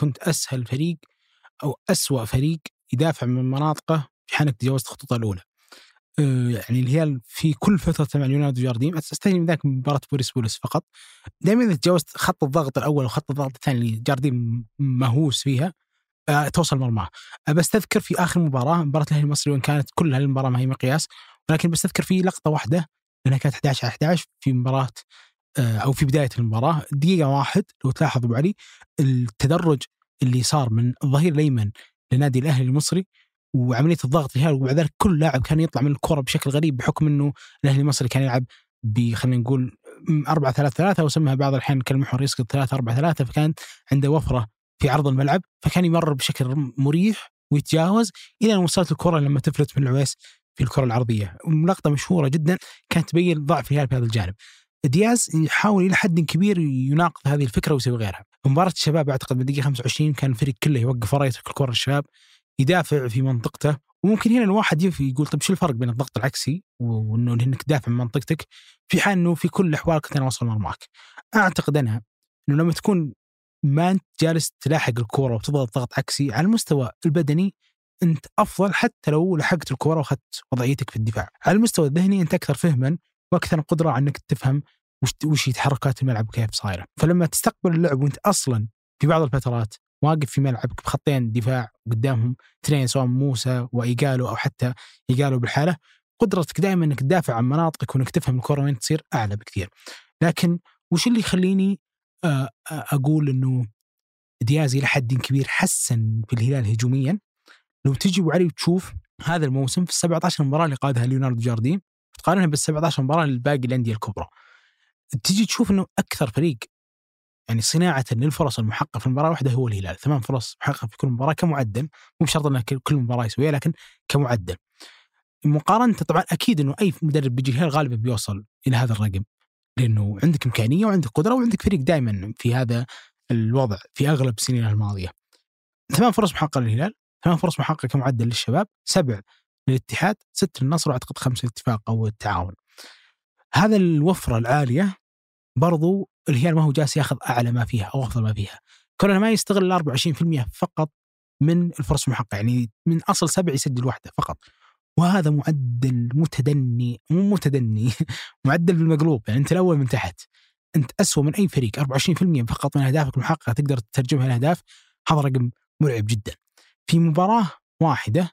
كنت أسهل فريق أو أسوأ فريق يدافع من مناطقه في حال انك تجاوزت الخطوط الأولى. آه، يعني الهلال في كل فترة مع اليونايتد وجارديم استثني من ذاك مباراة بوريس بولس فقط دائما إذا تجاوزت خط الضغط الأول وخط الضغط الثاني اللي جارديم مهووس فيها آه، توصل مرماه آه، بستذكر في آخر مباراة مباراة الأهلي المصري وإن كانت كل هالمباراة ما هي مقياس ولكن بستذكر في لقطة واحدة لانها كانت 11 على 11 في مباراة أو في بداية المباراة دقيقة واحد لو تلاحظ أبو علي التدرج اللي صار من الظهير الأيمن لنادي الأهلي المصري وعملية الضغط الهلال وبعد ذلك كل لاعب كان يطلع من الكرة بشكل غريب بحكم إنه الأهلي المصري كان يلعب ب خلينا نقول 4 3 3 وسمها بعض الأحيان كالمحور يسقط 3 4 3 فكان عنده وفرة في عرض الملعب فكان يمرر بشكل مريح ويتجاوز إلى ان وصلت الكرة لما تفلت من العويس في الكرة العرضية. لقطة مشهورة جدا كانت تبين ضعف الهلال في هذا الجانب. دياز يحاول إلى حد كبير يناقض هذه الفكرة ويسوي غيرها مباراة الشباب أعتقد بالدقيقة 25 كان الفريق كله يوقف ورا يترك الكره للشباب يدافع في منطقته وممكن هنا الواحد يقول طيب شو الفرق بين الضغط العكسي وإنه إنك تدافع من منطقتك في حال إنه في كل الأحوال كنت أنا أوصل مرماك. أعتقد أنا إنه لما تكون ما أنت جالس تلاحق الكورة وتضغط ضغط عكسي على المستوى البدني أنت أفضل حتى لو لحقت الكورة وأخذت وضعيتك في الدفاع. على المستوى الذهني أنت أكثر فهما وأكثر قدرة على إنك تفهم وش تحركات الملعب وكيف صايرة. فلما تستقبل اللعب وأنت أصلا في بعض الفترات واقف في ملعبك بخطين دفاع قدامهم اثنين سواء موسى وإيجالو أو حتى إيجالو بالحالة قدرتك دائما إنك تدافع عن مناطقك وإنك تفهم الكرة وين تصير أعلى بكثير. لكن وش اللي يخليني آه، آه، أقول إنه دياز إلى حد كبير حسن في الهلال هجوميا لو تجي علي وتشوف هذا الموسم في ال 17 مباراة اللي قادها ليوناردو جاردين تقارنها بال 17 مباراة للباقي الأندية الكبرى تجي تشوف إنه أكثر فريق يعني صناعة للفرص المحققة في المباراة واحدة هو الهلال، ثمان فرص محققة في كل مباراة كمعدل، مو بشرط انه كل مباراة يسويها لكن كمعدل. مقارنة طبعا أكيد إنه أي مدرب بيجي الهلال غالبا بيوصل إلى هذا الرقم. لأنه عندك إمكانية وعندك قدرة وعندك فريق دائما في هذا الوضع في أغلب السنين الماضية. ثمان فرص محققة للهلال، ثمان فرص محققة كمعدل للشباب، سبع للاتحاد، ست للنصر وأعتقد خمسة للاتفاق أو التعاون. هذا الوفرة العالية برضو الهلال ما هو جالس ياخذ أعلى ما فيها أو أفضل ما فيها. كونه ما يستغل ال 24% فقط من الفرص المحققة يعني من أصل سبع يسجل واحدة فقط. وهذا معدل متدني مو متدني معدل بالمقلوب يعني أنت الأول من تحت. أنت اسوء من أي فريق 24% فقط من أهدافك المحققة تقدر تترجمها لأهداف هذا رقم مرعب جدا. في مباراة واحدة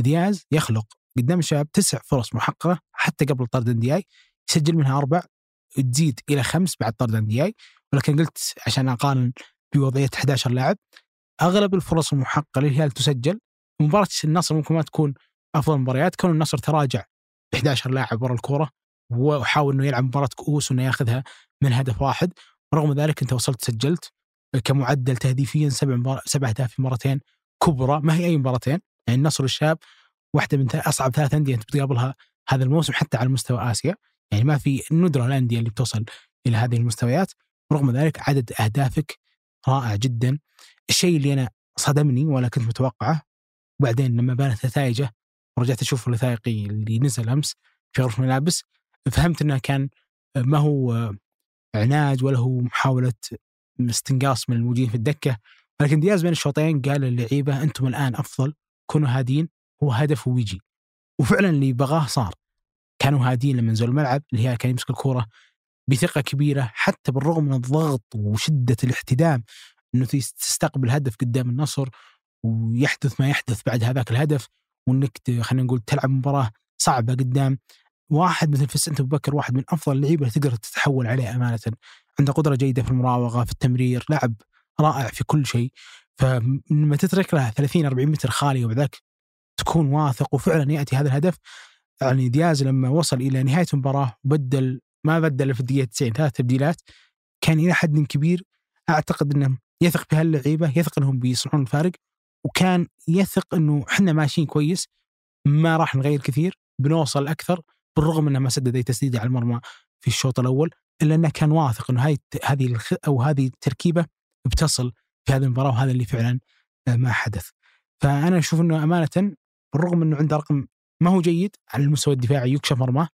دياز يخلق قدام الشباب تسع فرص محققة حتى قبل طرد اندياي يسجل منها أربع تزيد إلى خمس بعد طرد اندياي ولكن قلت عشان أقارن بوضعية 11 لاعب أغلب الفرص المحققة للهلال تسجل. مباراة النصر ممكن ما تكون أفضل المباريات كون النصر تراجع ب 11 لاعب ورا الكورة وحاول إنه يلعب مباراة كؤوس وإنه ياخذها من هدف واحد. رغم ذلك أنت وصلت سجلت كمعدل تهديفيا سبع. سبع أهداف في مرتين كبرى ما هي أي مباراتين. يعني النصر والشاب واحدة من أصعب ثلاث أندية أنت بتقابلها هذا الموسم حتى على مستوى آسيا. يعني ما في ندرة الانديه اللي بتوصل إلى هذه المستويات. رغم ذلك عدد أهدافك رائع جدا. الشيء اللي أنا صدمني ولا كنت متوقعه وبعدين لما بانت نتائجه ورجعت أشوف الوثائقي اللي نزل أمس في غرفة الملابس فهمت إنه كان ما هو عناد ولا هو محاولة استنقاص من الموجودين في الدكة. ولكن دياز بين الشوطين قال للعيبة أنتم الآن أفضل. كونوا هادين هو هدف ويجي وفعلا اللي بغاه صار. كانوا هادين لما نزلوا الملعب الهلال كان يمسك الكورة بثقة كبيرة حتى بالرغم من الضغط وشدة الاحتدام إنه تستقبل هدف قدام النصر ويحدث ما يحدث بعد هذاك الهدف وإنك خلينا نقول تلعب مباراة صعبة قدام. واحد مثل فيسنت ابو بكر واحد من أفضل اللعيبة اللي تقدر تتحول عليه أمانة. عنده قدرة جيدة في المراوغة في التمرير لاعب رائع في كل شيء. فلما تترك له 30 40 متر خالي وبذاك تكون واثق وفعلا يأتي هذا الهدف يعني دياز لما وصل إلى نهاية المباراة بدل ما بدل في الدقيقة 90 ثلاث تبديلات كان إلى حد كبير أعتقد إنه يثق بهاللعيبة يثق إنهم بيصنعون الفارق وكان يثق إنه إحنا ماشيين كويس ما راح نغير كثير بنوصل أكثر بالرغم إنه ما سدد أي تسديده على المرمى في الشوط الأول إلا إنه كان واثق إنه هاي هذه. أو هذه التركيبة بتصل في هذه المباراة وهذا اللي فعلا ما حدث. فأنا أشوف إنه امانه بالرغم إنه عنده رقم ما هو جيد على المستوى الدفاعي يكشف مرماه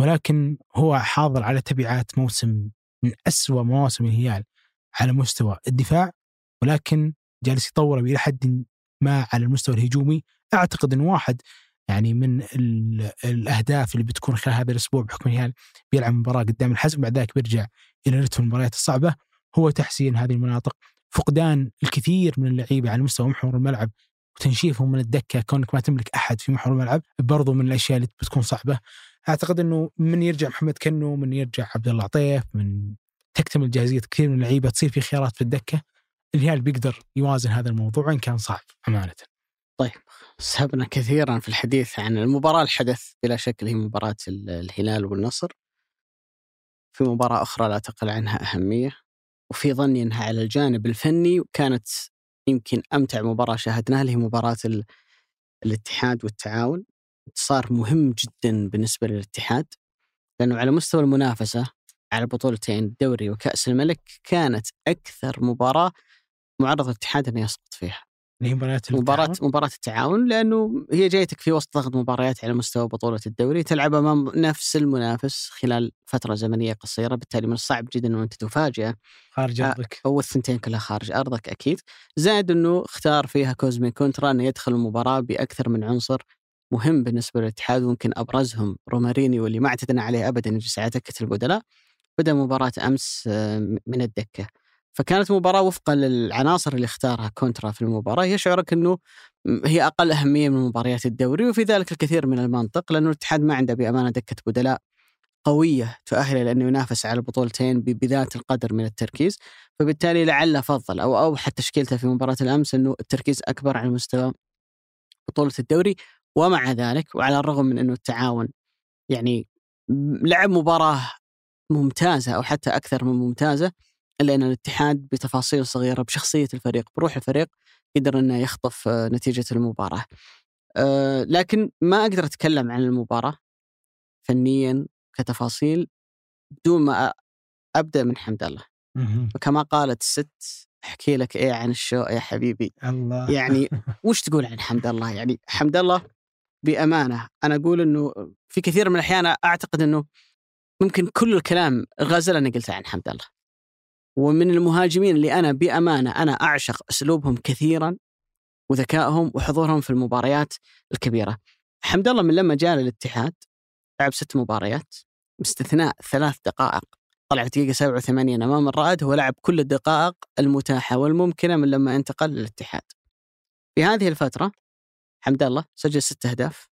ولكن هو حاضر على تبعات موسم من أسوأ مواسم الهلال على مستوى الدفاع ولكن جالس يطور إلى حد ما على المستوى الهجومي أعتقد أن واحد يعني من الأهداف اللي بتكون خلال هذا الأسبوع بحكم الهلال بيلعب مباراة قدام الحزم بعد ذلك بيرجع إلى رتم المباريات الصعبة هو تحسين هذه المناطق فقدان الكثير من اللعيبة على مستوى محور الملعب وتنشيفهم من الدكة كونك ما تملك أحد في محور الملعب برضو من الأشياء اللي بتكون صعبة. أعتقد إنه من يرجع محمد كنو من يرجع عبد الله عطيف من تكتمل جاهزية كثير من اللعيبة تصير في خيارات في الدكة الهلال بيقدر يوازن هذا الموضوع وان كان صعب أمانة. سهبنا كثيرا في الحديث عن المباراة الحدث بلا شك هي مباراة ال- الهلال والنصر. في مباراة أخرى لا تقل عنها أهمية. وفي ظني أنها على الجانب الفني كانت يمكن أمتع مباراة شاهدناها اللي هي مباراة ال- الاتحاد والتعاون. انتصار مهم جدا بالنسبة للاتحاد لأنه على مستوى المنافسة على بطولتين الدوري وكأس الملك كانت أكثر مباراة معرض الاتحاد أنه يسقط فيها. اللي هي مباراة التعاون. مباراة التعاون لأنه هي جايتك في وسط ضغط مباريات على مستوى بطولة الدوري تلعب أمام نفس المنافس خلال فترة زمنية قصيرة بالتالي من الصعب جدا أنه أنت تفاجئه. خارج آه، أرضك. أو الثنتين كلها خارج أرضك أكيد. زائد أنه اختار فيها كوزمين كونترا أنه يدخل المباراة بأكثر من عنصر مهم بالنسبة للاتحاد ويمكن أبرزهم رومارينيو واللي ما اعتدنا عليه أبدا يجلس على دكة البدلاء. بدأ مباراة أمس آه، من الدكة. فكانت مباراة وفقا للعناصر اللي اختارها كونترا في المباراة. يشعرك أنه هي أقل أهمية من مباريات الدوري وفي ذلك الكثير من المنطق لأنه الاتحاد ما عنده بأمانة دكة بدلاء قوية تؤهله لأنه ينافس على البطولتين بذات القدر من التركيز. فبالتالي لعل فضل أو أوحد تشكيلته في مباراة الأمس أنه التركيز أكبر على مستوى بطولة الدوري. ومع ذلك وعلى الرغم من أنه التعاون يعني لعب مباراة ممتازة أو حتى أكثر من ممتازة إلا أن الاتحاد بتفاصيل صغيرة بشخصية الفريق بروح الفريق قدر أنه يخطف آه، نتيجة المباراة. آه، لكن ما أقدر أتكلم عن المباراة فنيا كتفاصيل بدون ما أبدأ من حمد الله. وكما قالت الست أحكي لك إيه عن الشوق يا حبيبي. الله. يعني وش تقول عن حمد الله؟ يعني حمد الله بأمانة أنا أقول إنه في كثير من الأحيان أعتقد إنه ممكن كل الكلام الغزل أنا قلته عن حمد الله. ومن المهاجمين اللي أنا بأمانة أنا أعشق أسلوبهم كثيرا وذكائهم وحضورهم في المباريات الكبيرة حمد الله من لما جاء للاتحاد لعب ست مباريات باستثناء ثلاث دقائق طلع في دقيقة 87 أمام الرائد هو لعب كل الدقائق المتاحة والممكنة من لما انتقل للاتحاد. في هذه الفترة حمد الله سجل ست أهداف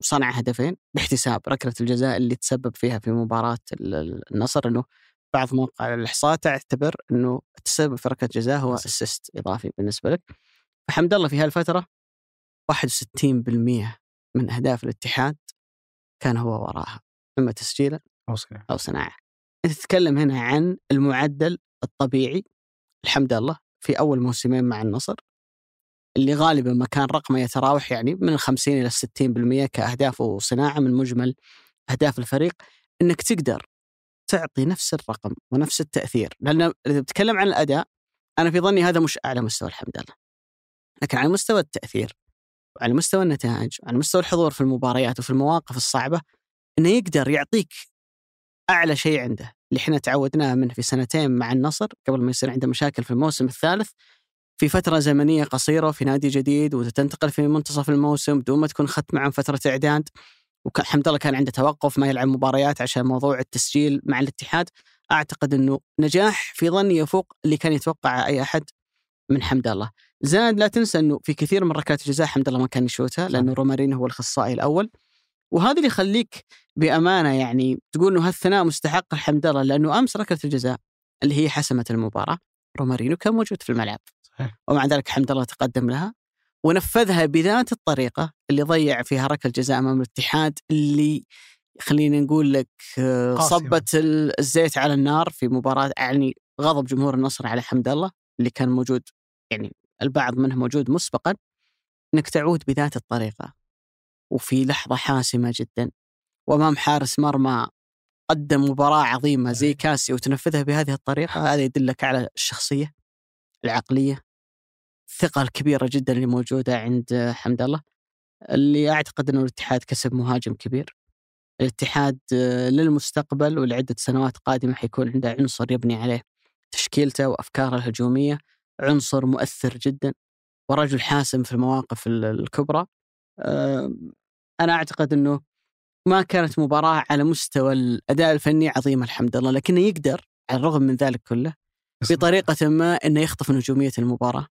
وصنع هدفين باحتساب ركلة الجزاء اللي تسبب فيها في ال- النصر أنه بعض مواقع الإحصاء تعتبر أنه التسبب في ركلة جزاء هو اسيست إضافي بالنسبة لك. فحمد الله في هالفترة 61% من أهداف الاتحاد كان هو وراها إما تسجيلا أوصل. أو صناعة. انت تتكلم هنا عن المعدل الطبيعي الحمد لله في أول موسمين مع النصر اللي غالبا ما كان رقمه يتراوح يعني من 50 إلى 60% كأهداف وصناعة من مجمل أهداف الفريق إنك تقدر تعطي نفس الرقم ونفس التأثير. لأن إذا بتكلم عن الأداء أنا في ظني هذا مش أعلى مستوى الحمد لله. لكن على مستوى التأثير وعلى مستوى النتائج وعلى مستوى الحضور في المباريات وفي المواقف الصعبة إنه يقدر يعطيك أعلى شيء عنده. اللي إحنا تعودناه منه في سنتين مع النصر قبل ما يصير عنده مشاكل في الموسم الثالث في فترة زمنية قصيرة وفي نادي جديد وتنتقل في منتصف الموسم بدون ما تكون اخذت معه فترة إعداد. وحمد الله كان عنده توقف ما يلعب مباريات عشان موضوع التسجيل مع الاتحاد أعتقد إنه نجاح في ظني يفوق اللي كان يتوقعه أي أحد من حمد الله. زاد لا تنسى إنه في كثير من ركلات الجزاء حمد الله ما كان يشوتها لأنه رومارينو هو الأخصائي الأول. وهذا اللي يخليك بأمانة يعني تقول إنه هالثناء مستحق الحمد لله لأنه أمس ركلة الجزاء اللي هي حسمت المباراة رومارينو كان موجود في الملعب. صحيح. ومع ذلك حمد الله تقدم لها ونفذها بذات الطريقة اللي ضيع فيها ركله جزاء أمام الاتحاد اللي خلينا نقول لك آه،. صبت ال- الزيت على النار في مباراة يعني غضب جمهور النصر على حمد الله اللي كان موجود يعني البعض منه موجود مسبقا إنك تعود بذات الطريقة. وفي لحظة حاسمة جدا. وأمام حارس مرمى قدم مباراة عظيمة زي كاسي وتنفذها بهذه الطريقة هذا يدلك على الشخصية العقلية الثقة الكبيرة جدا اللي موجودة عند حمد الله اللي أعتقد إنه الاتحاد كسب مهاجم كبير. الاتحاد للمستقبل ولعدة سنوات قادمة حيكون عنده عنصر يبني عليه تشكيلته وأفكاره الهجومية عنصر مؤثر جدا ورجل حاسم في المواقف ال- الكبرى. أنا أعتقد إنه ما كانت مباراة على مستوى الأداء الفني عظيمه الحمد لله لكنه يقدر على الرغم من ذلك كله بطريقة ما إنه يخطف نجومية المباراة.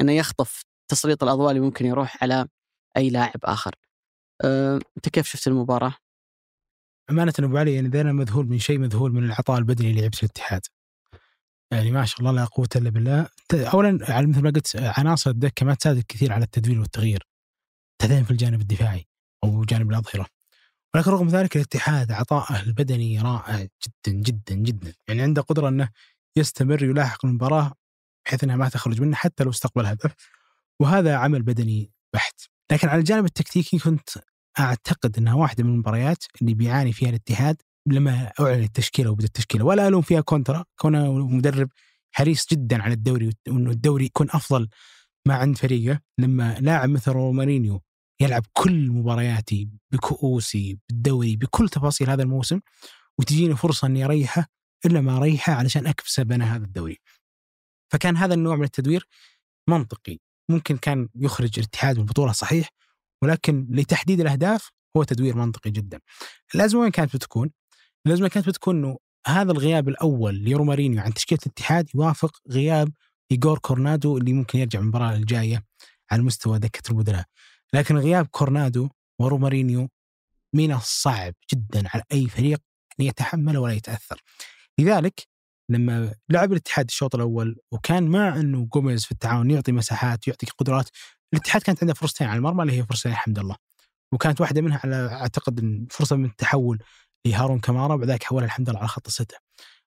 إنه يخطف تسليط الأضواء اللي ممكن يروح على أي لاعب آخر. أه، أنت كيف شفت المباراة؟ أمانة أبو علي يعني أنا مذهول من شيء مذهول من العطاء البدني اللي لعبت الاتحاد. يعني ما شاء الله لا قوة إلا بالله اولا مثل ما قلت عناصر الدكة ما تساعد كثير على التدوير والتغيير تحديدا في الجانب الدفاعي أو جانب الأظهرة ولكن رغم ذلك الاتحاد عطاءه البدني رائع جدا جدا جدا يعني عنده قدرة إنه يستمر يلاحق المباراة بحيث إنها ما تخرج منه حتى لو استقبل هدف. وهذا عمل بدني بحت. لكن على الجانب التكتيكي كنت أعتقد إنها واحدة من المباريات اللي بيعاني فيها الاتحاد لما أعلن التشكيلة وبدأ التشكيلة. ولا ألوم فيها كونترا. كونه مدرب حريص جدا على الدوري وإنه الدوري يكون أفضل ما عند فريقه. لما لاعب مثل رومارينيو يلعب كل مبارياتي بكؤوسي بالدوري بكل تفاصيل هذا الموسم. وتجيني فرصة إني أريحه ليه ما أريحه علشان أكسب أنا هذا الدوري. فكان هذا النوع من التدوير منطقي ممكن كان يخرج الاتحاد من البطوله صحيح ولكن لتحديد الأهداف هو تدوير منطقي جدا. الازمه وين كانت بتكون؟ الازمه كانت بتكون إنه هذا الغياب الأول لرومارينيو عن تشكيلة الاتحاد يوافق غياب ايجور كورنادو اللي ممكن يرجع المباراة الجاية على مستوى دكة البدلاء لكن غياب كورنادو ورومارينيو من الصعب جدا على أي فريق ان يتحمله ولا يتأثر لذلك لما لعب الاتحاد الشوط الأول وكان مع إنه جوميز في التعاون يعطي مساحات يعطي قدرات الاتحاد كانت عنده فرصتين على المرمى اللي هي فرصتين الحمد لله. وكانت واحدة منها على أعتقد فرصة من التحول لهارون كمارا وبعدك حولها الحمد لله على خط الستة.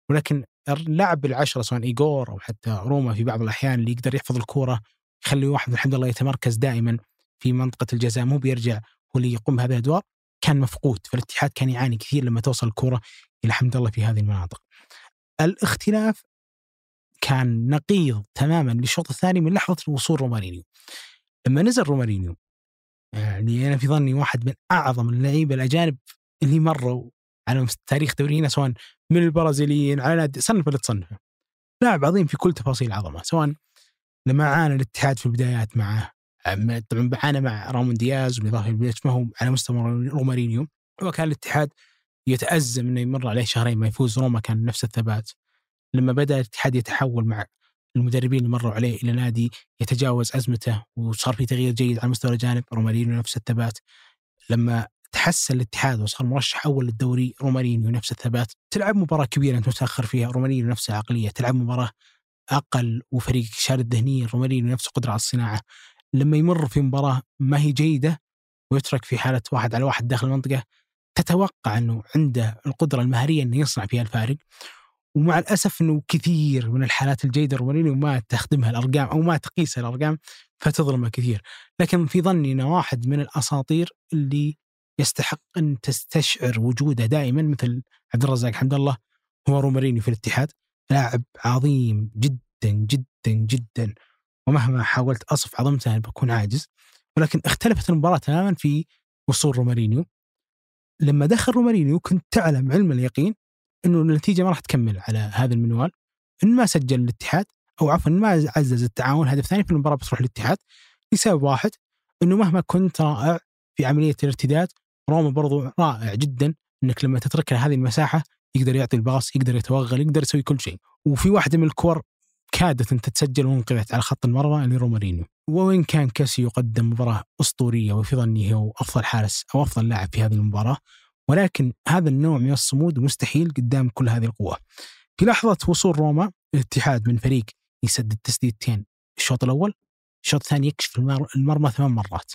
ولكن اللاعب بالعشره سواء ايجور أو حتى روما في بعض الأحيان اللي يقدر يحفظ الكورة يخلي واحد الحمد لله يتمركز دائما في منطقة الجزاء مو بيرجع هو اللي يقوم بهذه الأدوار كان مفقود. فالاتحاد كان يعاني كثير لما توصل الكورة إلى الحمد لله في هذه المناطق. الاختلاف كان نقيض تماما للشوط الثاني من لحظة وصول رومارينيو. لما نزل رومارينيو يعني أنا في ظني واحد من أعظم اللعيبة الأجانب اللي مروا على تاريخ دورينا سواء من البرازيليين على صنف اللي تصنفه. لاعب عظيم في كل تفاصيل العظمة سواء لما عانى الاتحاد في البدايات معه طبعا عانى مع رامون دياز بالاضافه ما هو على مستوى رومارينيو وكان الاتحاد يتأزم إنه يمر عليه شهرين ما يفوز. روما كان نفس الثبات. لما بدأ الاتحاد يتحول مع المدربين اللي مروا عليه إلى نادي يتجاوز أزمته وصار في تغيير جيد على مستوى الجانب رومارينيو نفس الثبات. لما تحسن الاتحاد وصار مرشح أول للدوري رومارينيو نفس الثبات. تلعب مباراة كبيرة أنت متأخر فيها رومارينيو نفس العقلية. تلعب مباراة أقل وفريق شارد ذهنيا رومارينيو نفس قدرة على الصناعة. لما يمر في مباراة ما هي جيدة ويترك في حالة واحد على واحد داخل المنطقة تتوقع أنه عنده القدرة المهارية إنه يصنع فيها الفارق. ومع الأسف إنه كثير من الحالات الجيدة رومارينيو ما تخدمها الأرقام أو ما تقيسها الأرقام فتظلمه كثير، لكن في ظني إنه واحد من الأساطير اللي يستحق أن تستشعر وجوده دائما مثل عبد الرزاق حمد الله هو رومارينيو في الاتحاد، لاعب عظيم جدا جدا جدا. ومهما حاولت أصف عظمته بكون عاجز. ولكن اختلفت المباراة تماما في وصول رومارينيو. لما دخل رومارينيو كنت تعلم علم اليقين إنه النتيجة ما راح تكمل على هذا المنوال. إن ما سجل الاتحاد أو عفوا ما عزز التعاون هدف ثاني في المباراة بتروح للاتحاد لسبب واحد إنه مهما كنت رائع في عملية الارتداد روما برضو رائع جدا إنك لما تترك له هذه المساحة يقدر يعطي الباص يقدر يتوغل يقدر يسوي كل شيء. وفي واحدة من الكور كادت أن تتسجل وانقذت على خط المرمى لرومارينيو وين كان كاسي يقدم مباراة أسطورية وفي ظني هو أفضل حارس أو أفضل لاعب في هذه المباراة ولكن هذا النوع من الصمود مستحيل قدام كل هذه القوه. في لحظة وصول روما الاتحاد من فريق يسدد تسديدتين. الشوط الأول الشوط الثاني يكشف المرمى ثمان مرات.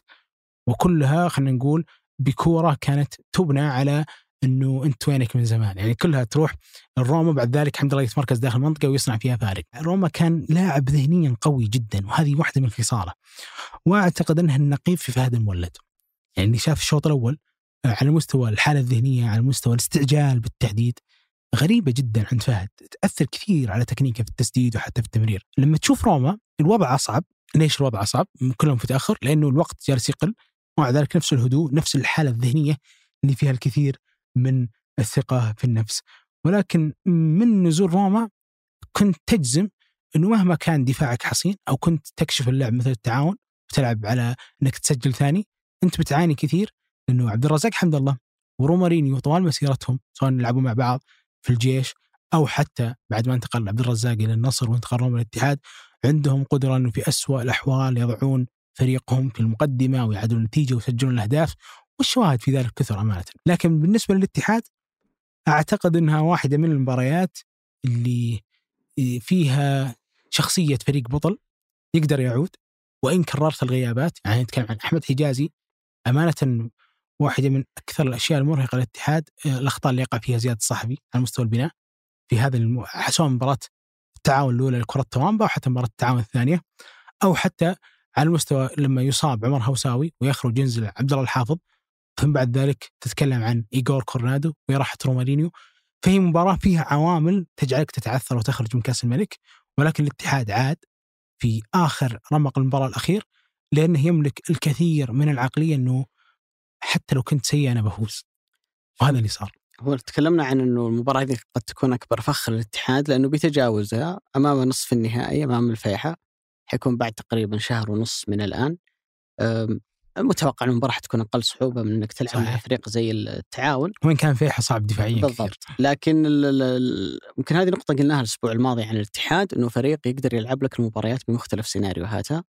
وكلها خلينا نقول بكورة كانت تبنى على إنه أنت وينك من زمان. يعني كلها تروح الروما بعد ذلك الحمد لله يتمركز داخل المنطقة ويصنع فيها فارق. روما كان لاعب ذهنيا قوي جدا وهذه واحدة من خصاله. وأعتقد إنها النقيض في فهد المولد. يعني اللي شاف الشوط الأول على مستوى الحالة الذهنية على مستوى الاستعجال بالتحديد غريبة جدا عند فهد. تأثر كثير على تكنيكه في التسديد وحتى في التمرير. لما تشوف روما الوضع أصعب. ليش الوضع أصعب؟ كلهم في تأخر لأنه الوقت جالس يقل ومع ذلك نفس الهدوء نفس الحالة الذهنية اللي فيها الكثير من الثقة في النفس. ولكن من نزول روما كنت تجزم أنه مهما كان دفاعك حصين أو كنت تكشف اللعب مثل التعاون وتلعب على أنك تسجل ثاني أنت بتعاني كثير. لأنه عبد الرزاق حمد الله ورومارينيو طوال مسيرتهم سواء يلعبوا مع بعض في الجيش أو حتى بعد ما انتقل عبد الرزاق إلى النصر وانتقل روما الاتحاد عندهم قدرة إنه في أسوأ الأحوال يضعون فريقهم في المقدمة ويعدلون النتيجة ويسجلون الأهداف والشواهد في ذلك كثر أمانة، لكن بالنسبة للاتحاد أعتقد إنها واحدة من المباريات اللي فيها شخصية فريق بطل يقدر يعود وإن كررت الغيابات يعني نتكلم عن أحمد حجازي أمانة واحدة من أكثر الأشياء المرهقة للاتحاد آه، الأخطاء اللي يقع فيها زياد الصحفي على مستوى البناء في هذا الم... سواء مباراة التعاون الأولى لكرة تاوامبا أو حتى مباراة التعاون الثانية أو حتى على المستوى لما يصاب عمر هوساوي ويخرج ينزل عبد الله الحافظ ثم بعد ذلك تتكلم عن ايجور كورنادو وراحة رومارينيو فهي مباراة فيها عوامل تجعلك تتعثر وتخرج من كأس الملك ولكن الاتحاد عاد في آخر رمق المباراة الأخير لأنه يملك الكثير من العقلية إنه حتى لو كنت سيء أنا بفوز. وهذا اللي صار. هو تكلمنا عن إنه المباراة هذه قد تكون أكبر فخر للاتحاد لأنه بيتجاوزها أمام نصف النهائي أمام الفيحاء. حيكون بعد تقريبا شهر ونص من الآن. متوقع ان المباراة حتكون أقل صعوبة من إنك تلعب مع فريق زي التعاون. وين كان فيحاء صعب دفاعيا بالضبط. كثير. لكن يمكن هذه نقطة قلناها الأسبوع الماضي عن الاتحاد إنه فريق يقدر يلعب لك المباريات بمختلف سيناريوهاتها.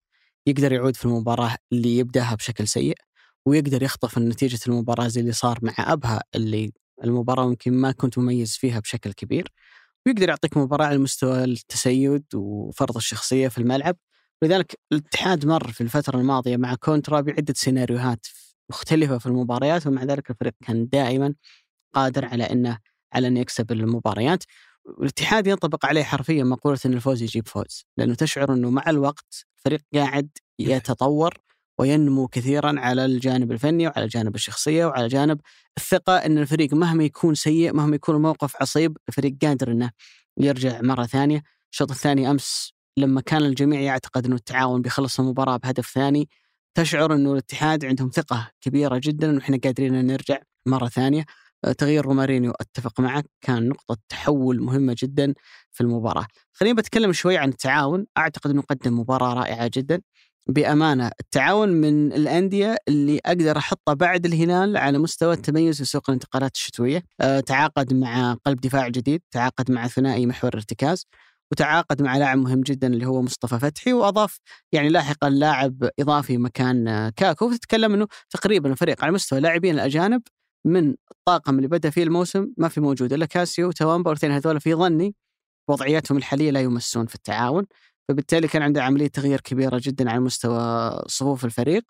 يقدر يعود في المباراة اللي يبدأها بشكل سيء. ويقدر يخطف نتيجة المباراة زي اللي صار مع أبها اللي المباراة يمكن ما كنت مميز فيها بشكل كبير. ويقدر يعطيك مباراة على مستوى التسيد وفرض الشخصية في الملعب. لذلك الاتحاد مر في الفترة الماضية مع كونترا بعدة سيناريوهات مختلفة في المباريات ومع ذلك الفريق كان دائما قادر على إنه على إنه يكسب المباريات. والاتحاد ينطبق عليه حرفيا مقولة إن الفوز يجيب فوز لأنه تشعر إنه مع الوقت الفريق قاعد يتطور وينمو كثيرا على الجانب الفني وعلى الجانب الشخصية وعلى جانب الثقة إن الفريق مهما يكون سيء مهما يكون الموقف عصيب الفريق قادر إنه يرجع مرة ثانية. الشوط الثاني أمس لما كان الجميع يعتقد إنه التعاون بيخلص المباراة بهدف ثاني تشعر إنه الاتحاد عندهم ثقة كبيرة جدا انه إحنا قادرين إن نرجع مرة ثانية. آه، تغيير رومارينيو أتفق معك كان نقطة تحول مهمة جدا في المباراة. خليني بتكلم شوي عن التعاون. أعتقد إنه قدم مباراة رائعة جدا. بأمانة التعاون من الأندية اللي أقدر أحطه بعد الهلال على مستوى التميز في سوق الانتقالات الشتوية، أه تعاقد مع قلب دفاع جديد، تعاقد مع ثنائي محور ارتكاز، وتعاقد مع لاعب مهم جدا اللي هو مصطفى فتحي وأضاف يعني لاحقا لاعب إضافي مكان آه، كاكو. فتتكلم إنه تقريبا الفريق على مستوى اللاعبين الأجانب من الطاقم اللي بدأ فيه الموسم ما في موجود إلا كاسيو وتوامبا والاثنين هذول في ظني وضعياتهم الحالية لا يمسون في التعاون. فبالتالي كان عنده عملية تغيير كبيرة جدا على مستوى صفوف الفريق.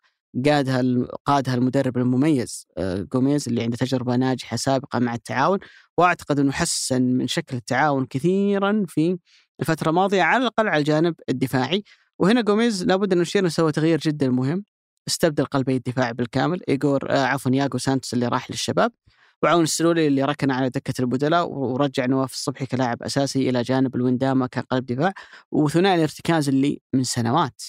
قادها قادها المدرب المميز جوميز اللي عنده تجربة ناجحة سابقة مع التعاون. وأعتقد إنه حسن من شكل التعاون كثيرا في الفترة الماضية على الأقل على الجانب الدفاعي. وهنا جوميز لابد إن نشير إنه سوى تغيير جدا مهم. استبدل قلبي الدفاع بالكامل. ايجور آه عفوا ياغو سانتوس اللي راح للشباب. وعون السلولي اللي ركن على دكة البدلاء ورجع نواف الصبحي كلاعب أساسي إلى جانب الوندامة كقلب دفاع وثنائي الارتكاز اللي من سنوات.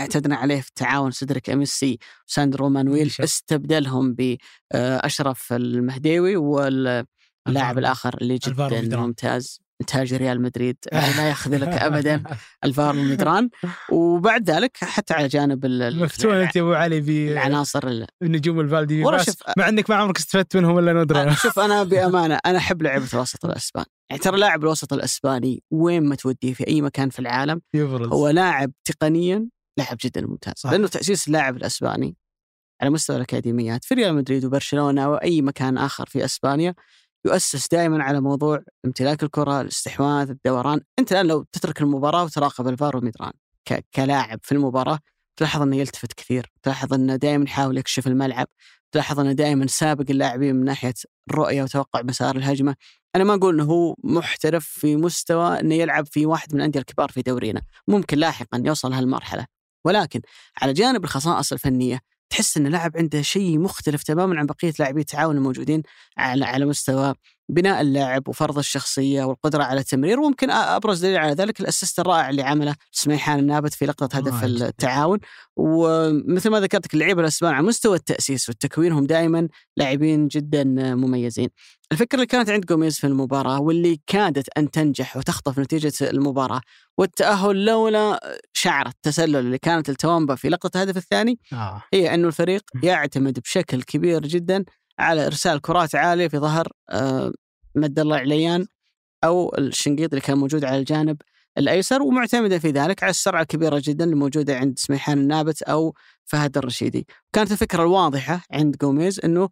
اعتدنا عليه في التعاون سيدريك أميسي وساندرو مانويل استبدلهم باشرف المهديوي واللاعب الآخر اللي جدا ممتاز. انتاج ريال مدريد. يعني لا يخذلك ابدا الفارو مدران وبعد ذلك حتى على جانب مفتون أنت أبو علي بالعناصر النجوم الفالدي. مع إنك ما عمرك استفدت منهم إلا ندرة. شوف أنا بأمانة أنا أحب لعبة الوسط الأسباني. يعني ترى لاعب الوسط الأسباني وين ما توديه في أي مكان في العالم يبرز. هو لاعب تقنيا لاعب جدا ممتاز. صح. لأنه تأسيس اللاعب الأسباني على مستوى الأكاديميات في ريال مدريد وبرشلونة وأي مكان آخر في أسبانيا يؤسس دائما على موضوع امتلاك الكرة، الاستحواذ، الدوران، أنت الآن لو تترك المباراة وتراقب الفارو ميدران كلاعب في المباراة تلاحظ أنه يلتفت كثير، تلاحظ أنه دائما يحاول يكشف الملعب، تلاحظ أنه دائما سابق اللاعبين من ناحية الرؤية وتوقع مسار الهجمة، أنا ما أقول أنه هو محترف في مستوى أنه يلعب في واحد من الأندية الكبار في دورينا، ممكن لاحقا يوصل هالمرحله، ولكن على جانب الخصائص الفنية تحس إن اللاعب عنده شيء مختلف تماما عن بقية لاعبي التعاون الموجودين على على مستوى بناء اللاعب وفرض الشخصية والقدرة على التمرير وممكن أبرز دليل على ذلك الأسيست الرائع اللي عمله سميحان النابت في لقطة هدف التعاون ومثل ما ذكرت اللعيبة الأسبان على مستوى التأسيس والتكوين هم دائما لاعبين جدا مميزين. الفكرة اللي كانت عند جوميز في المباراة واللي كادت أن تنجح وتخطف نتيجة المباراة والتأهل لولا شعره التسلل اللي كانت التوامبا في لقطة الهدف الثاني آه. هي إنه الفريق يعتمد بشكل كبير جدا على إرسال كرات عالية في ظهر آه، مد الله عليان أو الشنقيط اللي كان موجود على الجانب الأيسر ومعتمدا في ذلك على السرعة الكبيرة جدا الموجودة عند سميحان النابت أو فهد الرشيدي. كانت الفكرة الواضحة عند جوميز إنه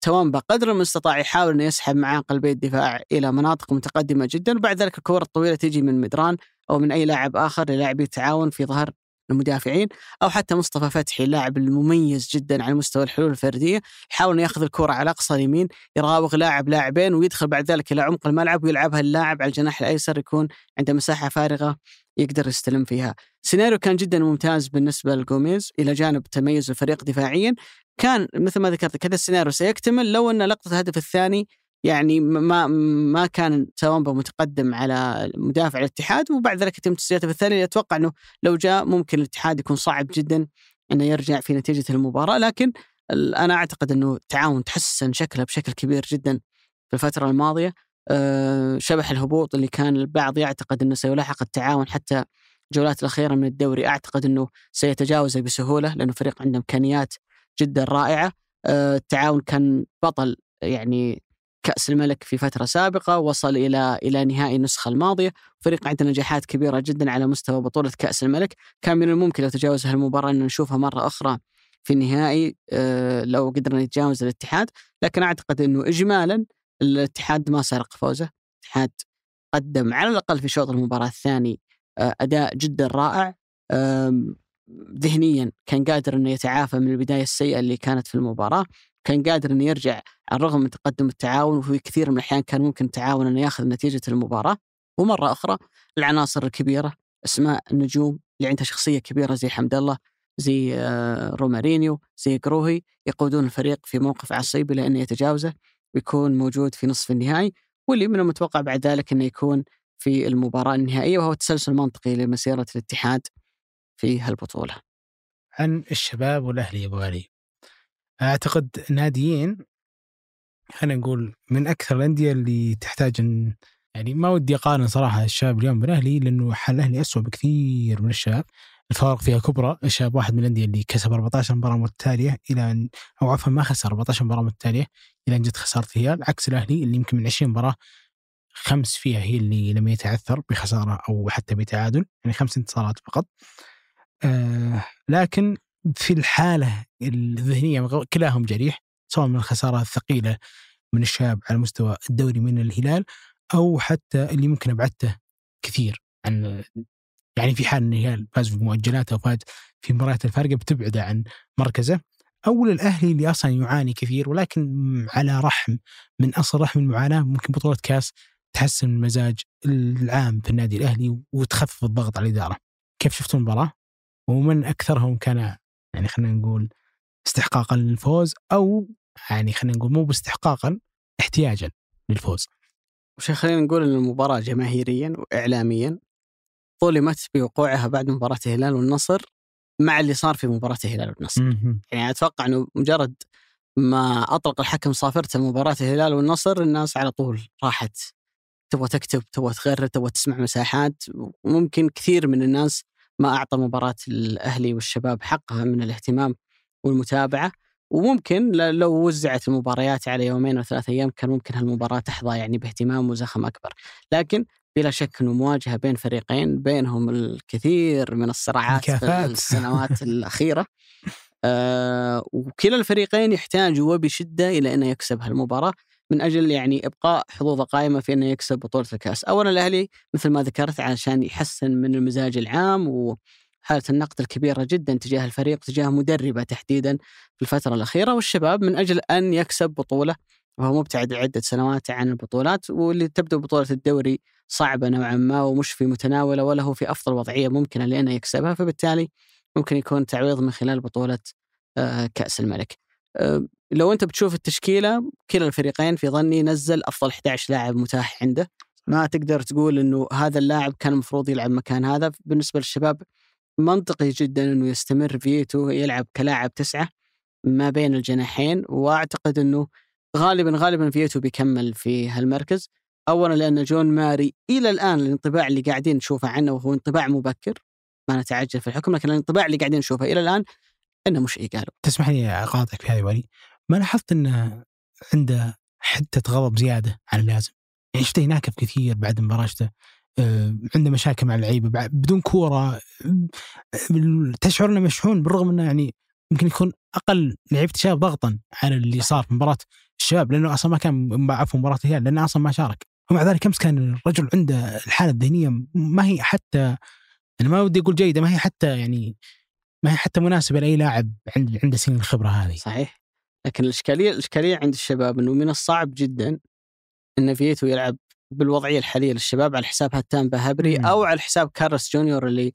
توامبا قدر المستطاع يحاول إنه يسحب معاه قلبي الدفاع إلى مناطق متقدمة جدا وبعد ذلك الكور الطويلة تجي من مدران أو من أي لاعب آخر للاعبي التعاون في ظهر المدافعين أو حتى مصطفى فتحي اللاعب المميز جدا على مستوى الحلول الفردية يحاول إنه يأخذ الكرة على أقصى اليمين يراوغ لاعب لاعبين ويدخل بعد ذلك إلى عمق الملعب ويلعبها اللاعب على الجناح الأيسر يكون عنده مساحة فارغة يقدر يستلم فيها. سيناريو كان جدا ممتاز بالنسبة لجوميز إلى جانب تميز الفريق دفاعيا كان مثل ما ذكرت كذا السيناريو سيكتمل لو أن لقطة الهدف الثاني يعني ما ما كان توامبا متقدم على مدافع الاتحاد وبعد ذلك يتم تسجيلته في الثاني أتوقع إنه لو جاء ممكن الاتحاد يكون صعب جدا إنه يرجع في نتيجة المباراة. لكن أنا أعتقد إنه التعاون تحسن شكله بشكل كبير جدا في الفترة الماضية. أه شبح الهبوط اللي كان البعض يعتقد إنه سيلاحق التعاون حتى الجولات الأخيرة من الدوري. أعتقد إنه سيتجاوزه بسهولة لأنه فريق عنده إمكانيات جدا رائعة. أه التعاون كان بطل يعني كأس الملك في فترة سابقة وصل إلى إلى نهائي النسخة الماضية. فريق عنده نجاحات كبيرة جدا على مستوى بطولة كأس الملك. كان من الممكن لو تجاوز هالمباراة أن نشوفها مرة أخرى في النهائي آه، لو قدرنا نتجاوز الاتحاد. لكن أعتقد أنه إجمالا الاتحاد ما سرق فوزه. الاتحاد قدم على الأقل في شوط المباراة الثاني آه، أداء جدا رائع. ذهنيا كان قادر إنه يتعافى من البداية السيئة اللي كانت في المباراة. كان قادر إنه يرجع على الرغم من تقدم التعاون وفي كثير من الأحيان كان ممكن التعاون إنه يأخذ نتيجة المباراة ومرة أخرى العناصر الكبيرة أسماء النجوم اللي عندها شخصية كبيرة زي حمد الله زي آه، رومارينيو زي قروهي يقودون الفريق في موقف عصيب إلى يتجاوزه ويكون موجود في نصف النهائي واللي من المتوقع بعد ذلك إنه يكون في المباراة النهائية وهو تسلسل منطقي لمسيرة الاتحاد في هالبطولة. عن الشباب والأهلي يا أبو علي. أعتقد ناديين خلينا نقول من أكثر الأندية اللي تحتاج إن يعني ما ودي أقارن صراحة الشباب اليوم بالاهلي لأنه حال الأهلي اسوء بكثير من الشباب. الفوارق فيها كبرى الشباب واحد من الأندية اللي كسب 14 مباراة متتالية إلى أن أو عفوا ما خسر 14 مباراة متتالية إلى أن جت خسارة هلال عكس الأهلي اللي يمكن من 20 مباراة خمس فيها هي اللي لم يتعثر بخسارة أو حتى بتعادل يعني خمس انتصارات فقط. آه لكن في الحالة الذهنية كلاهم جريح سواء من الخساره الثقيلة من الشاب على مستوى الدوري من الهلال أو حتى اللي ممكن أبعدته كثير عن يعني في حال الهلال فاز في مؤجلاته وفاز في مباريات الفارقة بتبعده عن مركزه أو الأهلي اللي أصلا يعاني كثير ولكن على رحم من أصل رحم المعاناة ممكن بطولة كاس تحسن المزاج العام في النادي الأهلي وتخفف الضغط على الإدارة. كيف شفتوا المباراة؟ ومن أكثرهم كان يعني خلينا نقول استحقاقا للفوز أو يعني خلينا نقول مو باستحقاقا احتياجا للفوز. وش خلينا نقول إن المباراة جماهيريا واعلاميا ظلمت بوقوعها بعد مباراة الهلال والنصر مع اللي صار في مباراة الهلال والنصر. يعني أتوقع إنه مجرد ما أطلق الحكم صافرته مباراه الهلال والنصر الناس على طول راحت تبغى تكتب تبغى تغرد تبغى تسمع مساحات وممكن كثير من الناس ما أعطى مباراة الأهلي والشباب حقها من الاهتمام والمتابعة وممكن لو وزعت المباريات على يومين أو ثلاثة أيام كان ممكن هالمباراة تحظى يعني باهتمام وزخم أكبر. لكن بلا شك أنه مواجهة بين فريقين بينهم الكثير من الصراعات في السنوات الأخيرة. آه وكلا الفريقين يحتاجوا وبشدة إلى أنه يكسب هالمباراة. من أجل يعني إبقاء حظوظة قائمة في إنه يكسب بطولة الكأس، اولا الأهلي مثل ما ذكرت علشان يحسن من المزاج العام وحالة النقد الكبيرة جدا تجاه الفريق تجاه مدربه تحديدا في الفترة الأخيرة. والشباب من أجل أن يكسب بطولة وهو مبتعد عدة سنوات عن البطولات واللي تبدو بطولة الدوري صعبة نوعا ما ومش في متناولة ولا هو في أفضل وضعية ممكنة لأنه يكسبها. فبالتالي ممكن يكون تعويض من خلال بطولة آه، كأس الملك. لو أنت بتشوف التشكيلة كلا الفريقين في ظني نزل أفضل 11 لاعب متاح عنده. ما تقدر تقول إنه هذا اللاعب كان المفروض يلعب مكان هذا. بالنسبة للشباب منطقي جدا إنه يستمر فيتو يلعب كلاعب تسعة ما بين الجناحين وأعتقد إنه غالبا غالبا فيتو بيكمل في هالمركز. اولا لأن جون ماري إلى الآن الانطباع اللي قاعدين نشوفه عنه وهو انطباع مبكر. ما نتعجل في الحكم لكن الانطباع اللي قاعدين نشوفه إلى الآن إنه مش ايجالو تسمح لي اقاطعك في هذه ما لاحظت انه عنده حدة غضب زيادة عن اللازم؟ يعني شفته يناكف كثير بعد المباراه شفته آه، عنده مشاكل مع اللعيبة بدون كورة آه، تشعر إنه مشحون بالرغم إنه يعني يمكن يكون أقل لعيبة الشباب ضغطا على اللي صار في مباراة الشباب لأنه أصلا ما كان عفوا مباراة الهلال لأنه أصلا ما شارك. ومع ذلك أمس كان الرجل عنده الحالة الذهنية ما هي حتى أنا ما ودي أقول جيدة ما هي حتى يعني ما هي حتى مناسبة لأي لاعب عند عنده سنين الخبرة هذه. صحيح. لكن الإشكالية الإشكالية عند الشباب إنه من الصعب جدا إن فيتو يلعب بالوضعية الحالية للشباب على حساب هتان بهبري مم. أو على حساب كارلوس جونيور اللي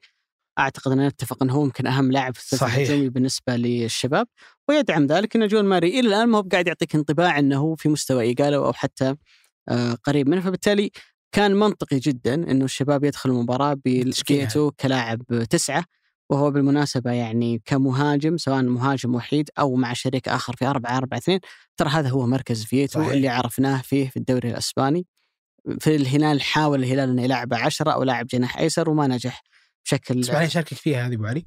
أعتقد ان نتفق إنه هو يمكن أهم لاعب في الثلث. الهجومي بالنسبة للشباب ويدعم ذلك إن جون ماري إلى الآن ما هو قاعد يعطيك انطباع إنه هو في مستوى ايجالو أو حتى آه، قريب منه فبالتالي كان منطقي جدا إنه الشباب يدخل المباراة. بفيتو كلاعب تسعة وهو بالمناسبة يعني كمهاجم سواء مهاجم وحيد أو مع شريك آخر في 4 4 2 ترى هذا هو مركز فيتو صحيح. اللي عرفناه فيه في الدوري الإسباني في الهلال حاول الهلال إنه يلعبه 10 أو لاعب جناح أيسر وما نجح بشكل اسمح لي اشاركك فيها هذه ابو علي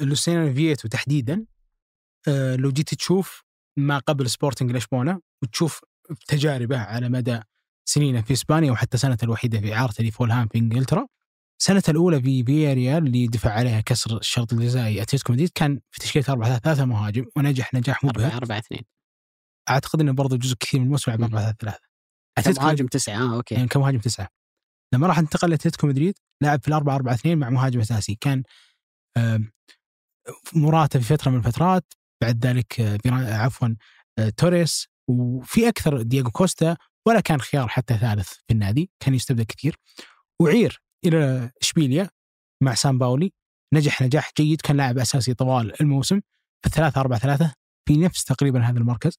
لوسيانو فييتو تحديدا آه، لو جيت تشوف ما قبل سبورتنج لشبونة وتشوف تجاربه على مدى سنينه في إسبانيا وحتى سنته الوحيدة في اعارته لفولهام في إنجلترا سنته الأولى في فياريال اللي دفع عليها كسر الشرط الجزائي أتلتيكو مدريد كان في تشكيلة 4 3 3 مهاجم ونجح نجاح 4 مبهر 4 2 أعتقد إنه برضه جزء كثير من الموسم لعب 4 3 3 مهاجم؟ تسعة. آه okay. يعني كمهاجم تسعة؟ لما راح انتقل لاتلتيكو مدريد لعب في الأربعة أربعة اثنين مع مهاجم أساسي. كان موراتا في فترة من الفترات بعد ذلك آه، عفوا آه، توريس وفي أكثر دييغو كوستا ولا كان خيار حتى ثالث في النادي كان يستبدل كثير. وأعير إلى إشبيليا مع سامباولي. نجح نجاح جيد كان لاعب أساسي طوال الموسم في الثلاثة أربعة ثلاثة في نفس تقريبا هذا المركز.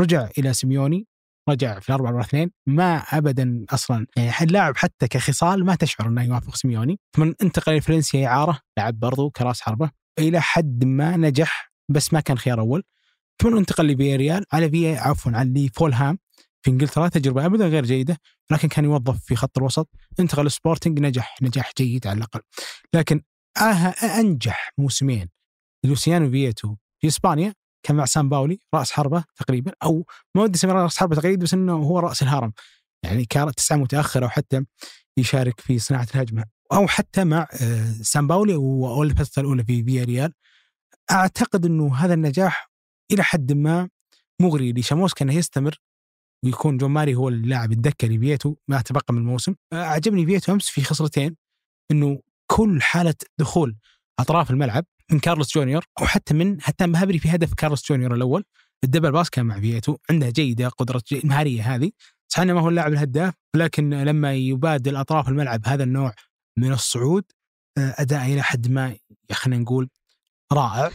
رجع إلى سيميوني رجع في الأربعة أربعة اثنين ما أبدا أصلا يعني اللاعب حتى كخصال ما تشعر أنه يوافق سيميوني. ثم انتقل لفرنسيا إعارة لعب برضو كرأس حربة إلى حد ما نجح بس ما كان خيار أول. ثم انتقل لفياريال على في عفوا على فولهام في إنجلترا تجربة أبدا غير جيدة لكن كان يوظف في خط الوسط. انتقل لسبورتنج نجح نجاح جيد على الأقل. لكن أه- أنجح موسمين. لوسيانو فييتو في إسبانيا كان مع سامباولي رأس حربة تقريبا أو ما ودي أسميه رأس حربة تقريبا بس إنه هو رأس الهرم. يعني كان تسعة متاخر أو حتى يشارك في صناعة الهجمة. أو حتى مع آه، سامباولي والفترة الأولى في فياريال أعتقد إنه هذا النجاح إلى حد ما مغري لشاموسكا انه يستمر. ويكون جون ماري هو اللاعب الدكة لفيتو ما تبقى من الموسم. آه، أعجبني فيتو أمس في خصلتين إنه كل حالة دخول أطراف الملعب من كارلوس جونيور أو حتى من هتان باهبري في هدف كارلوس جونيور الأول ال double pass كان مع فيتو عنده جيدة قدرة جي- المهاريه هذه. صحيح إنه ما هو اللاعب الهداف لكن لما يبادل أطراف الملعب هذا النوع من الصعود آه، أداء إلى حد ما خلينا نقول رائع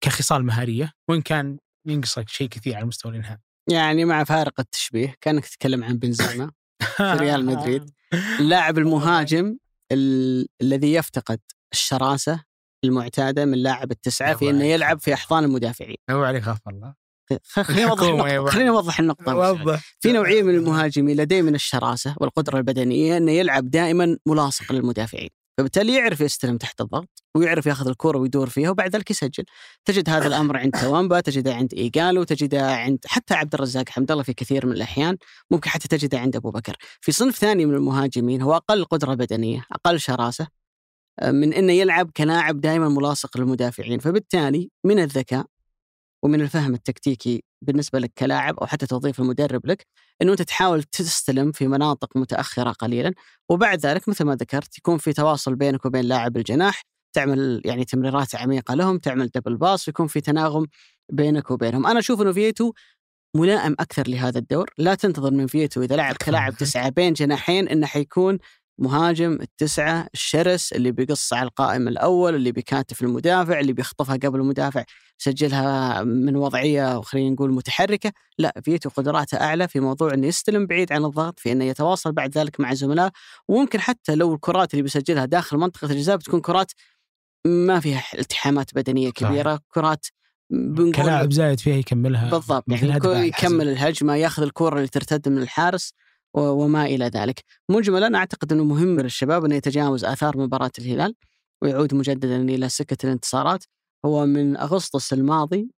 كخصال مهارية وإن كان ينقصك شيء كثير على مستوى الإنهاء. يعني مع فارق التشبيه كأنك تتكلم عن بنزيما في ريال مدريد. اللاعب المهاجم ال- الذي يفتقد الشراسة المعتادة من لاعب التسعة في إنه يلعب في أحضان المدافعين. هو عليك غف الله خليني أوضح أبو خليني أوضح النقطة وضح. في نوعية من المهاجمين لديه من الشراسة والقدرة البدنية إنه يلعب دائما ملاصق للمدافعين. فبالتالي يعرف يستلم تحت الضغط ويعرف ياخذ الكره ويدور فيها وبعد ذلك يسجل. تجد هذا الأمر عند توامبا تجده عند إيجالو تجده عند حتى عبد الرزاق حمد الله في كثير من الأحيان ممكن حتى تجده عند أبو بكر. في صنف ثاني من المهاجمين هو أقل قدرة بدنية أقل شراسة آه، من إنه يلعب كلاعب دائما ملاصق للمدافعين. فبالتالي من الذكاء ومن الفهم التكتيكي بالنسبة لك كلاعب أو حتى توظيف المدرب لك إنه أنت تحاول تستلم في مناطق متأخرة قليلا وبعد ذلك مثل ما ذكرت يكون في تواصل بينك وبين لاعب الجناح تعمل يعني تمريرات عميقة لهم تعمل دبل باص ويكون في تناغم بينك وبينهم. أنا أشوف إنه فيتو ملائم أكثر لهذا الدور. لا تنتظر من فيتو إذا لعب كلاعب تسعة بين جناحين إنه حيكون مهاجم التسعة الشرس اللي بيقص على القائم الأول اللي بيكاتف المدافع اللي بيخطفها قبل المدافع يسجلها من وضعية خلينا نقول متحركة. لا فيتو قدراته أعلى في موضوع إنه يستلم بعيد عن الضغط في إنه يتواصل بعد ذلك مع زملائه وممكن حتى لو الكرات اللي بيسجلها داخل منطقة الجزاء بتكون كرات ما فيها التحامات بدنية كبيرة كرات بنقول كلاعب زايد فيها يكملها بالضبط يعني يكمل الهجمة ياخذ الكرة اللي ترتد من الحارس. وما إلى ذلك. مجملا أعتقد إنه مهم للشباب انه يتجاوز آثار مباراة الهلال ويعود مجددا إلى سكة الانتصارات. هو من أغسطس الماضي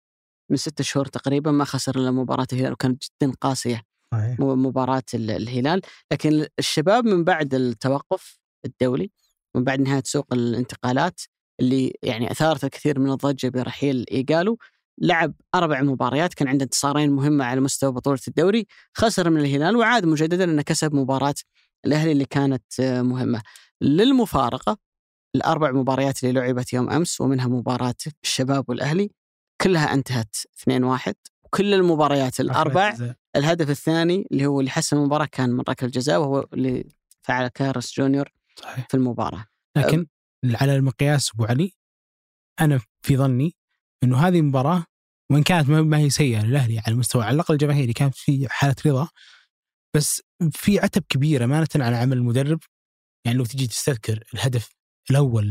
من ستة شهور تقريبا ما خسر إلا مباراة الهلال وكانت جدا قاسية صحيح مباراة ال- الهلال لكن الشباب من بعد التوقف الدولي من بعد نهاية سوق الانتقالات اللي يعني أثارت الكثير من الضجة برحيل إيجالو لعب أربع مباريات كان عنده انتصارين مهمة على مستوى بطولة الدوري خسر من الهلال وعاد مجددا أنه كسب مباراة الأهلي اللي كانت آه، مهمة. للمفارقة الأربع مباريات اللي لعبت يوم أمس ومنها مباراة الشباب والأهلي كلها انتهت 2-1 وكل المباريات الأربع الهدف الثاني اللي هو اللي حسم المباراة كان من ركلة جزاء وهو اللي فعل كارس جونيور صحيح. في المباراة. لكن على المقياس أبو علي أنا في ظني إنه هذه المباراة وإن كانت ما هي سيئة للأهلي على المستوى على الأقل الجماهيري كانت في حالة رضا. بس في عتب كبير امانه على عمل المدرب. يعني لو تجي تستذكر الهدف الأول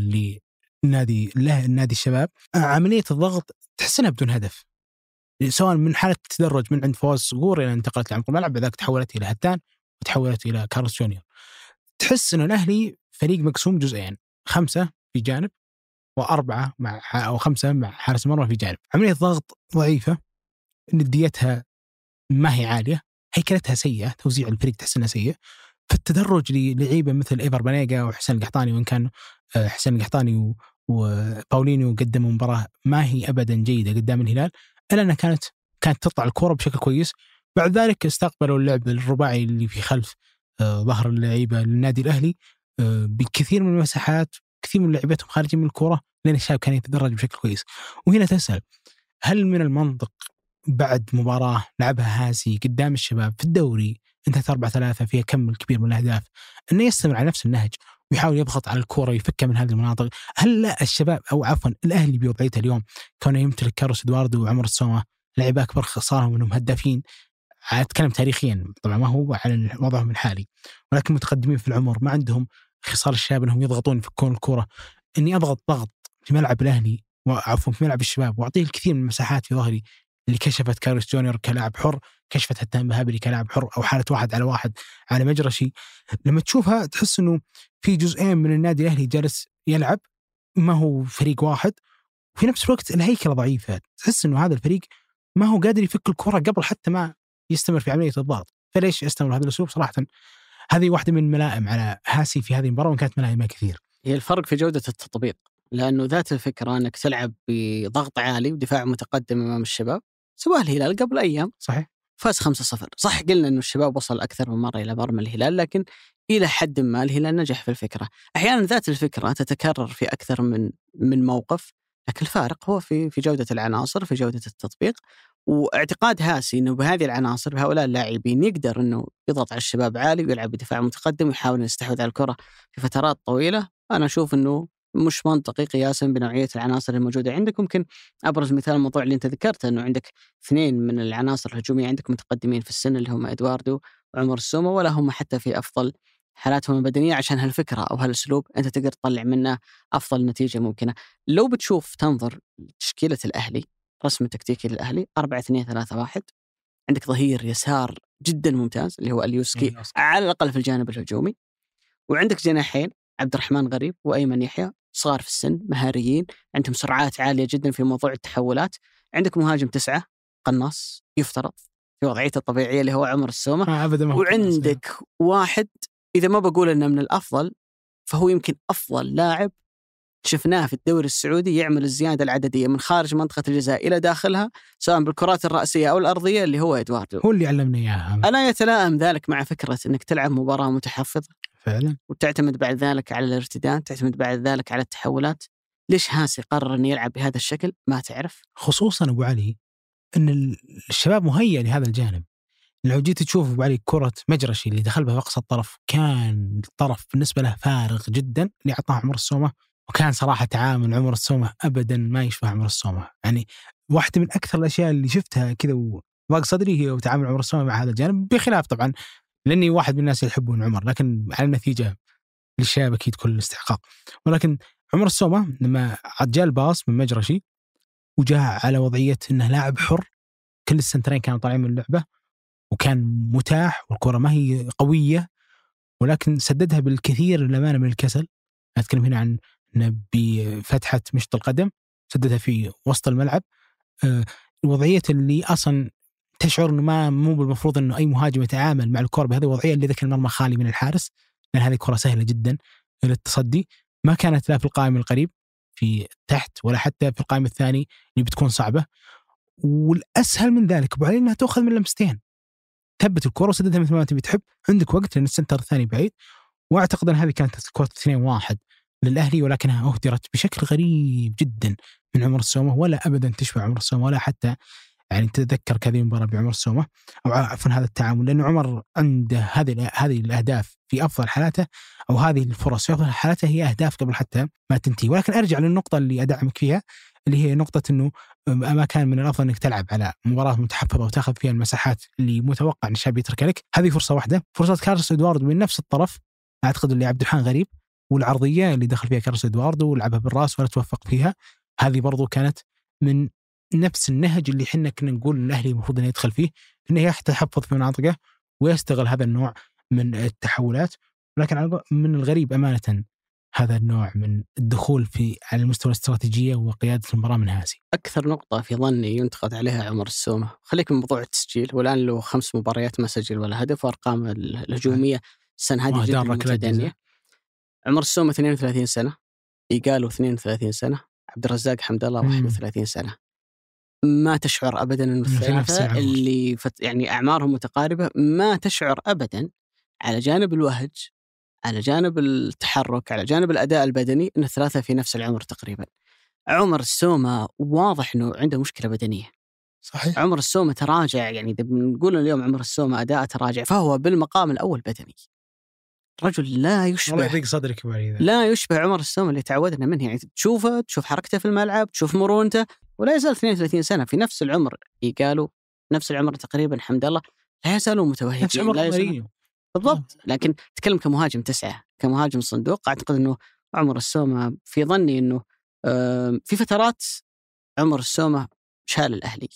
لنادي له نادي الشباب عملية الضغط تحس انها بدون هدف. سواء من حالة تدرج من عند فوز صقور إلى انتقلت لعمق الملعب بعد ذلك تحولت إلى هتان وتحولت إلى كارلوس جونيور. تحس إنه الأهلي فريق مقسوم جزئين خمسة في جانب وأربعة مع أو خمسة مع حارس المرمى في جانب. عملية ضغط ضعيفة نديتها ما هي عالية هيكلتها سيئة توزيع الفريق تحس انها سيء فالتدرج للعيبه مثل إيفر بانيجا وحسين القحطاني وإن كان آه، حسين القحطاني وباولينيو قدموا مباراة ما هي ابدا جيدة قدام الهلال إلا أنها كانت كانت تطلع الكره بشكل كويس. بعد ذلك استقبلوا اللعب الرباعي اللي في خلف آه، ظهر اللعيبة للنادي الأهلي آه، بكثير من المساحات كثير من لعيبتهم خارجين من الكره لأن الشباب كان يتدرج بشكل كويس. وهنا تسأل هل من المنطق بعد مباراة لعبها هاسي قدام الشباب في الدوري انتهت 4 3 فيها كم الكبير من الأهداف إنه يستمر على نفس النهج ويحاول يضغط على الكره ويفكها من هذه المناطق؟ هل لا الشباب أو عفوا الأهلي بوضعيته اليوم كونه يمتلك كارلوس إدواردو وعمر السومه لعيبه أكبر خسارهم انهم هدافين؟ أتكلم تاريخيا طبعا ما هو على وضعهم الحالي. ولكن متقدمين في العمر ما عندهم خصال الشباب إنهم يضغطون يفكون الكره إني أضغط ضغط في ملعب الأهلي وعفوا في ملعب الشباب واعطيه الكثير من المساحات في ظهري اللي كشفت كارلوس جونيور كلاعب حر كشفت هتان بهابري كلاعب حر أو حالة واحد على واحد على مجرشي. لما تشوفها تحس إنه في جزئين من النادي الأهلي جالس يلعب ما هو فريق واحد وفي نفس الوقت الهيكلة ضعيفة. تحس إنه هذا الفريق ما هو قادر يفك الكرة قبل حتى ما يستمر في عملية الضغط. فليش يستمر هذا الأسلوب صراحة هذه واحدة من الملائم على هاسي في هذه المباراة وإن كانت ملائمة كثير. هي الفرق في جودة التطبيق لأنه ذات الفكرة أنك تلعب بضغط عالي ودفاع متقدم أمام الشباب سواء الهلال قبل أيام صحيح. فاز 5-0 صح قلنا أنه الشباب وصل أكثر من مرة إلى مرمى الهلال لكن إلى حد ما الهلال نجح في الفكرة. أحيانا ذات الفكرة تتكرر في أكثر من من موقف لكن الفارق هو في في جودة العناصر في جودة التطبيق. واعتقاد هاسي إنه بهذه العناصر بهؤلاء اللاعبين يقدر إنه يضغط على الشباب عالي ويلعب بدفاع متقدم ويحاول إنه يستحوذ على الكرة في فترات طويلة أنا أشوف إنه مش منطقي قياسا بنوعية العناصر الموجودة عندك ممكن أبرز مثال الموضوع اللي أنت ذكرته إنه عندك اثنين من العناصر الهجومية عندك متقدمين في السن اللي هم إدواردو وعمر السومة ولا هم حتى في أفضل حالاتهم البدنية عشان هالفكرة أو هالأسلوب أنت تقدر تطلع منه أفضل نتيجة ممكنة. لو بتشوف تنظر تشكيله الأهلي رسم التكتيكي للأهلي 4 2 3 1 عندك ظهير يسار جدا ممتاز اللي هو أليوسكي على الأقل في الجانب الهجومي. وعندك جناحين عبد الرحمن غريب وأيمن يحيى صغار في السن مهاريين عندهم سرعات عالية جدا في موضوع التحولات. عندك مهاجم تسعة قناص يفترض في وضعيته الطبيعية اللي هو عمر السومه آه ابدا هو وعندك واحد إذا ما بقول إنه من الأفضل فهو يمكن أفضل لاعب شفناه في الدوري السعودي يعمل الزيادة العددية من خارج منطقة الجزاء إلى داخلها سواء بالكرات الرأسية أو الأرضية اللي هو إدواردو. هو اللي علمنا إياها الا يتلائم ذلك مع فكرة إنك تلعب مباراة متحفظة فعلا وتعتمد بعد ذلك على الارتداد، تعتمد بعد ذلك على التحولات. ليش هاسي قرر إنه يلعب بهذا الشكل؟ ما تعرف. خصوصا أبو علي إن ال- الشباب مهيئ لهذا الجانب لو جيت تشوف أبو علي كرة مجرشي اللي دخل بها في اقصى الطرف كان الطرف بالنسبة له فارغ جدا اللي أعطاه عمر السومة وكان صراحة تعامل عمر السومه ابدا ما يشبه عمر السومه يعني واحدة من أكثر الأشياء اللي شفتها كذا وضاق صدري هي تعامل عمر السومه مع هذا الجانب بخلاف طبعا لأني واحد من الناس اللي يحبون عمر لكن على النتيجة للشباب أكيد كل الاستحقاق. ولكن عمر السومه لما جاء الباص من مجرشي وجاء على وضعية إنه لاعب حر كل السنترين كانوا طالعين من اللعبة وكان متاح والكرة ما هي قوية ولكن سددها بالكثير للأمانة من الكسل. أتكلم هنا عن بفتحه مشط القدم سددها في وسط الملعب. آه، الوضعية اللي أصلا تشعر إنه ما مو بالمفروض إنه أي مهاجم يتعامل مع الكره بهذه الوضعية اللي إذا كان المرمى خالي من الحارس لأن هذه كره سهلة جدا للتصدي. ما كانت لا في القائم القريب في تحت ولا حتى في القائم الثاني اللي بتكون صعبة. والأسهل من ذلك أبو علي إنها تأخذ من لمستين. ثبت الكره وسددها مثل ما تبي تحب عندك وقت لأن السنتر الثاني بعيد. وأعتقد إن هذه كانت الكره 2 1 للأهلي ولكنها أهدرت بشكل غريب جدا من عمر السومة ولا ابدا تشبه عمر السومة ولا حتى يعني تتذكر كهذه المباراه بعمر السومة. أو عفوا هذا التعامل لأنه عمر عنده هذه هذه الأهداف في أفضل حالاته أو هذه الفرص في أفضل حالاته هي أهداف قبل حتى ما تنتهي. ولكن أرجع للنقطة اللي أدعمك فيها اللي هي نقطة إنه ما كان من الأفضل إنك تلعب على مباراة متحفظة وتأخذ فيها المساحات اللي متوقع إن الشاب يتركها لك، هذه فرصة واحدة، فرصة كارلوس إدواردو من نفس الطرف. أعتقد اللي عبد الرحمن غريب. والعرضية اللي دخل فيها كارلوس إدواردو ولعبها بالرأس ولا توفق فيها، هذه برضو كانت من نفس النهج اللي إحنا كنا نقول الأهلي المفروض إنه يدخل فيه إنه يتحفظ في مناطقه ويستغل هذا النوع من التحولات ولكن من الغريب أمانة هذا النوع من الدخول في على المستوى الاستراتيجية وقيادة المباراة من هاسي. أكثر نقطة في ظني ينتقد عليها عمر السومة، خليك من موضوع التسجيل والآن له خمس مباريات ما سجل ولا هدف وأرقام الهجومية السنة هذه جدا متدنية. عمر السومة 32 سنة، ايجالو 32 سنة، عبد الرزاق حمد الله 31 سنة. ما تشعر ابدا إنه الثلاثه اللي فت يعني أعمارهم متقاربة ما تشعر ابدا على جانب الوهج على جانب التحرك على جانب الأداء البدني ان الثلاثه في نفس العمر تقريبا. عمر السومة واضح إنه عنده مشكلة بدنية. صحيح عمر السومة تراجع يعني إذا بنقول اليوم عمر السومة اداء تراجع فهو بالمقام الأول بدني. رجل لا يشبه الله يضيق صدرك لا يشبه عمر السومه اللي تعودنا منه. يعني تشوفه تشوف حركته في الملعب تشوف مرونته ولا يزال 32 سنة. في نفس العمر قالوا نفس العمر تقريبا حمد الله لا يزالوا متوهجين نفس عمر بالضبط. لكن تكلم كمهاجم تسعة كمهاجم صندوق. أعتقد إنه عمر السومه في ظني إنه في فترات عمر السومه شال الأهلي.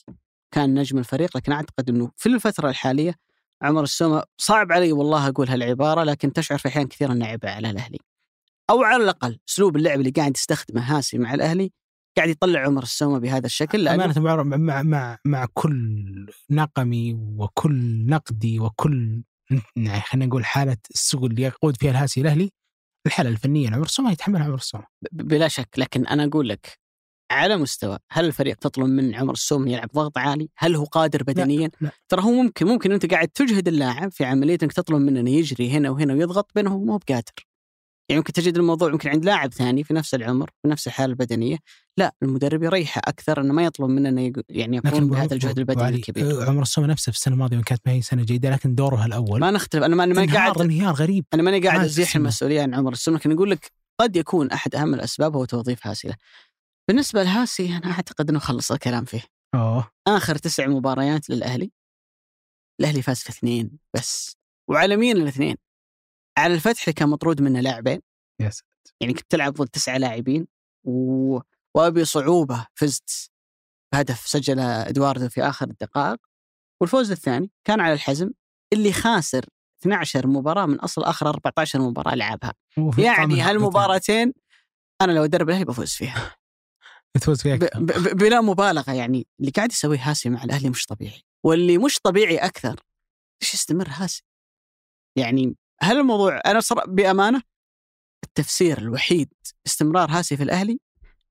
كان نجم الفريق لكن أعتقد إنه في الفترة الحالية عمر السومة صعب علي والله أقول هالعبارة لكن تشعر في أحيان كثيرة انه عبء على الأهلي. أو على الأقل أسلوب اللعب اللي قاعد يستخدمه هاسي مع الأهلي قاعد يطلع عمر السومة بهذا الشكل لأنه أمانة مع, مع مع كل نقمي وكل نقدي وكل يعني خلينا نقول حالة السوق اللي يقود فيها الهاسي الأهلي الحالة الفنية عمر السومة يتحملها عمر السومة. بلا شك لكن أنا أقول لك على مستوى هل الفريق تطلب من عمر السومي يلعب ضغط عالي؟ هل هو قادر بدنيا؟ لا. لا. ترى هو ممكن ممكن أنت قاعد تجهد اللاعب في عملية إنك تطلب منه إنه يجري هنا وهنا ويضغط بينه هو مو بقادر. يعني ممكن تجد الموضوع ممكن عند لاعب ثاني في نفس العمر في نفس الحالة البدنية لا المدرب يريحه أكثر إنه ما يطلب منه إنه يعني يقوم بهذا الجهد البدني الكبير عمر السومه نفسه في السنة الماضية كانت ما هي سنة جيدة لكن دوره الأول ما نختلف أنا ماني قاعد انهيار غريب أنا ماني قاعد أزيح المسؤولية عن عمر السومه لكن أقول لك قد يكون أحد أهم الأسباب هو توظيف هاسي له. بالنسبة لهاسي أنا أعتقد إنه خلص الكلام فيه. اوه آخر تسع مباريات للأهلي. الأهلي فاز في اثنين بس وعلى مين الاثنين؟ على الفتح اللي كان مطرود منه لاعبين. يس يعني كنت تلعب ضد تسعة لاعبين و... وبصعوبة فزت بهدف سجله إدواردو في آخر الدقائق. والفوز الثاني كان على الحزم اللي خاسر 12 مباراة من أصل آخر 14 مباراة لعبها. يعني هالمباراتين أنا لو أدرب الأهلي بفوز فيها. بتفوز فيها. بلا مبالغة يعني اللي قاعد يسويه هاسي مع الأهلي مش طبيعي واللي مش طبيعي أكثر ليش يستمر هاسي يعني هل الموضوع أنا صر... بأمانة التفسير الوحيد استمرار هاسي في الأهلي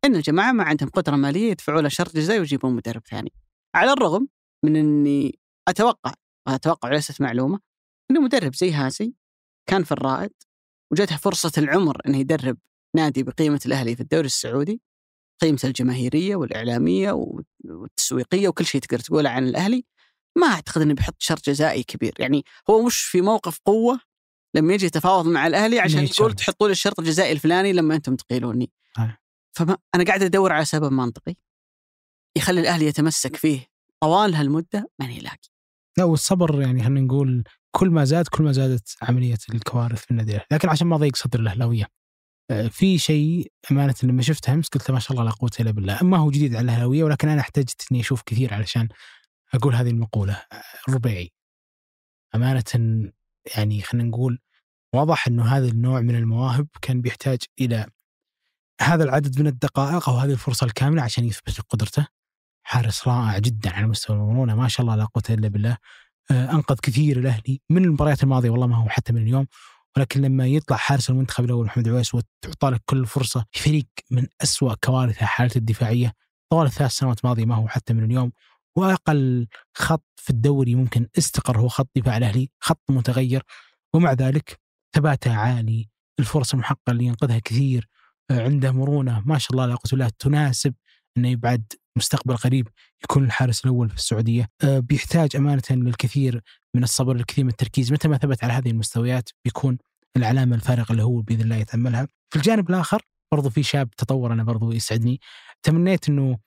إن الجماعة ما عندهم قدرة مالية يدفعوا له شرط جزائي ويجيبون مدرب ثاني. على الرغم من إني أتوقع أتوقع ليست معلومة انه مدرب زي هاسي كان في الرائد وجته فرصة العمر إنه يدرب نادي بقيمة الأهلي في الدوري السعودي قيمته الجماهيرية والإعلامية والتسويقية وكل شيء تقدر تقوله عن الأهلي ما أعتقد إنه بيحط شرط جزائي كبير. يعني هو مش في موقف قوة لما يجي يتفاوض مع الأهلي عشان يقول تحطوا لي الشرط الجزائي الفلاني لما أنتم تقيلوني. آه. فما أنا قاعد أدور على سبب منطقي يخلي الأهلي يتمسك فيه طوال هالمدة ماني لاقي. لا والصبر يعني خلينا نقول كل ما زاد كل ما زادت عملية الكوارث في النادي لكن عشان ما ضيق صدر الأهلاوية. في شيء أمانة لما شفته أمس قلت ما شاء الله لا قوة إلا بالله. ما هو جديد على الاهلاويه ولكن أنا احتجت إني أشوف كثير علشان أقول هذه المقولة الربيعي أمانة يعني خلينا نقول واضح إنه هذا النوع من المواهب كان بيحتاج إلى هذا العدد من الدقائق أو هذه الفرصة الكاملة عشان يثبت قدرته. حارس رائع جدا على مستوى المرونة ما شاء الله لا قوة إلا بالله. آه، أنقذ كثير الاهلي من المباريات الماضية والله ما هو حتى من اليوم. ولكن لما يطلع حارس المنتخب الأول محمد عويس وتعطى لك كل فرصه في فريق من أسوأ كوارثه حالته الدفاعية طوال الثلاث سنوات الماضيه ما هو حتى من اليوم وأقل خط في الدوري ممكن استقر هو خط دفاع الأهلي خط متغير ومع ذلك ثباته عالي الفرص المحققة اللي ينقذها كثير آه، عنده مرونة ما شاء الله لا قوة إلا تناسب إنه يبعد مستقبل قريب يكون الحارس الأول في السعودية آه، بيحتاج أمانة للكثير من الصبر الكثير من التركيز. متى ما ثبت على هذه المستويات بيكون العلامة الفارقة اللي هو بإذن الله يتأملها. في الجانب الآخر برضو في شاب تطور أنا برضو يسعدني. تمنيت إنه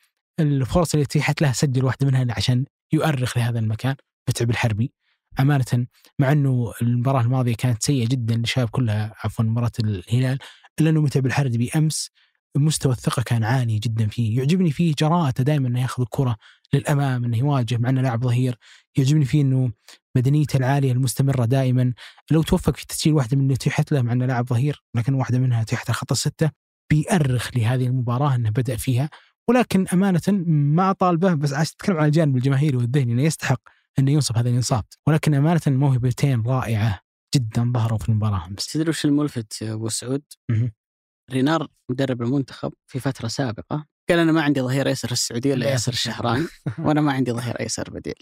الفرص اللي أتيحت له سجل واحدة منها عشان يؤرخ لهذا المكان متعب الحربي. أمانة مع إنه المباراة الماضية كانت سيئة جدا للشباب كلها عفوا مباراة الهلال إلا إنه متعب الحربي. امس مستوى الثقة كان عالي جدا فيه. يعجبني فيه جراءته دائما إنه ياخذ الكرة للأمام إنه يواجه مع أنه لاعب ظهير. يعجبني فيه إنه مدنيته العالية المستمرة دائما. لو توفق في تسجيل واحدة من اللي اتيحت له مع أنه لاعب ظهير لكن واحدة منها تحت الخط السته بيأرخ لهذه المباراة إنه بدأ فيها. ولكن أمانة ما أطالبه بس عشان أتكلم عن الجانب الجماهيري والذهني إنه يستحق إنه ينصب هذا الانصاف ولكن أمانة موهبتين رائعة جدا ظهروا في المباراة أمس. تدري وش الملفت يا أبو سعود؟ رينار مدرب المنتخب في فترة سابقة قال أنا ما عندي ظهير أيسر في السعودية إلا لا ياسر الشهراني وأنا ما عندي ظهير أيسر بديل.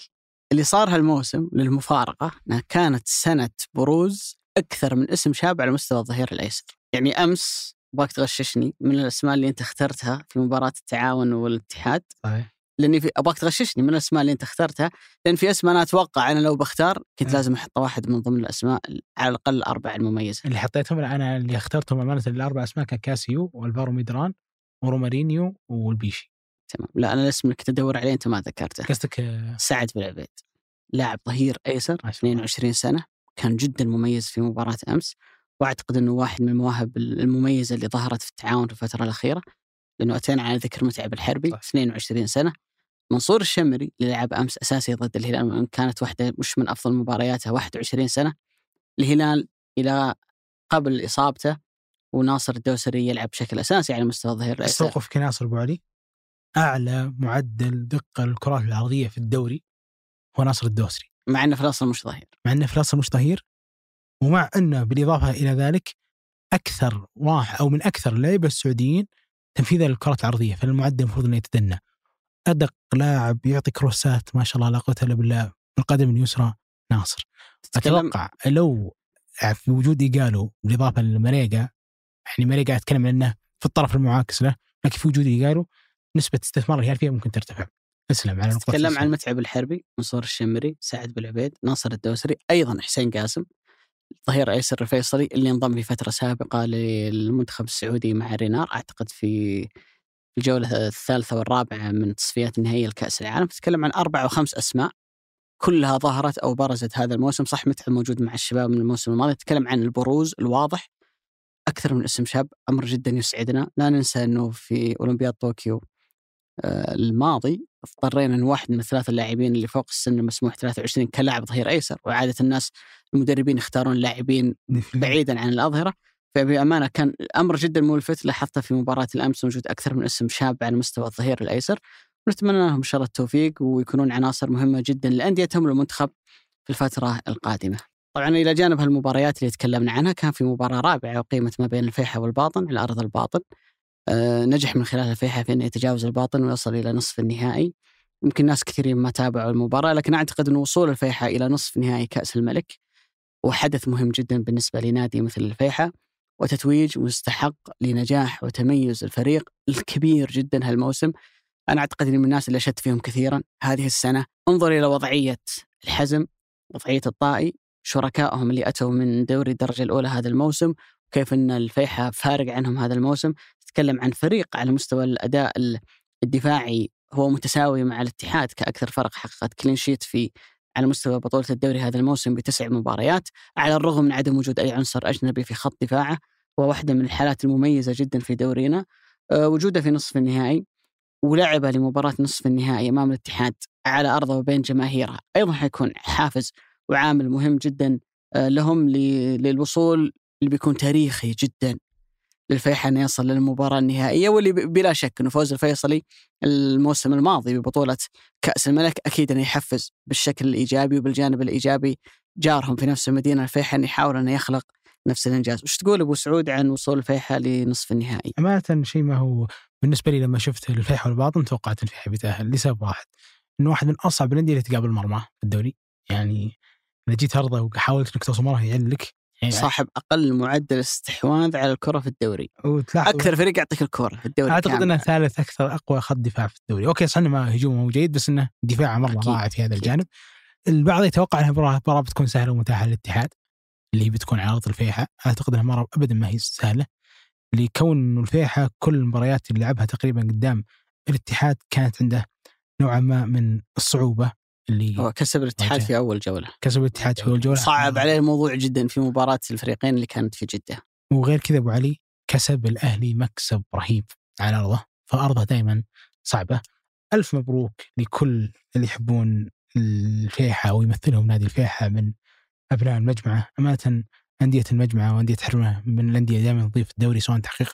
اللي صار هالموسم للمفارقة إنها كانت سنة بروز أكثر من اسم شاب على مستوى الظهير الأيسر. يعني أمس أبغاك تغششني من الأسماء اللي أنت اخترتها في مباراة التعاون والاتحاد صحيح لأني في أبغاك تغششني من الأسماء اللي أنت اخترتها لأن في أسماء أنا أتوقع أنا لو بختار كنت أه. لازم أحط واحد من ضمن الأسماء على الأقل الأربعة المميزة. اللي حطيتهم أنا اللي اخترتهم أمانة الأربع أسماء كان كاسيو والفارو ميدران ورومارينيو والبيشي تمام لا أنا الاسم اللي كنت ادور عليه أنت ما ذكرته. قصدك آه، سعد بن عبيد لاعب ظهير أيسر ما شاء الله. 22 سنة كان جدا مميز في مباراة أمس وأعتقد إنه واحد من المواهب المميزة اللي ظهرت في التعاون في الفترة الأخيرة لأنه أتينا على ذكر متعب الحربي صح. 22 سنة منصور الشمري اللي لعب أمس أساسي ضد الهلال كانت واحدة مش من أفضل مبارياته 21 سنة الهلال إلى قبل إصابته وناصر الدوسري يلعب بشكل أساسي على مستوى الظهير الأيسر. أستوقف في ناصر أبو علي. أعلى معدل دقة للكرات العرضية في الدوري هو ناصر الدوسري. مع إنه في الاصل مش ظهير. مع إنه في الاصل مش ظهير ومع إنه بالإضافة إلى ذلك أكثر واحد أو من أكثر اللعيبه السعوديين تنفيذا للكرات العرضية فالمعدل المفروض إنه يتدنى. أدق لاعب يعطي كروسات ما شاء الله لا قوة إلا بالله بالقدم اليسرى ناصر. أتوقع لو في وجود إيجالو بالإضافة لمريقا يعني مريقا أتكلم عنه في الطرف المعاكس له لكن في وجود ايجالو نسبة استثمار الهلال فيها ممكن ترتفع. اسلم على نقطة تتكلم. عن متعب الحربي منصور الشمري سعد بالعبيد ناصر الدوسري أيضا حسين قاسم ظهير ايسر الفيصلي اللي انضم في فترة سابقة للمنتخب السعودي مع رينار أعتقد في الجولة الثالثة والرابعة من تصفيات النهائيه لكاس العالم. تتكلم عن أربع أو خمس أسماء كلها ظهرت أو برزت هذا الموسم صح متعب موجود مع الشباب من الموسم الماضي. تتكلم عن البروز الواضح أكثر من اسم شاب أمر جدا يسعدنا. لا ننسى إنه في أولمبياد طوكيو آه، الماضي اضطرينا ان واحد من الثلاثة اللاعبين اللي فوق السن المسموح 23 كان لاعب ظهير أيسر وعادة الناس المدربين يختارون لاعبين بعيدا عن الأظهرة. فبأمانة كان الأمر جدا ملفت لاحظته في مباراة الأمس وجود أكثر من اسم شاب على مستوى الظهير الأيسر. ونتمنى لهم إن شاء الله التوفيق ويكونون عناصر مهمة جدا لأنديتهم والمنتخب في الفترة القادمة. طبعا إلى جانب هالمباريات اللي تكلمنا عنها كان في مباراة رابعة اقيمت ما بين الفيحة والباطن على أرض الباطن. آه، نجح من خلال الفيحة في انه يتجاوز الباطن ويصل إلى نصف النهائي. يمكن ناس كثيرين ما تابعوا المباراة لكن أعتقد أن وصول الفيحة إلى نصف نهائي كأس الملك وحدث مهم جدا بالنسبة لنادي مثل الفيحة وتتويج مستحق لنجاح وتميز الفريق الكبير جدا هالموسم أنا أعتقد إني من الناس اللي اشدت فيهم كثيرا هذه السنة انظر إلى وضعية الحزم وضعية الطائي شركائهم اللي أتوا من دوري الدرجة الأولى هذا الموسم وكيف إن الفيحة فارق عنهم هذا الموسم. تتكلم عن فريق على مستوى الأداء الدفاعي هو متساوي مع الاتحاد كأكثر فرق حققت كلين شيت في على مستوى بطولة الدوري هذا الموسم بتسع مباريات على الرغم من عدم وجود أي عنصر أجنبي في خط دفاعه. وواحدة من الحالات المميزة جدا في دورينا. أه، وجوده في نصف النهائي ولعب لمباراة نصف النهائي أمام الاتحاد على أرضه وبين جماهيره أيضا حيكون حافز وعامل مهم جدا أه، لهم للوصول اللي بيكون تاريخي جدا. للفيحاء انه يصل للمباراة النهائية واللي بلا شك إنه فوز الفيصلي الموسم الماضي ببطولة كأس الملك أكيد إنه يحفز بالشكل الإيجابي وبالجانب الإيجابي جارهم في نفس المدينة. الفيحاء انه يحاول انه يخلق نفس الإنجاز، وش تقول أبو سعود عن وصول الفيحاء لنصف النهائي؟ امانه شيء ما هو بالنسبة لي لما شفت الفيحاء والباطن توقعت الفيحاء بيتأهل لسبب واحد. إنه واحد من أصعب الأندية اللي تقابل مرمى في الدوري. يعني إذا جيت أرضى وحاولت إنك توصل مرمى يعلك يعني صاحب أقل معدل استحواذ على الكرة في الدوري، أكثر فريق يعطيك الكرة في الدوري أعتقد. إنه ثالث أكثر أقوى خط دفاع في الدوري، أوكي صح إنه ما هجومه مو جيد بس إنه دفاعه مرة. رائع في هذا أكيد. الجانب. البعض يتوقع إنها مباراه مباراة بتكون سهلة ومتاحة للاتحاد اللي هي بتكون على أرض الفيحاء، أعتقد إنها مره ابدا ما هي سهلة لكون انه الفيحاء كل المباريات اللي لعبها تقريبا قدام الاتحاد كانت عنده نوعا ما من الصعوبة اللي هو كسب الاتحاد. في أول جولة. كسب الاتحاد في الجوله صعب عليه الموضوع جدا في مباراة الفريقين اللي كانت في جدة. وغير كذا أبو علي كسب الأهلي مكسب رهيب على ارضه فأرضه دائما صعبة. ألف مبروك لكل اللي يحبون الفيحاء ويمثلهم نادي الفيحاء من أبناء المجمعة. أمانة أندية المجمعة وأندية حرمة من الأندية دائما تضيف الدوري سواء تحقيق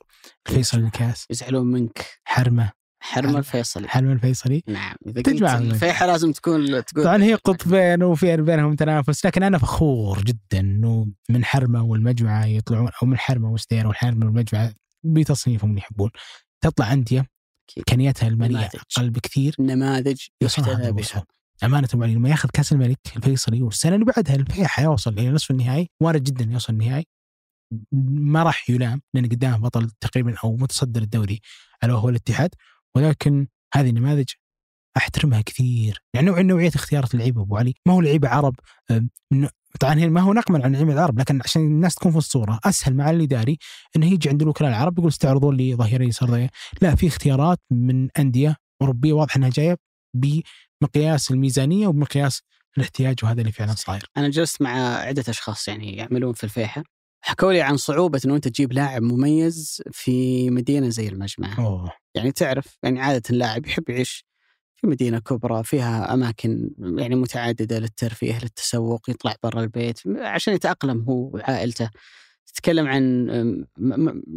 الفيصل الكاس يزعلون منك. حرمة. حرم حرم. الفيصلي حرمة الفيصلي نعم إذا تجمع. الفيحاء لازم تكون تقول طبعا هي قطبين وفي بينهم تنافس لكن أنا فخور جدا إنه من حرمة والمجمعه يطلعون أو من حرمة وستير والحرمة والمجمعه بتصنيفهم اللي يحبون تطلع انديه. امكانياتها الماليه. أقل بكثير نماذج يحتذى الوصول. بها أمانة أبو علي لما ياخذ كأس الملك الفيصلي والسنة اللي بعدها الفيحاء يوصل إلى نصف النهائي وارد جدا يوصل النهائي ما راح يلام لأن قدامه بطل تقريبا أو متصدر الدوري الا وهو الاتحاد ولكن هذه النماذج أحترمها كثير. يعني نوع نوعية اختيارات اللعيبة أبو علي. ما هو لعيبه عرب طبعا ما هو نقما عن لعيبة العرب لكن عشان الناس تكون في الصورة أسهل مع الإداري إنه يجي عند الوكلاء العرب يقول استعرضوا لي ظهيري يسار. لا في اختيارات من أندية أوروبية واضح إنها جاية بمقياس الميزانية وبمقياس الاحتياج وهذا اللي فعلا صاير. أنا جلست مع عدة أشخاص يعني يعملون في الفيحاء حكوا لي عن صعوبة إنه أنت تجيب لاعب مميز في مدينة زي المجمع. أوه. يعني تعرف يعني عادة اللاعب يحب يعيش في مدينة كبرى فيها أماكن يعني متعددة للترفيه للتسوق يطلع برا البيت عشان يتأقلم هو وعائلته. تتكلم عن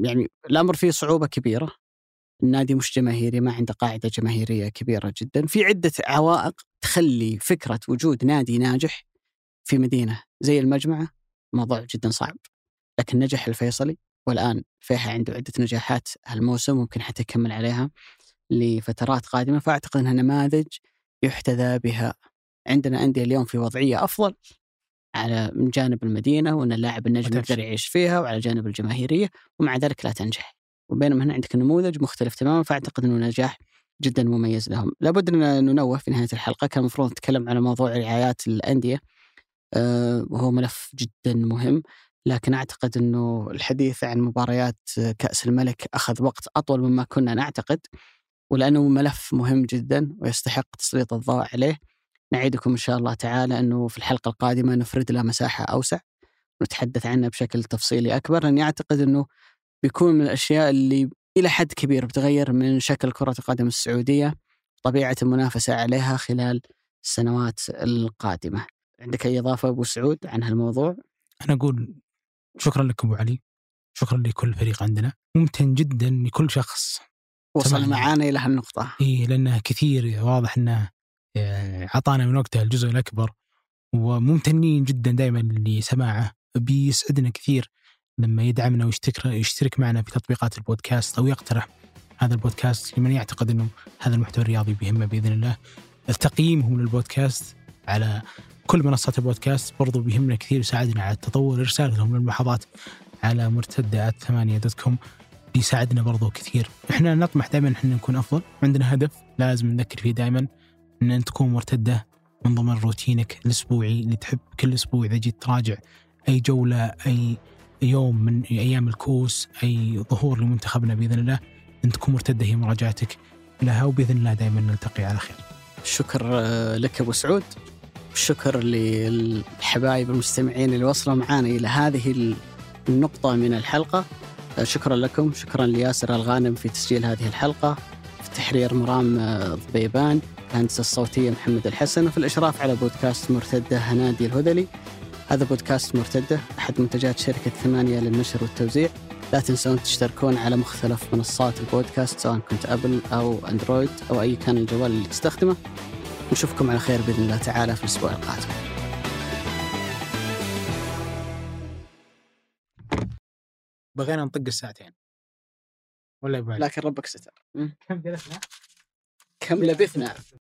يعني الأمر فيه صعوبة كبيرة. النادي مش جماهيري ما عنده قاعدة جماهيرية كبيرة جدا. في عدة عوائق تخلي فكرة وجود نادي ناجح في مدينة زي المجمعه موضوع جدا صعب. لكن نجح الفيصلي والآن فيها عنده عدة نجاحات هالموسم ممكن حتى يكمل عليها لفترات قادمة فأعتقد إنها نماذج يحتذى بها. عندنا أندية اليوم في وضعية أفضل على من جانب المدينة وإن اللاعب النجم. يقدر يعيش فيها وعلى جانب الجماهيرية ومع ذلك لا تنجح. وبينما هنا عندك نموذج مختلف تماما فأعتقد إنه نجاح جدا مميز لهم. لابد ان ننوه في نهاية الحلقة كان المفروض نتكلم على موضوع رعايات الأندية آه، وهو ملف جدا مهم. لكن أعتقد إنه الحديث عن مباريات كأس الملك أخذ وقت أطول مما كنا نعتقد ولأنه ملف مهم جدا ويستحق تسليط الضوء عليه نعيدكم إن شاء الله تعالى إنه في الحلقة القادمة نفرد له مساحة أوسع نتحدث عنه بشكل تفصيلي أكبر لأني أعتقد إنه بيكون من الأشياء اللي إلى حد كبير بتغير من شكل كرة القدم السعودية طبيعة المنافسة عليها خلال السنوات القادمة. عندك أي إضافة أبو سعود عن هالموضوع؟ أنا أقول شكرا لك أبو علي. شكرا لكل فريق عندنا. ممتن جدا لكل شخص. وصل. معانا إلى هالنقطة. اي لأنه كثير واضح إنه آه، عطانا من وقته الجزء الأكبر. وممتنين جدا دائما لسماعه بيسعدنا كثير لما يدعمنا ويشترك يشترك معنا في تطبيقات البودكاست أو يقترح هذا البودكاست لمن يعتقد إنه هذا المحتوى الرياضي بيهمه بإذن الله. تقييمهم للبودكاست على كل منصات البودكاست برضو بيهمنا كثير يساعدنا على التطور ارسالهم للملاحظات على مرتدة ثمانية dot com بيساعدنا برضو كثير إحنا نطمح دائما إحنا نكون أفضل عندنا هدف لازم نذكر فيه دائما إن تكون مرتدة من ضمن روتينك الأسبوعي اللي تحب كل أسبوع إذا جيت تراجع أي جولة أي يوم من أيام الكؤوس أي ظهور لمنتخبنا بإذن الله ان تكون مرتدة هي مراجعتك لها وبإذن الله دائما نلتقي على خير. شكر لك أبو سعود. الشكر للحبايب المستمعين اللي وصلوا معنا إلى هذه النقطة من الحلقة. آه، شكرا لكم، شكرا لياسر الغانم في تسجيل هذه الحلقة. في التحرير مرام آه، ضبيبان، الهندسة الصوتية محمد الحسن، وفي الإشراف على بودكاست مرتدة هنادي الهذلي. هذا بودكاست مرتدة أحد منتجات شركة ثمانية للنشر والتوزيع. لا تنسون تشتركون على مختلف منصات البودكاست سواء كنت أبل أو أندرويد أو أي كان الجوال اللي تستخدمه نشوفكم على خير بإذن الله تعالى في الأسبوع القادم. بغينا نطق الساعتين. ولا يبالي. لكن ربك ستر. كم جلسنا؟ كم لبثنا.